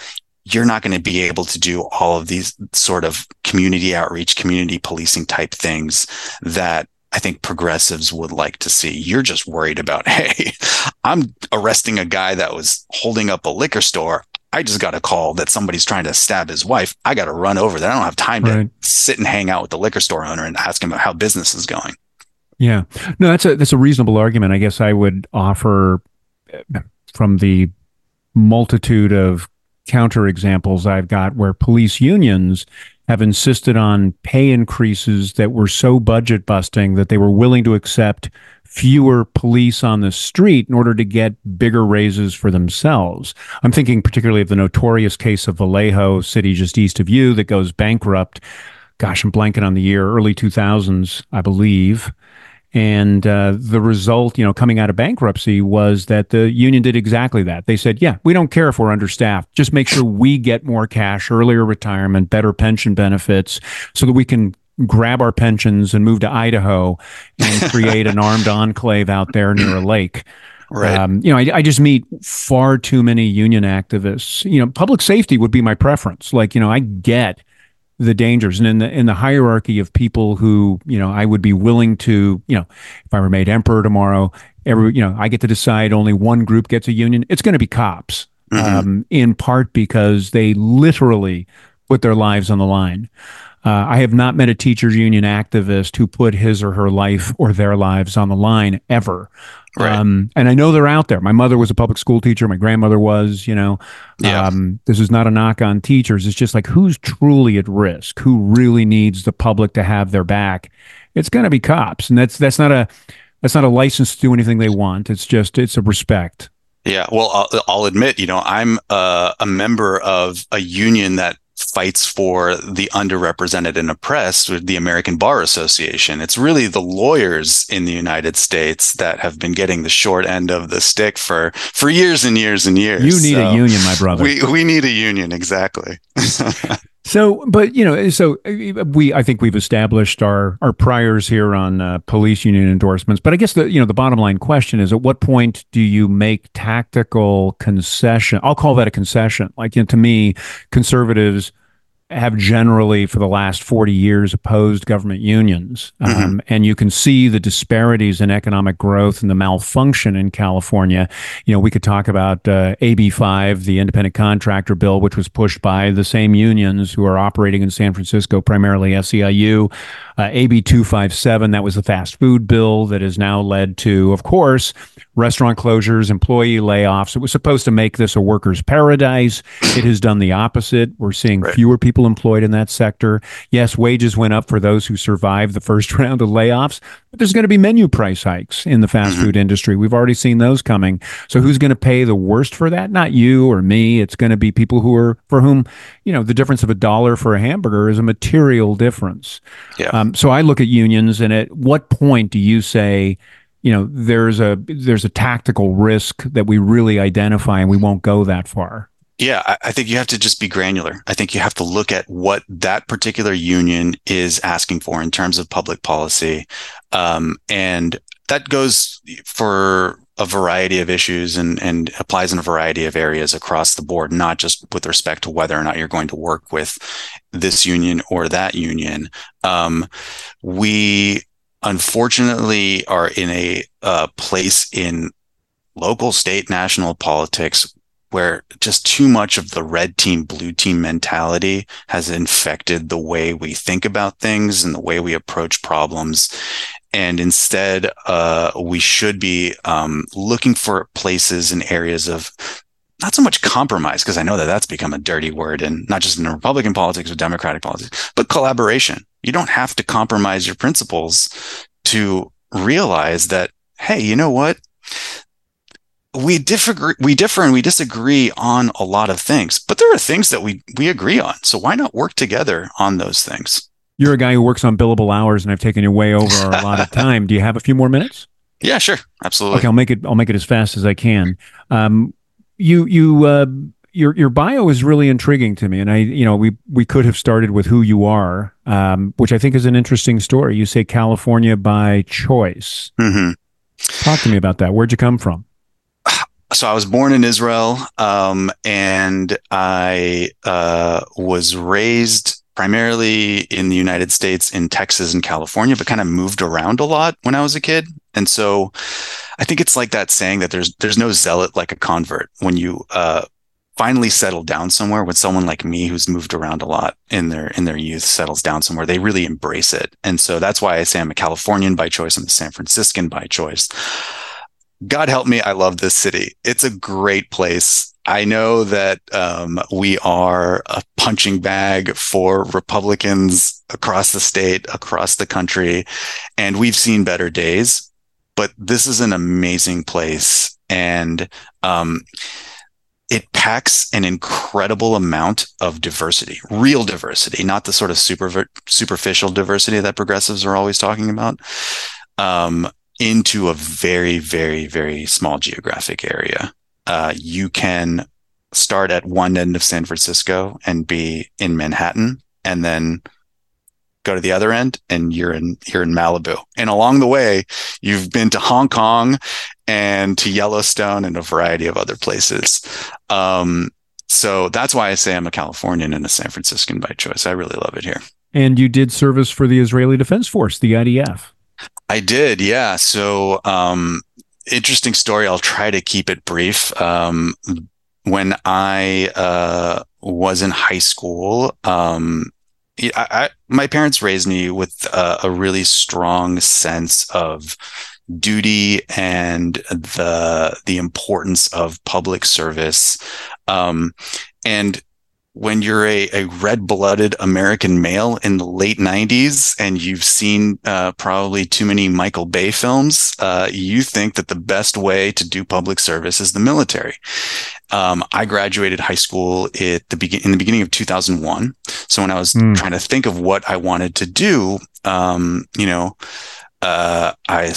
you're not going to be able to do all of these sort of community outreach, community policing type things that I think progressives would like to see. You're just worried about, [laughs] hey, I'm arresting a guy that was holding up a liquor store. I just got a call that somebody's trying to stab his wife. I got to run over there. I don't have time right. to sit and hang out with the liquor store owner and ask him about how business is going. Yeah, no, that's a that's a reasonable argument. I guess I would offer uh, from the multitude of counter examples I've got where police unions have insisted on pay increases that were so budget busting that they were willing to accept fewer police on the street in order to get bigger raises for themselves. I'm thinking particularly of the notorious case of Vallejo City just east of you that goes bankrupt. Gosh, I'm blanking on the year, early 2000s, I believe. And uh, the result, you know, coming out of bankruptcy was that the union did exactly that. They said, yeah, we don't care if we're understaffed. Just make sure we get more cash, earlier retirement, better pension benefits so that we can grab our pensions and move to Idaho and [laughs] create an armed enclave out there near a lake. Right. Um, you know, I, I, just meet far too many union activists. You know, public safety would be my preference. Like, you know, I get the dangers and in the in the hierarchy of people who you know I would be willing to you know if I were made emperor tomorrow every you know I get to decide only one group gets a union it's going to be cops mm-hmm. um, in part because they literally put their lives on the line uh, I have not met a teachers union activist who put his or her life or their lives on the line ever. Right. Um, and I know they're out there. My mother was a public school teacher. My grandmother was, you know, yeah. um, this is not a knock on teachers. It's just like who's truly at risk, who really needs the public to have their back. It's going to be cops. And that's, that's not a, that's not a license to do anything they want. It's just, it's a respect. Yeah. Well, I'll, I'll admit, you know, I'm uh, a member of a union that fights for the underrepresented and oppressed with the American Bar Association. It's really the lawyers in the United States that have been getting the short end of the stick for for years and years and years. You need so a union, my brother. We we need a union exactly. [laughs] So, but you know, so we, I think we've established our our priors here on uh, police union endorsements. But I guess the you know the bottom line question is: at what point do you make tactical concession? I'll call that a concession. Like you know, to me, conservatives have generally for the last 40 years opposed government unions. Mm-hmm. Um, and you can see the disparities in economic growth and the malfunction in California. You know, we could talk about uh, AB5, the independent contractor bill, which was pushed by the same unions who are operating in San Francisco, primarily SEIU. Uh, AB 257, that was the fast food bill that has now led to, of course, restaurant closures, employee layoffs. It was supposed to make this a workers' paradise. It has done the opposite. We're seeing right. fewer people employed in that sector. Yes, wages went up for those who survived the first [laughs] round of layoffs, but there's going to be menu price hikes in the fast mm-hmm. food industry. We've already seen those coming. So who's going to pay the worst for that? Not you or me. It's going to be people who are for whom, you know, the difference of a dollar for a hamburger is a material difference. Yeah. Um, so I look at unions and at what point do you say, you know there's a there's a tactical risk that we really identify and we won't go that far yeah i think you have to just be granular i think you have to look at what that particular union is asking for in terms of public policy um, and that goes for a variety of issues and, and applies in a variety of areas across the board, not just with respect to whether or not you're going to work with this union or that union. Um, we unfortunately are in a uh, place in local, state, national politics where just too much of the red team, blue team mentality has infected the way we think about things and the way we approach problems. And instead, uh, we should be um, looking for places and areas of not so much compromise, because I know that that's become a dirty word, and not just in Republican politics or Democratic politics, but collaboration. You don't have to compromise your principles to realize that, hey, you know what? we differ we differ and we disagree on a lot of things but there are things that we we agree on so why not work together on those things you're a guy who works on billable hours and i've taken you way over a lot of [laughs] time. Do you have a few more minutes? Yeah sure. Absolutely. Okay i'll make it i'll make it as fast as i can. Um, you you uh, your your bio is really intriguing to me and i you know we we could have started with who you are um, which i think is an interesting story. You say california by choice. Mm-hmm. talk to me about that. Where'd you come from? So I was born in Israel, um, and I uh, was raised primarily in the United States, in Texas and California, but kind of moved around a lot when I was a kid. And so, I think it's like that saying that there's there's no zealot like a convert. When you uh, finally settle down somewhere, when someone like me who's moved around a lot in their in their youth settles down somewhere, they really embrace it. And so that's why I say I'm a Californian by choice. I'm a San Franciscan by choice. God help me, I love this city. It's a great place. I know that um, we are a punching bag for Republicans across the state, across the country, and we've seen better days. But this is an amazing place, and um, it packs an incredible amount of diversity, real diversity, not the sort of super superficial diversity that progressives are always talking about. Um, into a very, very, very small geographic area. Uh, you can start at one end of San Francisco and be in Manhattan, and then go to the other end and you're in you're in Malibu. And along the way, you've been to Hong Kong and to Yellowstone and a variety of other places. Um, so that's why I say I'm a Californian and a San Franciscan by choice. I really love it here. And you did service for the Israeli Defense Force, the IDF. I did, yeah. So, um, interesting story. I'll try to keep it brief. Um, when I uh, was in high school, um, I, I, my parents raised me with a, a, really strong sense of duty and the the importance of public service. Um, and when you're a, a red blooded American male in the late 90s and you've seen uh, probably too many Michael Bay films, uh, you think that the best way to do public service is the military. Um, I graduated high school at the begin in the beginning of 2001. So when I was mm. trying to think of what I wanted to do, um, you know, uh, I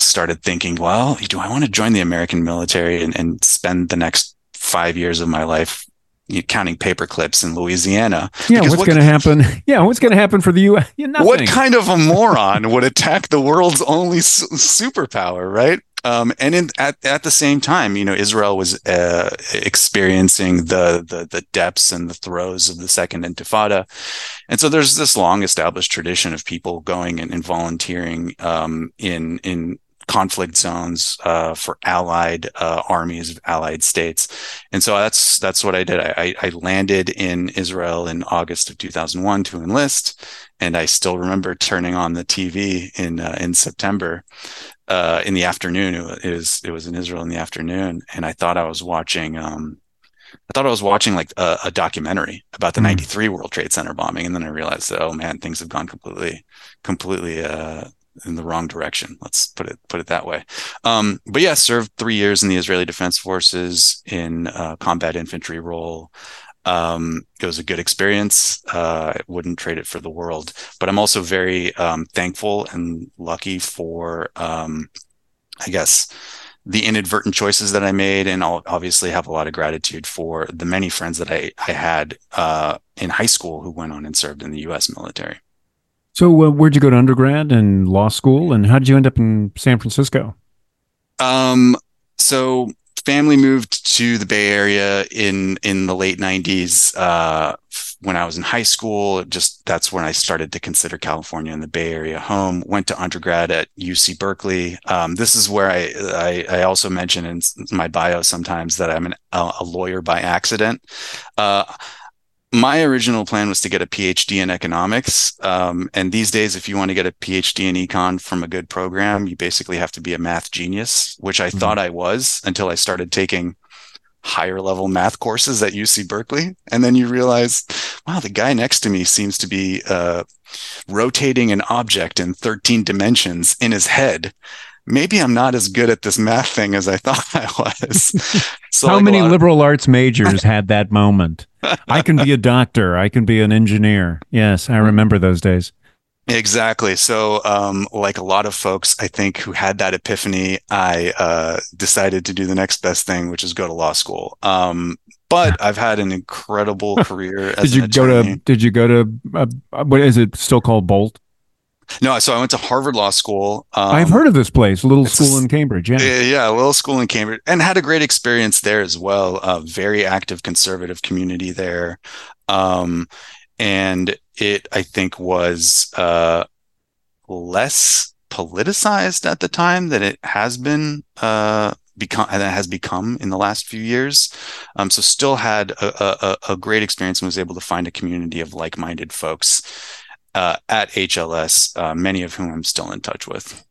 started thinking, well, do I want to join the American military and, and spend the next five years of my life you counting paper clips in Louisiana. Yeah, what's what, going to happen? [laughs] Yeah, what's going to happen for the U.S.? Yeah, what kind of a moron would attack the world's only su- superpower, right? Um, and in, at at the same time, you know, Israel was uh, experiencing the, the the depths and the throes of the Second Intifada, and so there's this long established tradition of people going and, and volunteering um, in in conflict zones uh, for allied uh, armies of allied states and so that's that's what i did I, I landed in israel in august of 2001 to enlist and i still remember turning on the tv in uh, in september uh, in the afternoon it was it was in israel in the afternoon and i thought i was watching um, I thought I was watching like a, a documentary about the mm. 93 World Trade Center bombing. And then I realized that, oh man, things have gone completely, completely, uh, in the wrong direction. Let's put it put it that way. Um, but yeah, served three years in the Israeli Defense Forces in combat infantry role. Um, it was a good experience. Uh, I wouldn't trade it for the world. But I'm also very um, thankful and lucky for, um, I guess, the inadvertent choices that I made, and I'll obviously have a lot of gratitude for the many friends that I I had uh, in high school who went on and served in the U.S. military. So, uh, where'd you go to undergrad and law school, and how did you end up in San Francisco? Um, So family moved to the Bay Area in in the late '90s. Uh, when I was in high school, just that's when I started to consider California and the Bay Area home. Went to undergrad at UC Berkeley. Um, this is where I, I, I also mention in my bio sometimes that I'm an, a lawyer by accident. Uh, my original plan was to get a PhD in economics. Um, and these days, if you want to get a PhD in econ from a good program, you basically have to be a math genius, which I mm-hmm. thought I was until I started taking higher level math courses at UC Berkeley. And then you realize, wow, the guy next to me seems to be uh, rotating an object in 13 dimensions in his head maybe I'm not as good at this math thing as I [laughs] thought I was. [laughs] So How like many liberal arts majors had that moment? [laughs] I can be a doctor. I can be an engineer. Yes, I remember those days. Exactly. So, um, like a lot of folks, I think who had that epiphany, I uh, decided to do the next best thing, which is go to law school. Um, but I've had an incredible career. did you go to? Did you go to? Uh, what is it still called? Boalt. No, so I went to Harvard Law School. Um, I've heard of this place, a little school a, in Cambridge. Yeah, yeah, a little school in Cambridge, and had a great experience there as well. A very active conservative community there, um, and it I think was uh, less politicized at the time than it has been uh, become and it has become in the last few years. Um, so still had a, a, a, great experience and was able to find a community of like-minded folks uh, at HLS, uh, many of whom I'm still in touch with.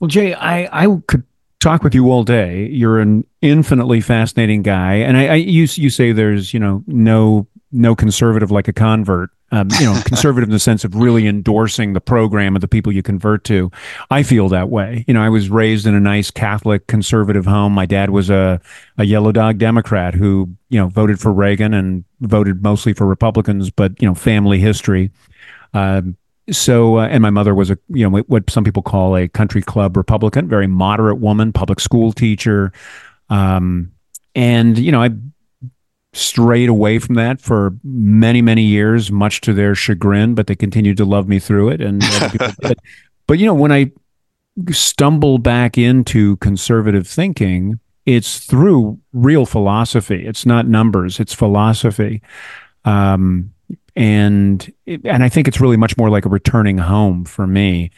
Well, Jay, I, I could talk with you all day. You're an infinitely fascinating guy, and I, I you you say there's you know no no conservative like a convert. Um, you know, [laughs] conservative in the sense of really endorsing the program of the people you convert to. I feel that way. You know, I was raised in a nice Catholic conservative home. My dad was a, a yellow dog Democrat who, you know, voted for Reagan and voted mostly for Republicans, but, you know, family history. Um, so, uh, and my mother was a, you know, what some people call a country club Republican, very moderate woman, public school teacher. Um, and, you know, I strayed away from that for many, many years, much to their chagrin, but they continued to love me through it. And [laughs] but you know, when I stumble back into conservative thinking, it's through real philosophy. It's not numbers; it's philosophy. Um, and and I think it's really much more like a returning home for me.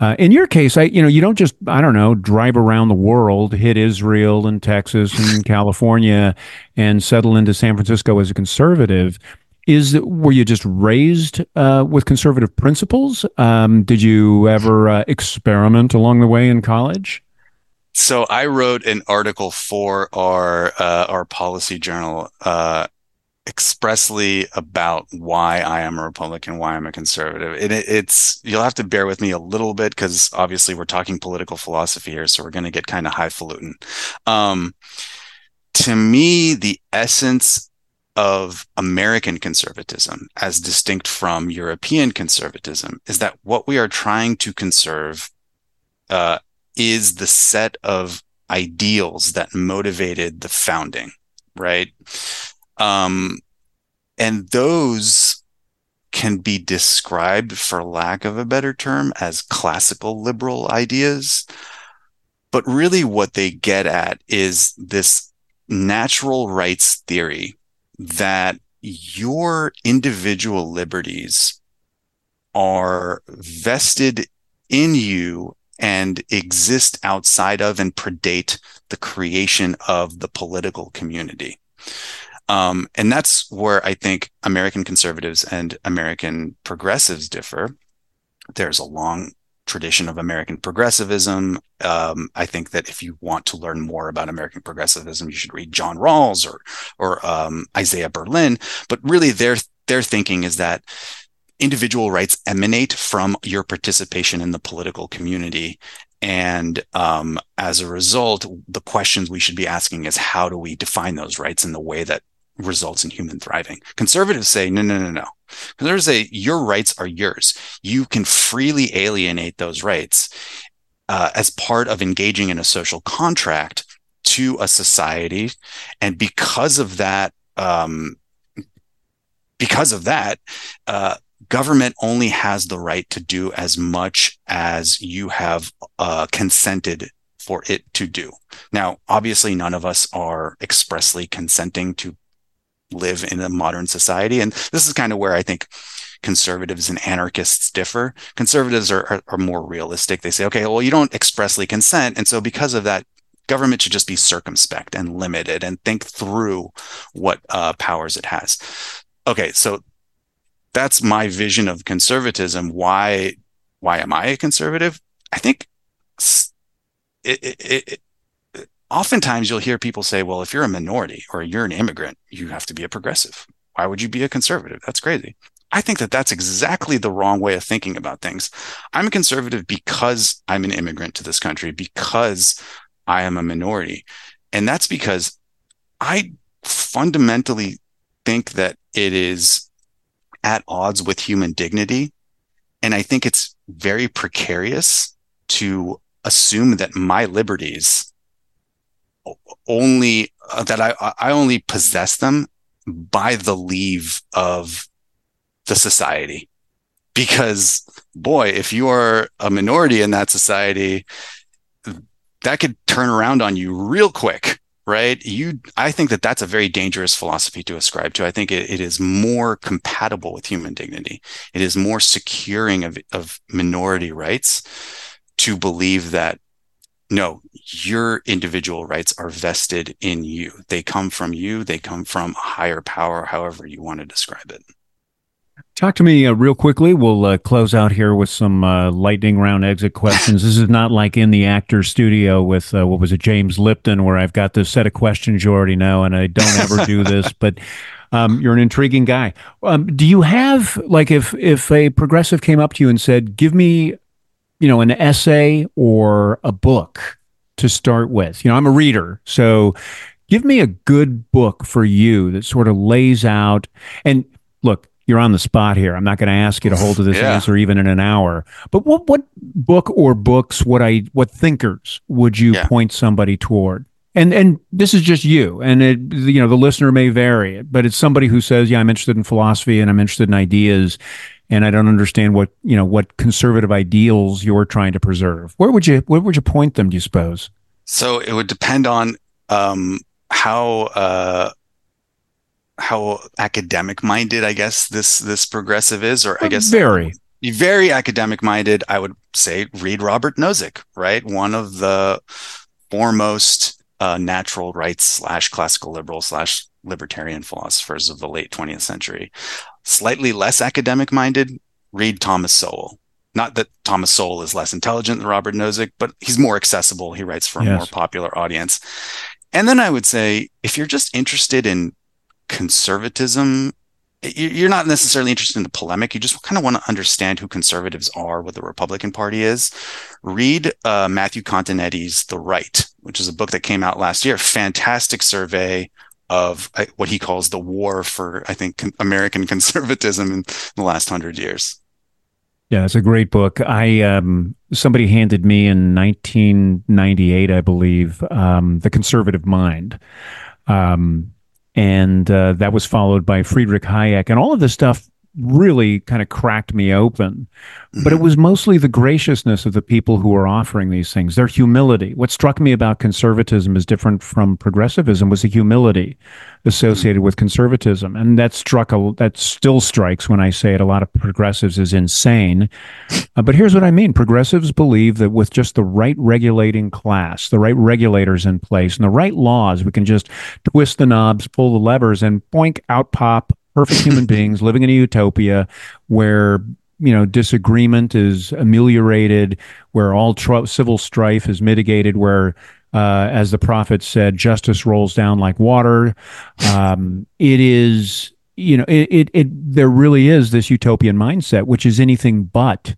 Uh, in your case, I you know you don't just I don't know drive around the world, hit Israel and Texas and [laughs] California, and settle into San Francisco as a conservative. Is were you just raised uh, with conservative principles? Um, did you ever uh, experiment along the way in college? So I wrote an article for our uh, our policy journal uh, expressly about why I am a Republican, why I'm a conservative. It, it's you'll have to bear with me a little bit because obviously we're talking political philosophy here, so we're going to get kind of highfalutin. Um, to me, the essence of American conservatism, as distinct from European conservatism, is that what we are trying to conserve uh, is the set of ideals that motivated the founding, right? Um, and those can be described, for lack of a better term, as classical liberal ideas. But really, what they get at is this natural rights theory that your individual liberties are vested in you and exist outside of and predate the creation of the political community. Um, and that's where I think American conservatives and American progressives differ. There's a long tradition of American progressivism. Um, I think that if you want to learn more about American progressivism, you should read John Rawls or or um, Isaiah Berlin. But really, their their thinking is that individual rights emanate from your participation in the political community. And um, as a result, the questions we should be asking is how do we define those rights in the way that results in human thriving. Conservatives say, no, no, no, no. Conservatives say your rights are yours. You can freely alienate those rights uh, as part of engaging in a social contract to a society. And because of that, um, because of that, uh, government only has the right to do as much as you have uh, consented for it to do. Now, obviously, none of us are expressly consenting to live in a modern society. And this is kind of where I think conservatives and anarchists differ. Conservatives are, are, are, more realistic. They say, okay, well, you don't expressly consent. And so because of that, government should just be circumspect and limited and think through what uh, powers it has. Okay, so that's my vision of conservatism. Why why am I a conservative? I think it, it, it, oftentimes you'll hear people say, well, if you're a minority or you're an immigrant, you have to be a progressive. Why would you be a conservative? That's crazy. I think that that's exactly the wrong way of thinking about things. I'm a conservative because I'm an immigrant to this country, because I am a minority. And that's because I fundamentally think that it is at odds with human dignity. And I think it's very precarious to assume that my liberties only uh, that I I only possess them by the leave of the society. Because boy if you are a minority in that society that could turn around on you real quick right? You i think that that's a very dangerous philosophy to ascribe to. I think it, it is more compatible with human dignity. It is more securing of, of minority rights to believe that no your individual rights are vested in you they come from you they come from a higher power however you want to describe it Talk to me uh, real quickly. We'll uh, close out here with some uh, lightning round exit questions. this is not like in the actor studio with uh, what was it, James Lipton, where I've got this set of questions you already know, and I don't ever do [laughs] this. But um, you're an intriguing guy. Um, do you have like if if a progressive came up to you and said, "Give me, you know, an essay or a book to start with"? You know, I'm a reader, so give me a good book for you that sort of lays out and look you're on the spot here. I'm not going to ask you to hold to this yeah. answer even in an hour. But what what book or books what I what thinkers would you yeah. point somebody toward? And and this is just you, and it you know the listener may vary, but it's somebody who says, yeah, I'm interested in philosophy and I'm interested in ideas, and I don't understand what you know what conservative ideals you're trying to preserve. Where would you where would you point them? Do you suppose? So it would depend on um, how uh, how academic minded I guess this this progressive is, or I guess very very academic minded. I would say read Robert Nozick, right? One of the foremost uh, natural rights slash classical liberal slash libertarian philosophers of the late 20th century. Slightly less academic minded, read Thomas Sowell. Not that Thomas Sowell is less intelligent than Robert Nozick, but he's more accessible. He writes for a yes. more popular audience. And then I would say, if you're just interested in conservatism you're not necessarily interested in the polemic. You just kind of want to understand who conservatives are, what the Republican Party is. Read uh, Matthew Continetti's The Right, which is a book that came out last year. Fantastic survey of uh, what he calls the war for, I think, American [laughs] conservatism in the last hundred years. Yeah, it's a great book. I um, somebody handed me in 1998, I believe, um, The Conservative Mind. Um, and uh, that was followed by Friedrich Hayek, and all of this stuff really kind of cracked me open. But it mm-hmm. was mostly the graciousness of the people who were offering these things, their humility. What struck me about conservatism is different from progressivism was the humility associated with conservatism. And that struck a, that still strikes when I say it. A lot of progressives is insane. Uh, but here's what I mean. Progressives believe that with just the right regulating class, the right regulators in place and the right laws, we can just twist the knobs, pull the levers and boink out pop perfect human [laughs] beings living in a utopia where you know disagreement is ameliorated where all tr- civil strife is mitigated where uh, as the prophet said justice rolls down like water. Um, it is you know it, it, it there really is this utopian mindset which is anything but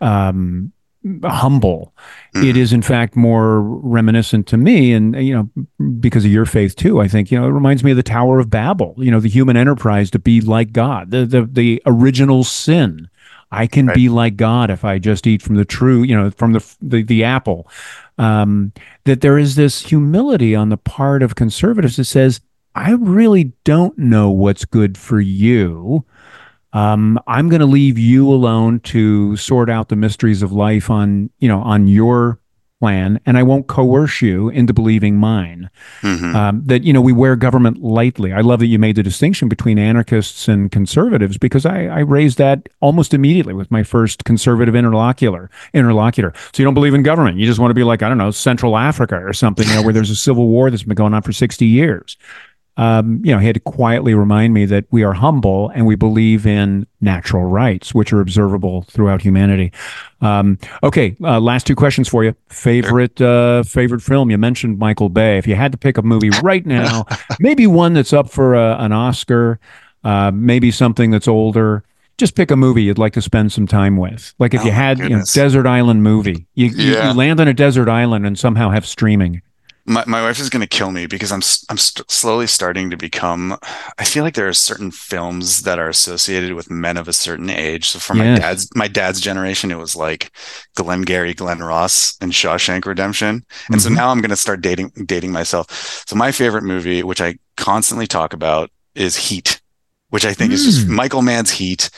um, humble. Mm-hmm. It is, in fact, more reminiscent to me, and you know, because of your faith too. I think you know it reminds me of the Tower of Babel. You know, the human enterprise to be like God, the the, the original sin. I can right. be like God if I just eat from the true, you know, from the the, the apple. Um, that there is this humility on the part of conservatives that says, I really don't know what's good for you. Um, I'm going to leave you alone to sort out the mysteries of life on, you know, on your plan and I won't coerce you into believing mine. Mhm. Um, that, you know, we wear government lightly. I love that you made the distinction between anarchists and conservatives because I, I raised that almost immediately with my first conservative interlocutor. Interlocutor. So you don't believe in government. You just want to be like, I don't know, Central Africa or something, you know, where there's a civil war that's been going on for 60 years um, you know, he had to quietly remind me that we are humble and we believe in natural rights, which are observable throughout humanity. Um, okay, uh, last two questions for you. Favorite uh, favorite film? You mentioned Michael Bay. If you had to pick a movie [laughs] right now, maybe one that's up for a, an Oscar, uh, maybe something that's older. Just pick a movie you'd like to spend some time with. Like if Oh you had, you know, desert island movie. You, you, you land on a desert island and somehow have streaming. My my wife is going to kill me because I'm I'm st slowly starting to become. I feel like there are certain films that are associated with men of a certain age. So for my dad's my dad's generation, it was like Glengarry Glen Ross and Shawshank Redemption. And so Mhm. now I'm going to start dating dating myself. So my favorite movie, which I constantly talk about, is Heat, which I think is just Mm. Michael Mann's Heat.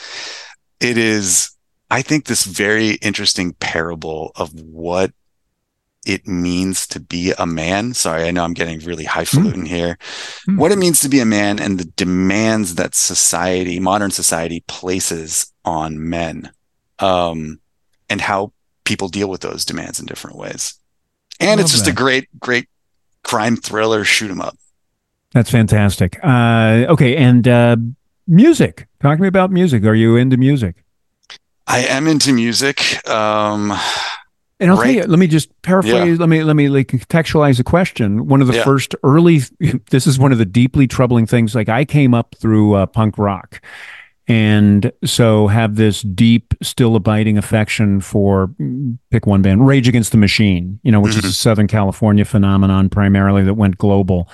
It is, I think, this very interesting parable of what it means to be a man. Sorry, I know I'm getting really highfalutin here. Mm. What it means to be a man and the demands that society, modern society, places on men, um, and how people deal with those demands in different ways. And it's just a great, great crime thriller shoot 'em up. That's fantastic. Uh, okay, and uh, music. Talk to me about music. Are you into music? I am into music. Um, And I'll tell you, let me just paraphrase. Let me let me like contextualize the question. One of the Yeah. first early. [laughs] This is one of the deeply troubling things. Like I came up through uh, punk rock, and so have this deep, still abiding affection for mm, pick one band, Rage Against the Machine. You know, which is a Southern California phenomenon primarily that went global.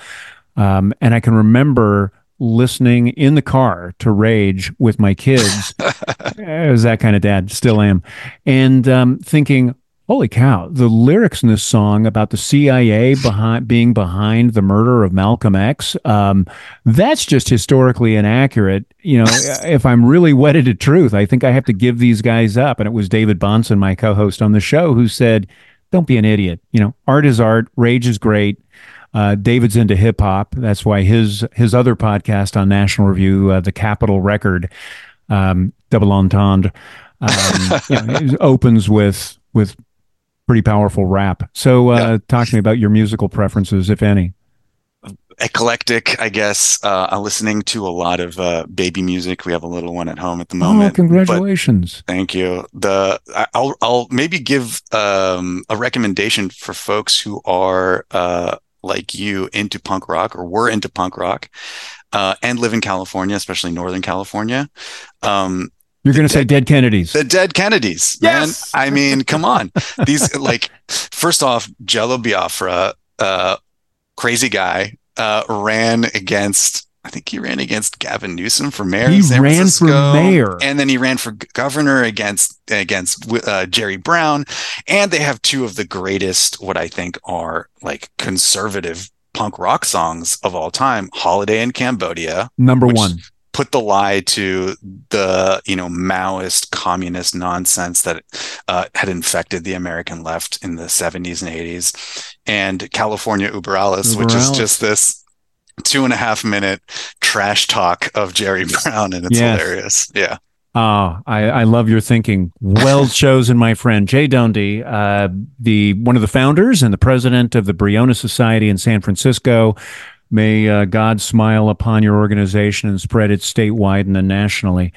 Um, and I can remember listening in the car to Rage with my kids. [laughs] I was that kind of dad, still am, and um, thinking, holy cow, the lyrics in this song about the CIA behind being behind the murder of Malcolm X, um, that's just historically inaccurate. You know, [laughs] if I'm really wedded to truth, I think I have to give these guys up. And it was David Bahnsen, my co-host on the show, who said, "Don't be an idiot. You know, art is art. Rage is great." Uh, David's into hip hop. That's why his his other podcast on National Review, uh, the Capital Record, um, Double Entendre, um, you know, [laughs] opens with with pretty powerful rap. So, uh, Yeah. talk to me about your musical preferences, if any. eclectic, I guess. Uh, I'm listening to a lot of uh, baby music. We have a little one at home at the Oh, moment. but- congratulations! Thank you. The I'll I'll maybe give um, a recommendation for folks who are uh, like you into punk rock or were into punk rock uh, and live in California, especially Northern California. Um, You're going to say Dead Kennedys. the Dead Kennedys, man. Yes! I mean, come on. These [laughs] like first off, Jello Biafra, uh, crazy guy, uh, ran against. I think he ran against Gavin Newsom for mayor. He San ran for mayor. and then he ran for governor against against uh, Jerry Brown. And they have two of the greatest, what I think are like conservative punk rock songs of all time: "Holiday in Cambodia." Number one. Put the lie to the you know Maoist communist nonsense that uh, had infected the American left in the 70s and 80s, and California Uber Alles, which is just this two and a half minute trash talk of Jerry [laughs] Brown, and it's Yes. hilarious. Yeah, Oh, I, I love your thinking. Well [laughs] chosen, my friend Jay Donde, uh, the one of the founders and the president of the Briones Society in San Francisco. May uh, God smile upon your organization and spread it statewide and then nationally.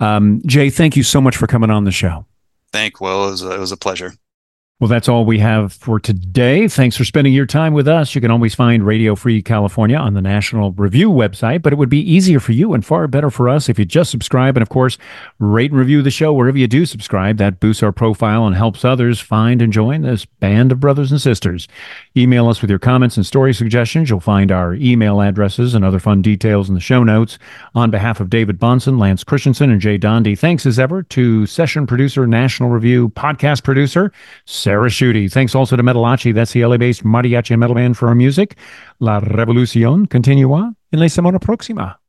Um, Jay, thank you so much for coming on the show. thank Will. It was, a- it was a pleasure. Well, that's all we have for today. Thanks for spending your time with us. You can always find Radio Free California on the National Review website, but it would be easier for you and far better for us if you just subscribe and, of course, rate and review the show wherever you do subscribe. That boosts our profile and helps others find and join this band of brothers and sisters. Email us with your comments and story suggestions. You'll find our email addresses and other fun details in the show notes. On behalf of David Bahnsen, Lance Christensen, and Jay Donde, thanks as ever to session producer, National Review podcast producer, Schutte. Thanks also to Metalachi, that's the LA-based mariachi and metal band for our music. La revolución continúa en la semana próxima.